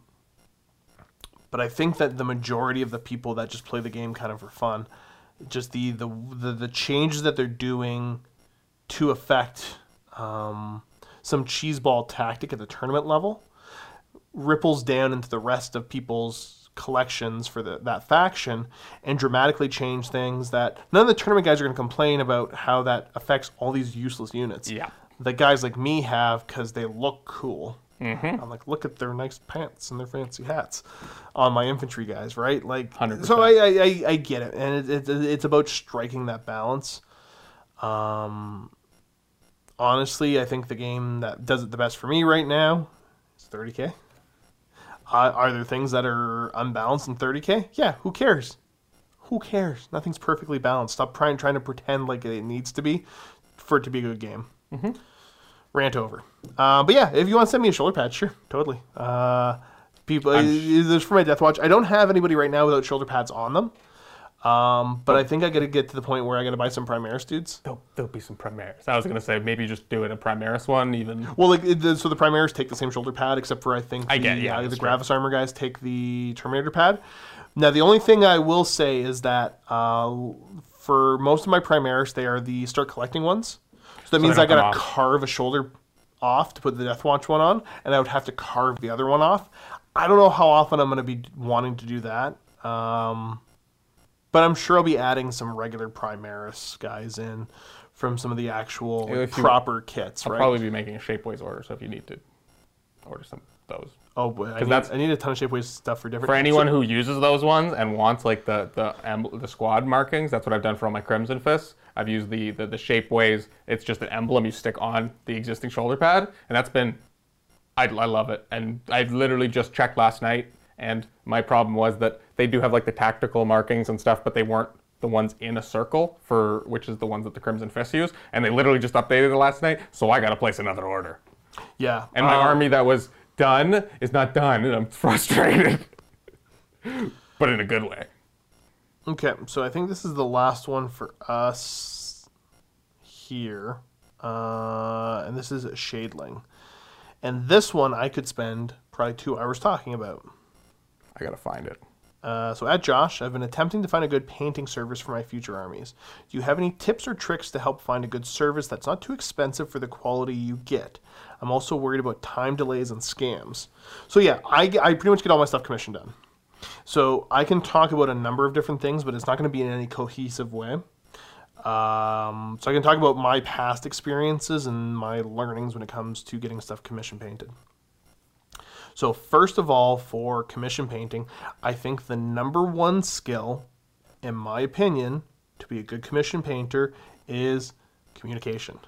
but I think that the majority of the people that just play the game kind of for fun, just the the the, the changes that they're doing to affect um, some cheeseball tactic at the tournament level ripples down into the rest of people's collections for the, that faction and dramatically change things that none of the tournament guys are going to complain about how that affects all these useless units. Yeah. The guys like me have because they look cool. Mm-hmm. I'm like, look at their nice pants and their fancy hats on my infantry guys, right? Like, 100%. so I, I, I, I get it, and it, it, it's about striking that balance. Um, honestly, I think the game that does it the best for me right now is 30k. Uh, are there things that are unbalanced in 30k? Yeah, who cares? Who cares? Nothing's perfectly balanced. Stop trying trying to pretend like it needs to be for it to be a good game. Rant over. Uh, but yeah, if you want to send me a shoulder pad, sure, totally. Uh, people, uh, this is for my Deathwatch. I don't have anybody right now without shoulder pads on them. Um, but I think I got to get to the point where I got to buy some Primaris dudes. there'll, there'll be some Primaris. I was gonna say maybe just do it a Primaris one, even. Well, like it- so the Primaris take the same shoulder pad, except for I think I the, get yeah, uh, the Gravis armor guys take the Terminator pad. Now, the only thing I will say is that uh, for most of my Primaris, they are the start collecting ones. So that means I gotta carve a shoulder off to put the Deathwatch one on, and I would have to carve the other one off. I don't know how often I'm going to be wanting to do that. Um, but I'm sure I'll be adding some regular Primaris guys in from some of the actual like, proper kits, I'll right? probably be making a Shapeways order, so if you need to order some of those. Oh need, that's- I need a ton of shapeways stuff for different. For anyone who uses those ones and wants like the the the squad markings, that's what I've done for all my Crimson Fists. I've used the, the the Shapeways. It's just an emblem you stick on the existing shoulder pad, and that's been I, I love it. And I literally just checked last night, and my problem was that they do have like the tactical markings and stuff, but they weren't the ones in a circle for which is the ones that the Crimson Fists use. And they literally just updated it last night, so I got to place another order. Yeah. And my uh, army that was done is not done, and I'm *laughs* frustrated. but in a good way. Okay, so I think this is the last one for us here. Uh, and this is a Shadeling. And this one I could spend probably two hours talking about. I gotta find it. Uh, so at Josh, I've been attempting to find a good painting service for my future armies. Do you have any tips or tricks to help find a good service that's not too expensive for the quality you get? I'm also worried about time delays and scams. So yeah, I, I pretty much get all my stuff commissioned done. So I can talk about a number of different things, but it's not going to be in any cohesive way. Um, so I can talk about my past experiences and my learnings when it comes to getting stuff commission painted. So first of all, for commission painting, I think the number one skill, in my opinion, to be a good commission painter is communication.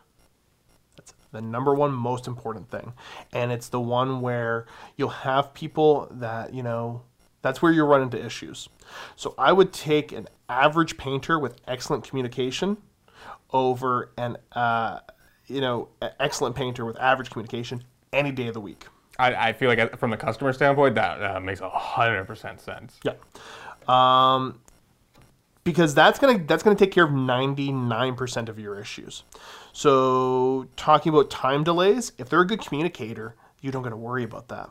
That's the number one most important thing. And it's the one where you'll have people that, you know, that's where you run into issues. So I would take an average painter with excellent communication over an, uh, you know, excellent painter with average communication any day of the week. I, I feel like uh, from the customer standpoint, that uh, makes a hundred percent sense. Yeah. Um, because that's gonna that's gonna take care of ninety nine percent of your issues. So talking about time delays, if they're a good communicator, you don't gotta worry about that.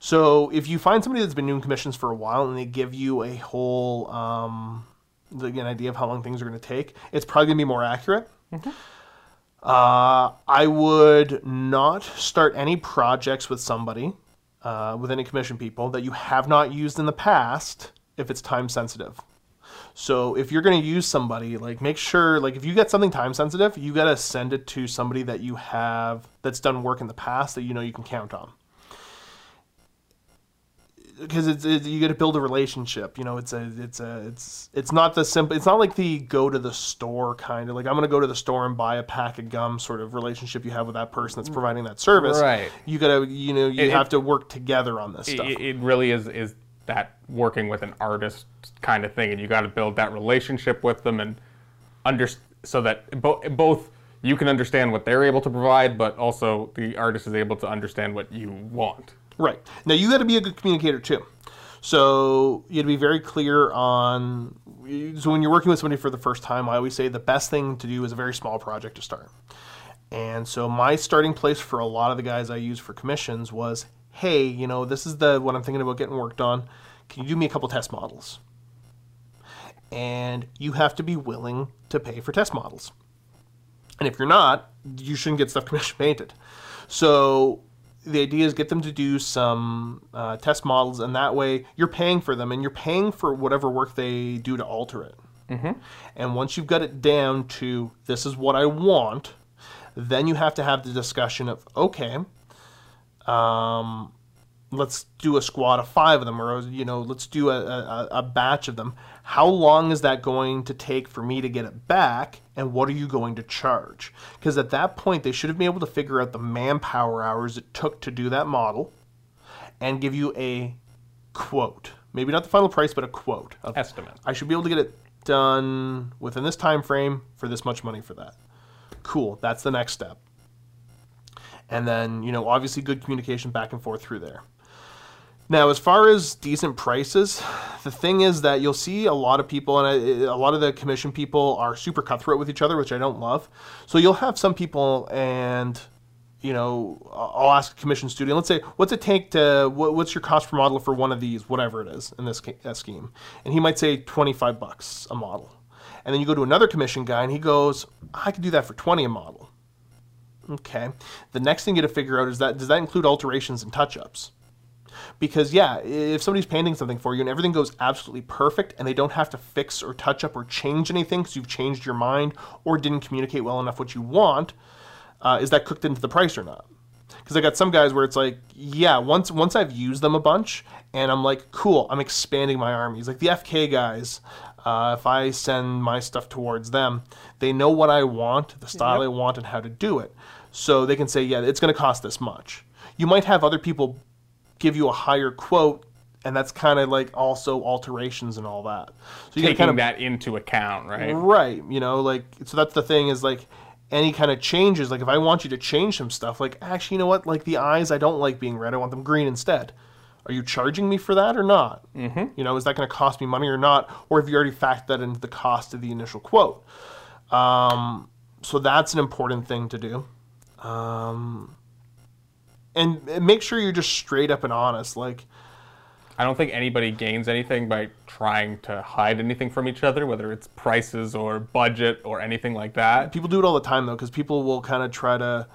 So if you find somebody that's been doing commissions for a while and they give you a whole um, an idea of how long things are gonna take, it's probably gonna be more accurate. Uh, I would not start any projects with somebody, uh, with any commission people that you have not used in the past if it's time sensitive. So if you're going to use somebody, like make sure, like if you get something time sensitive, you got to send it to somebody that you have that's done work in the past that you know you can count on. Because it's, it, you got to build a relationship. You know, it's a, it's a, it's, it's not the simple. It's not like the go to the store kind of like I'm going to go to the store and buy a pack of gum sort of relationship you have with that person that's mm. providing that service. Right. You got to, you know, you It- have it- to work together on this It, stuff. it- it really is is that working with an artist kind of thing, and you got to build that relationship with them and under so that bo- both you can understand what they're able to provide, but also the artist is able to understand what you want. Right. Now you got to be a good communicator too. So you got to be very clear on. So when you're working with somebody for the first time, I always say the best thing to do is a very small project to start. And so my starting place for a lot of the guys I use for commissions was, hey, you know, this is the what I'm thinking about getting worked on. Can you do me a couple test models? And you have to be willing to pay for test models. And if you're not, you shouldn't get stuff *laughs* commission painted. So the idea is get them to do some uh, test models, and that way you're paying for them, and you're paying for whatever work they do to alter it. And once you've got it down to this is what I want, then you have to have the discussion of okay, um, let's do a squad of five of them, or you know, let's do a, a, a batch of them. How long is that going to take for me to get it back, and what are you going to charge? Because at that point, they should have been able to figure out the manpower hours it took to do that model, and give you a quote. Maybe not the final price, but a quote. of, Estimate. I should be able to get it done within this time frame for this much money for that. Cool. That's the next step. And then, you know, obviously good communication back and forth through there. Now, as far as decent prices, the thing is that you'll see a lot of people, and a lot of the commission people are super cutthroat with each other, which I don't love. So you'll have some people, and you know, I'll ask a commission student, let's say, what's it take to, what, what's your cost per model for one of these, whatever it is in this uh, scheme? And he might say 25 bucks a model. And then you go to another commission guy and he goes, I could do that for 20 a model. Okay. The next thing you got to figure out is that, does that include alterations and touch ups? Because yeah, if somebody's painting something for you and everything goes absolutely perfect and they don't have to fix or touch up or change anything because you've changed your mind or didn't communicate well enough what you want, uh, is that cooked into the price or not? Because I got some guys where it's like, yeah, once once I've used them a bunch and I'm like, cool, I'm expanding my armies. Like the FK guys, uh, if I send my stuff towards them, they know what I want, the style I want, and how to do it. So they can say, yeah, it's going to cost this much. You might have other people give you a higher quote, and that's kind of like also alterations and all that. So you Taking kind of that into account, right? Right. You know, like so that's the thing is like any kind of changes, like if I want you to change some stuff, like actually, you know what? Like the eyes, I don't like being red. I want them green instead. Are you charging me for that or not? Mm-hmm. You know, is that going to cost me money or not? Or have you already factored that into the cost of the initial quote? Um, so that's an important thing to do. Um, and make sure you're just straight up and honest. Like, I don't think anybody gains anything by trying to hide anything from each other, whether it's prices or budget or anything like that. people do it all the time though, because people will kind of try to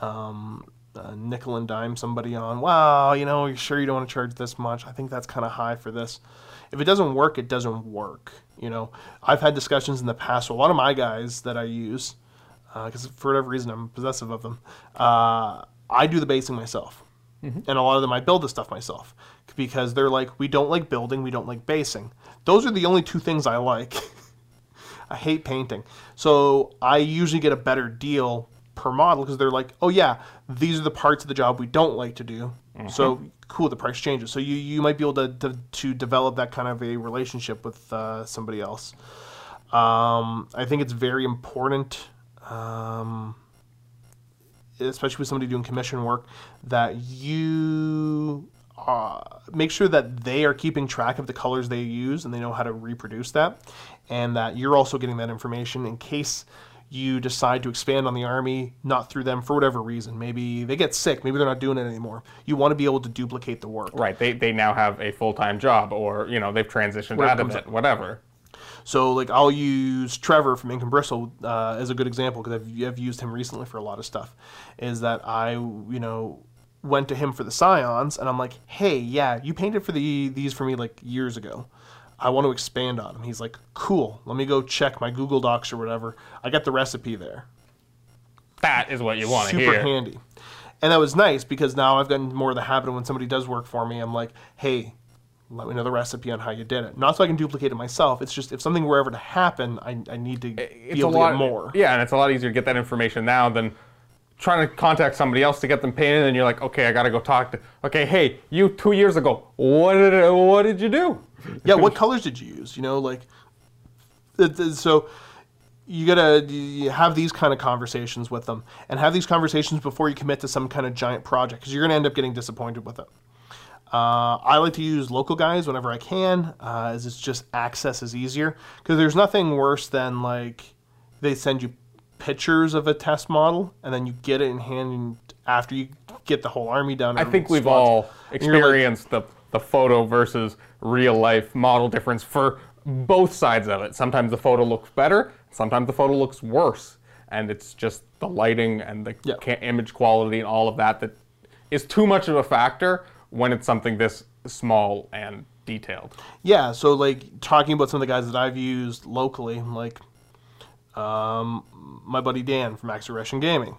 um, uh, nickel and dime somebody on. Wow, you know, you're sure you don't want to charge this much? I think that's kind of high for this. If it doesn't work, it doesn't work. You know, I've had discussions in the past. with a lot of my guys that I use, because for whatever reason I'm possessive of them, uh, I do the basing myself. And a lot of them I build the stuff myself because they're like, we don't like building, we don't like basing. Those are the only two things I like. *laughs* I hate painting. So I usually get a better deal per model because they're like, oh yeah, these are the parts of the job we don't like to do. So cool, the price changes. So you, you might be able to, to, to develop that kind of a relationship with uh, somebody else. Um, I think it's very important. Um, especially with somebody doing commission work, that you uh, make sure that they are keeping track of the colors they use and they know how to reproduce that, and that you're also getting that information in case you decide to expand on the army, not through them for whatever reason. Maybe they get sick, maybe they're not doing it anymore. You want to be able to duplicate the work. Right. They, they now have a full time job, or you know they've transitioned Whatever out of it, whatever. So, like, I'll use Trevor from Ink and Bristle uh, as a good example because I've, I've used him recently for a lot of stuff. Is that I, you know, went to him for the Scions, and I'm like, hey, yeah, you painted for the these for me like years ago. I want to expand on them. He's like, cool. Let me go check my Google Docs or whatever. I got the recipe there. That is what you want to hear. Super handy. And that was nice because now I've gotten more of the habit of when somebody does work for me, I'm like, hey, let me know the recipe on how you did it. Not so I can duplicate it myself. It's just if something were ever to happen, I, I need to It's be able lot to get more. Yeah, and it's a lot easier to get that information now than trying to contact somebody else to get them painted, and you're like, okay, I gotta go talk to. Okay, hey, you two years ago, what did what did you do? yeah, what colors did you use? You know, like, so you gotta you have these kind of conversations with them, and have these conversations before you commit to some kind of giant project, because you're gonna end up getting disappointed with it. Uh, I like to use local guys whenever I can, uh, as it's just access is easier. Because there's nothing worse than like they send you pictures of a test model, and then you get it in hand after you get the whole army done. I and think we've all And you're like, experienced the the photo versus real life model difference for both sides of it. Sometimes the photo looks better, sometimes the photo looks worse, and it's just the lighting and the Yeah. image quality and all of that that is too much of a factor when it's something this small and detailed. Yeah, so like talking about some of the guys that I've used locally, like um, my buddy Dan from Acceleration Gaming,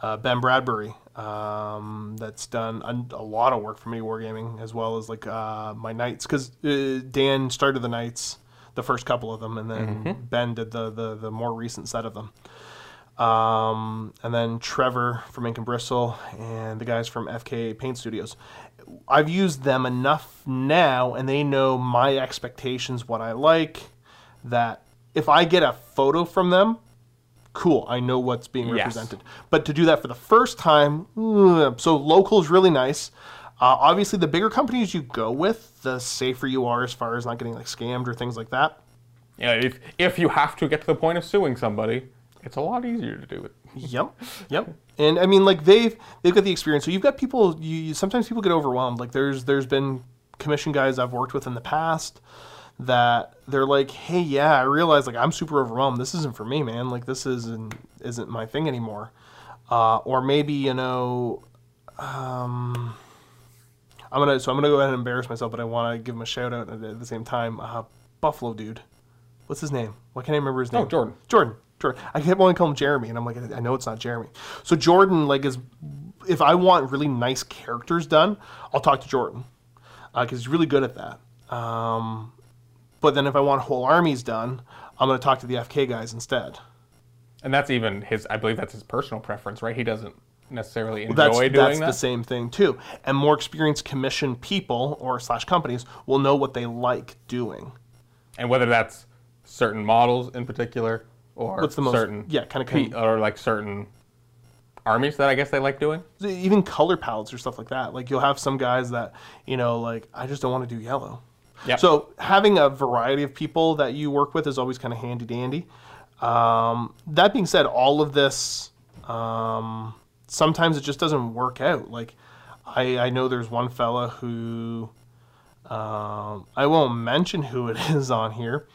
uh, Ben Bradbury, um, that's done a, a lot of work for me wargaming as well as like uh, my knights because uh, Dan started the knights, the first couple of them, and then Ben did the, the the more recent set of them. Um, and then Trevor from Ink and Bristle and the guys from FK Paint Studios. I've used them enough now, and they know my expectations, what I like. That if I get a photo from them, cool, I know what's being Yes. represented. But to do that for the first time, so local is really nice. Uh, obviously, the bigger companies you go with, the safer you are as far as not getting like scammed or things like that. Know, if if you have to get to the point of suing somebody, it's a lot easier to do it. Yep, yep. And I mean, like they've they've got the experience. So you've got people. You, you sometimes people get overwhelmed. Like there's there's been commission guys I've worked with in the past that they're like, hey, yeah, I realize like I'm super overwhelmed. This isn't for me, man. Like this isn't isn't my thing anymore. Uh, or maybe you know, um, I'm gonna so I'm gonna go ahead and embarrass myself, but I want to give him a shout out at, the same time. Uh, Buffalo dude, what's his name? Why can't I remember his name? Oh, Jordan. Jordan. Jordan. I kept wanting to call him Jeremy, and I'm like, I know it's not Jeremy. So Jordan, like, is if I want really nice characters done, I'll talk to Jordan because he's really good at that. Um, but then if I want whole armies done, I'm going to talk to the FK guys instead. And that's even his. I believe that's his personal preference, right? He doesn't necessarily enjoy That's, doing that's that. the same thing too. And more experienced commission people or slash companies will know what they like doing. and whether that's certain models in particular or What's the most- certain yeah, pe- kind- or like certain armies that I guess they like doing. even color palettes or stuff like that. Like you'll have some guys that you know, like I just don't want to do yellow. Yep. So having a variety of people that you work with is always kind of handy dandy. Um, that being said, all of this um, sometimes it just doesn't work out. Like I, I know there's one fella who um, I won't mention who it *laughs* is on here,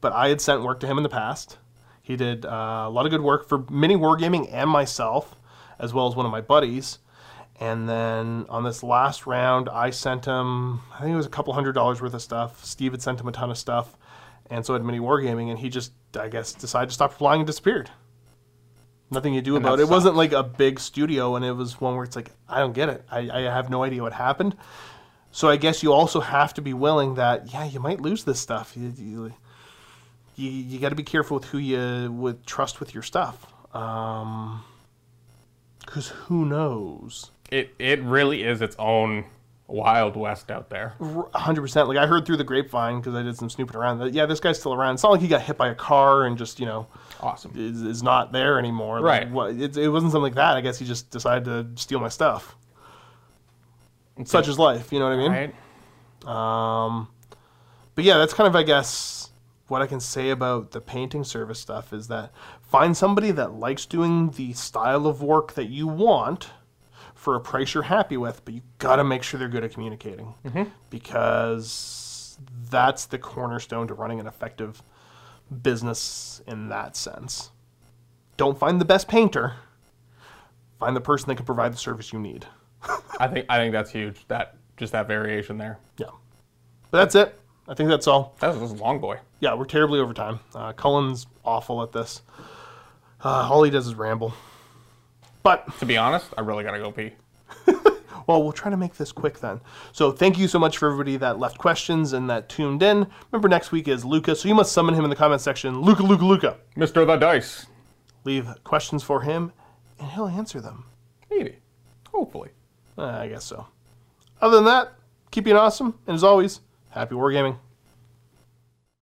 but I had sent work to him in the past. He did uh, a lot of good work for Mini Wargaming and myself, as well as one of my buddies. And then on this last round, I sent him, I think it was a couple hundred dollars worth of stuff. Steve had sent him a ton of stuff. And so had Mini Wargaming, and he just, I guess, decided to stop replying and disappeared. Nothing you do And about it. It wasn't like a big studio, and it was one where it's like, I don't get it. I, I have no idea what happened. So I guess you also have to be willing that, yeah, you might lose this stuff. You, you, you, you got to be careful with who you would trust with your stuff. Um 'cause because who knows? It it really is its own wild west out there. hundred percent. Like I heard through the grapevine because I did some snooping around. That yeah, this guy's still around. It's not like he got hit by a car and just you know Awesome. is, is not there anymore. Like, Right. what, it, it wasn't something like that. I guess he just decided to steal my stuff. Such is life. You know what I mean? Right? Um, but yeah, that's kind of I guess what I can say about the painting service stuff is that find somebody that likes doing the style of work that you want for a price you're happy with, but you got to make sure they're good at communicating mm-hmm. because that's the cornerstone to running an effective business in that sense. Don't find the best painter. Find the person that can provide the service you need. *laughs* I think I think that's huge. That just that variation there. Yeah. But that's it. I think that's all. That was, a long boy. Yeah, we're terribly over time. Uh, Cullen's awful at this. Uh, all he does is ramble. But, To be honest, I really gotta go pee. *laughs* well, we'll try to make this quick then. So, thank you so much for everybody that left questions and that tuned in. Remember, next week is Luca, so you must summon him in the comment section. Luca, Luca, Luca. Mr. The Dice. Leave questions for him, and he'll answer them. Maybe. Hopefully. Uh, I guess so. Other than that, keep being awesome, and as always, happy wargaming.